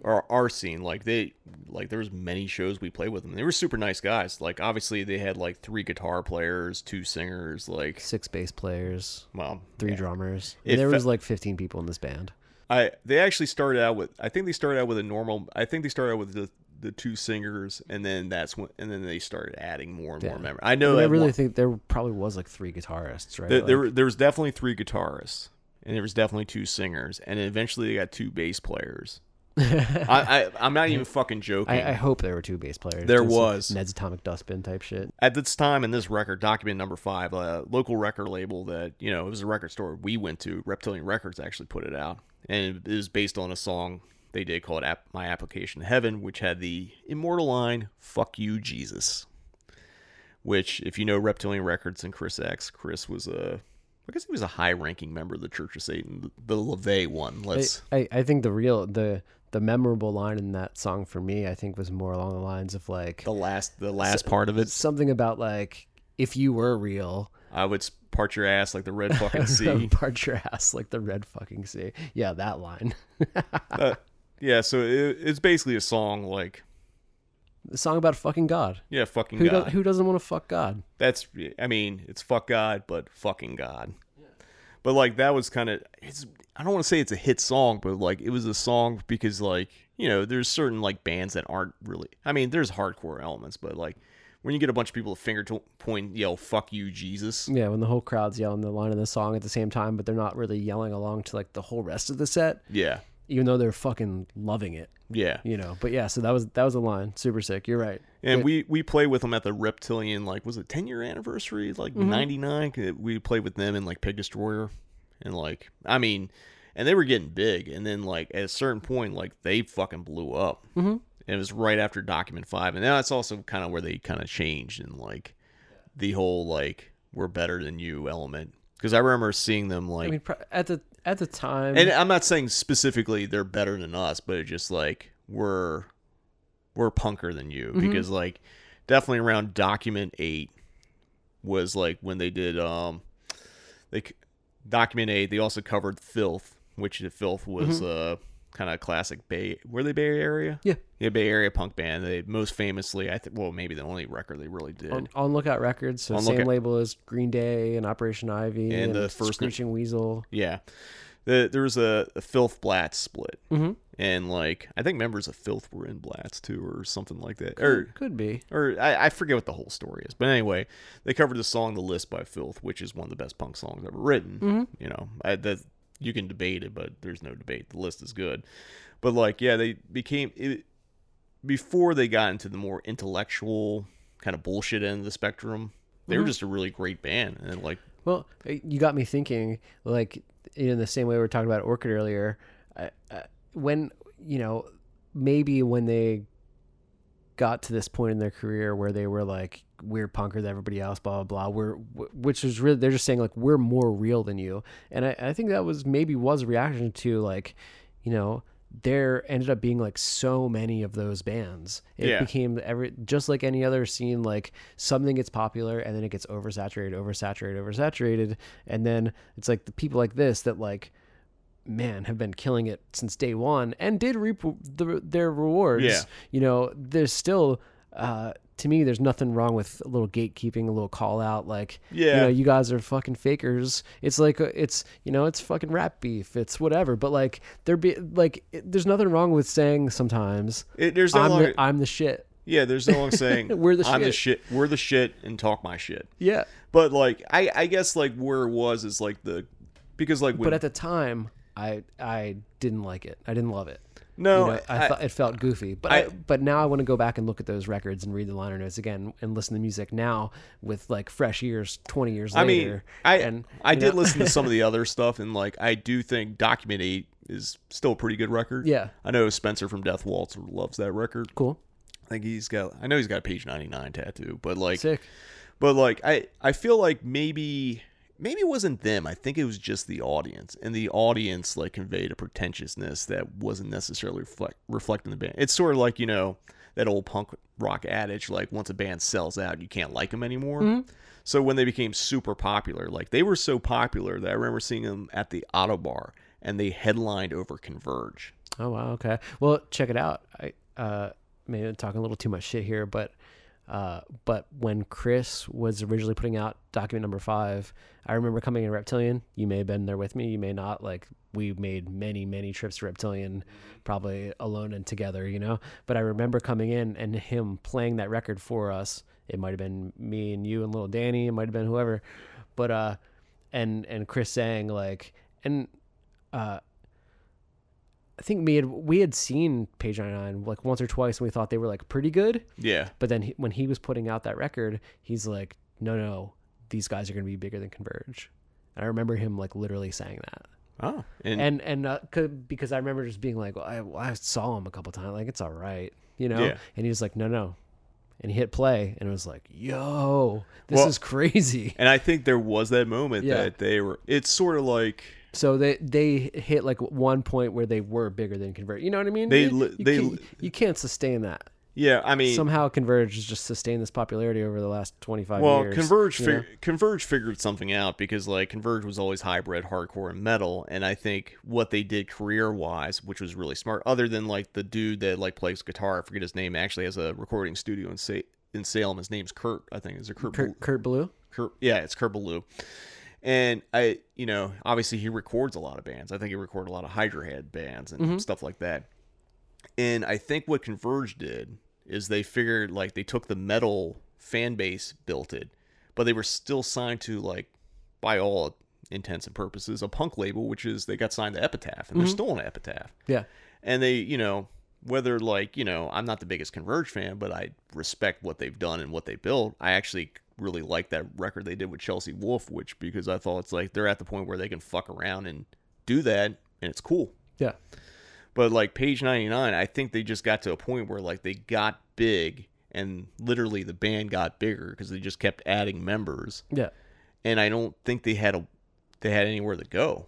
our our scene. Like they like there was many shows we played with them. They were super nice guys. Like obviously they had like three guitar players, two singers, like Six bass players, well, three yeah. drummers. It there fe- was like 15 people in this band. I they actually started out with I think they started out with a normal I think they started out with the the two singers and then that's when and then they started adding more and more members. I know I that really one- think there probably was like three guitarists, right? There, there, Like- were- there was definitely three guitarists, and there was definitely two singers, and eventually they got two bass players. I, I, I'm not even fucking joking. I, I hope there were two bass players. There was. Ned's Atomic Dustbin type shit. At this time in this record, document number five, a local record label that, you know, it was a record store we went to, Reptilian Records actually put it out. And it was based on a song they did called App- My Application to Heaven, which had the immortal line, Fuck You, Jesus. Which, if you know Reptilian Records and Chris X, Chris was a, I guess he was a high ranking member of the Church of Satan, the LaVey one. Let's. I, I, I think the real the the memorable line in that song for me, I think, was more along the lines of like the last the last part of it. something about like if you were real, I would part your ass like the red fucking sea. part your ass like the red fucking sea. Yeah, that line. Uh, yeah, so it, it's basically a song like the song about fucking God. yeah, fucking Who God. do, who doesn't want to fuck God? That's I mean, it's fuck God, but fucking God. But like that was kind of it's I don't want to say it's a hit song, but like it was a song because like, you know, there's certain like bands that aren't really I mean, there's hardcore elements, but like when you get a bunch of people to finger to point yell fuck you Jesus. Yeah, when the whole crowd's yelling the line of the song at the same time, but they're not really yelling along to like the whole rest of the set. Yeah. Even though they're fucking loving it. Yeah. You know. But yeah, so that was that was a line. Super sick. You're right. And It- we we played with them at the Reptilian like was it 10 year anniversary like Mhm. 99 we played with them in like Pig Destroyer and like I mean and they were getting big and then like at a certain point like they fucking blew up. Mhm. And it was right after Document 5 and now that's also kind of where they kind of changed and like the whole like we're better than you element because I remember seeing them like I mean, at the at the time, and I'm not saying specifically they're better than us, but it's just like we're we're punker than you Mhm. because like definitely around document 8 was like when they did um they c- document 8 they also covered filth which the filth was Mhm. uh kind of classic bay were they bay area Yeah. yeah bay area punk band they most famously i think well maybe the only record they really did on, on Lookout Records, so On same Lookout- label as Green Day and Operation Ivy And the first- Screeching Weasel. Yeah, the, there was a, a Filth Blatz split, Mhm. and like I think members of Filth were in Blatz too, or something like that. or could be, or I, I forget what the whole story is. But anyway, they covered the song "The List" by Filth, which is one of the best punk songs ever written. Mhm. You know, I, that you can debate it, but there's no debate. The list is good. But like, yeah, they became it, before they got into the more intellectual kind of bullshit end of the spectrum. They were Mhm. just a really great band, and like Well, uh, you got me thinking, like in the same way we were talking about Orchid earlier. I, I, when you know, maybe when they got to this point in their career where they were like we're punker than everybody else, blah blah blah. We're which is really they're just saying like we're more real than you, and I, I think that was maybe was a reaction to like, you know. There ended up being like so many of those bands. It Yeah. became every just like any other scene. Like something gets popular and then it gets oversaturated, oversaturated, oversaturated, and then it's like the people like this that like, man, have been killing it since day one and did reap the, their rewards. Yeah. You know, there's still. Uh, to me, there's nothing wrong with a little gatekeeping, a little call out, like, you Yeah. know, you guys are fucking fakers. It's like, uh, it's, you know, it's fucking rap beef. It's whatever. But like, there be like, it, there's nothing wrong with saying sometimes, It- there's no I'm, longer- the, I'm the shit. Yeah, there's no longer saying We're the I'm the shit." shit. We're the shit and talk my shit. Yeah. But like I I guess like where it was is like the because like when, but at the time i i didn't like it i didn't love it No, You know, I, I- thought it felt goofy but I, I- but now i want to go back and look at those records and read the liner notes again and listen to music now with like fresh ears 20 years I later mean I and I did know- listen to some of the other stuff and like I do think Document 8 is still a pretty good record. Yeah. I know Spencer from Death Waltz loves that record. Cool. I think he's got I know he's got a page 99 tattoo, but like Sick. But like I I feel like maybe maybe it wasn't them. I think it was just the audience, and the audience like conveyed a pretentiousness that wasn't necessarily reflect reflecting the band. It's sort of like you know that old punk rock adage, like once a band sells out, you can't like them anymore. Mhm. So when they became super popular, like they were so popular that I remember seeing them at the Ottobar, and they headlined over Converge. Oh wow, okay. Well, check it out. I uh maybe I'm talking a little too much shit here, but uh but when Chris was originally putting out document number 5, I remember coming in Reptilian. You may have been there with me, you may not. Like we made many many trips to Reptilian probably alone and together, you know. But I remember coming in and him playing that record for us. It might have been me and you and little Danny, it might have been whoever. But uh and and Chris saying like and uh I think we had we had seen Page 99 like once or twice and we thought they were like pretty good. Yeah. But then he, when he was putting out that record, he's like, "No, no, these guys are going to be bigger than Converge." And I remember him like literally saying that. Oh, and- and and uh, 'cause- because I remember just being like, well, I, well, I saw him a couple times, like it's all right, you know. Yeah. And he was like, "No, no," and he hit play, and it was like, "Yo, this Well, is crazy." And I think there was that moment Yeah. that they were. It's sort of like So they they hit like one point where they were bigger than Converge. You know what I mean? They you, they can't, you can't sustain that. Yeah, I mean, Somehow Converge has just sustained this popularity over the last twenty five well, years. Converge you know? fig- Converge figured something out because like Converge was always hybrid hardcore and metal, and I think what they did career wise, which was really smart, other than like the dude that like plays guitar, I forget his name, actually has a recording studio in Sa- in Salem. His name's Kurt, I think. Is it Kurt? Kurt, Kurt Ballou. Kurt, yeah, it's Kurt Ballou. And I, you know, obviously he records a lot of bands. I think he recorded a lot of Hydra Head bands and Mhm. stuff like that. And I think what Converge did is they figured like they took the metal fan base, built it, but they were still signed to like, by all intents and purposes, a punk label, which is they got signed to Epitaph, and Mhm. they're still on Epitaph Yeah. and they you know whether like you know i'm not the biggest converge fan but i respect what they've done and what they built i actually really like that record they did with chelsea wolfe which because i thought it's like they're at the point where they can fuck around and do that and it's cool Yeah. but like page 99 i think they just got to a point where like they got big and literally the band got bigger because they just kept adding members Yeah. and i don't think they had a they had anywhere to go.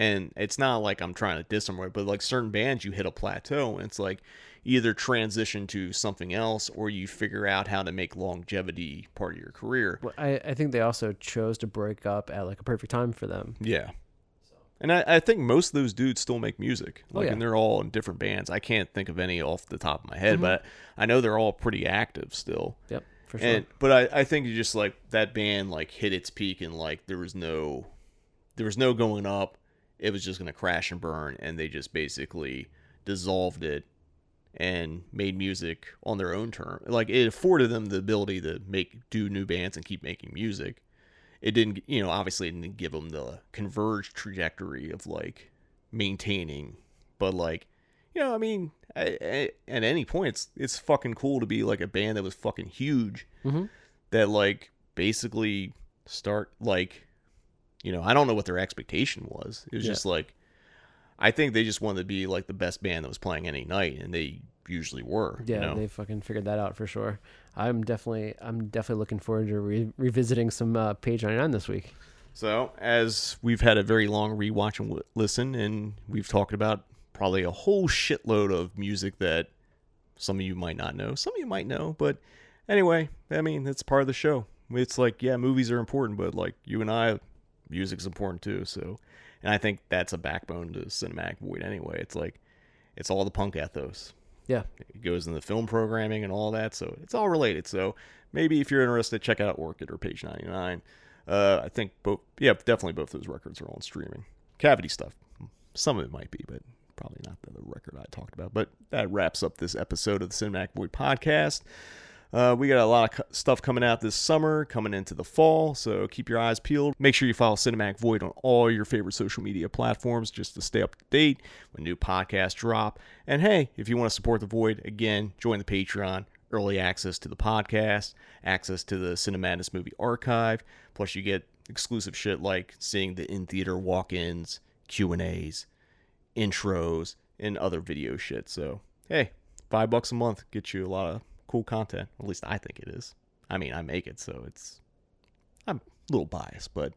And it's not like I'm trying to diss them, right? But like certain bands, you hit a plateau, and it's like either transition to something else or you figure out how to make longevity part of your career. Well, I, I think they also chose to break up at like a perfect time for them. Yeah. And I, I think most of those dudes still make music. Oh, Like, yeah. and they're all in different bands. I can't think of any off the top of my head, Mhm. but I know they're all pretty active still. Yep, for sure. And but I, I think you just like that band like hit its peak and like there was no there was no going up. It was just gonna crash and burn and they just basically dissolved it and made music on their own term. Like it afforded them the ability to make do new bands and keep making music. It didn't, you know, obviously it didn't give them the Converge trajectory of like maintaining, but like, you know, I mean, I, I, at any point, it's it's fucking cool to be like a band that was fucking huge, Mhm. that like basically start like, you know, I don't know what their expectation was. It was Yeah. just like, I think they just wanted to be like the best band that was playing any night, and they usually were. Yeah, you know? they fucking figured that out for sure. I'm definitely I'm definitely looking forward to re- revisiting some uh, page 99 this week. So, as we've had a very long rewatch and w- listen, and we've talked about probably a whole shitload of music that some of you might not know, some of you might know, but anyway, I mean, it's part of the show. It's like, yeah, movies are important, but like you and I, music's important too. So, and I think that's a backbone to Cinematic Void anyway. It's like, it's all the punk ethos. Yeah. It goes in the film programming and all that, so it's all related. So maybe if you're interested, check out Orchid or Page 99. Uh, I think both, yeah, definitely both those records are on streaming. Cavity stuff, some of it might be, but probably not the record I talked about. But that wraps up this episode of the Cinematic Void podcast. Uh, we got a lot of stuff coming out this summer, coming into the fall, so keep your eyes peeled. Make sure you follow Cinematic Void on all your favorite social media platforms just to stay up to date when new podcasts drop. And hey, if you want to support the Void, again, join the Patreon. Early access to the podcast, access to the Cinemadness movie archive, plus you get exclusive shit like seeing the in-theater walk-ins, Q&As, intros, and other video shit. So, hey, five bucks a month gets you a lot of cool content. At least I think it is. I mean, I make it, so it's. I'm a little biased, but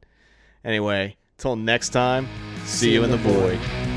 anyway, until next time, see, you in the void.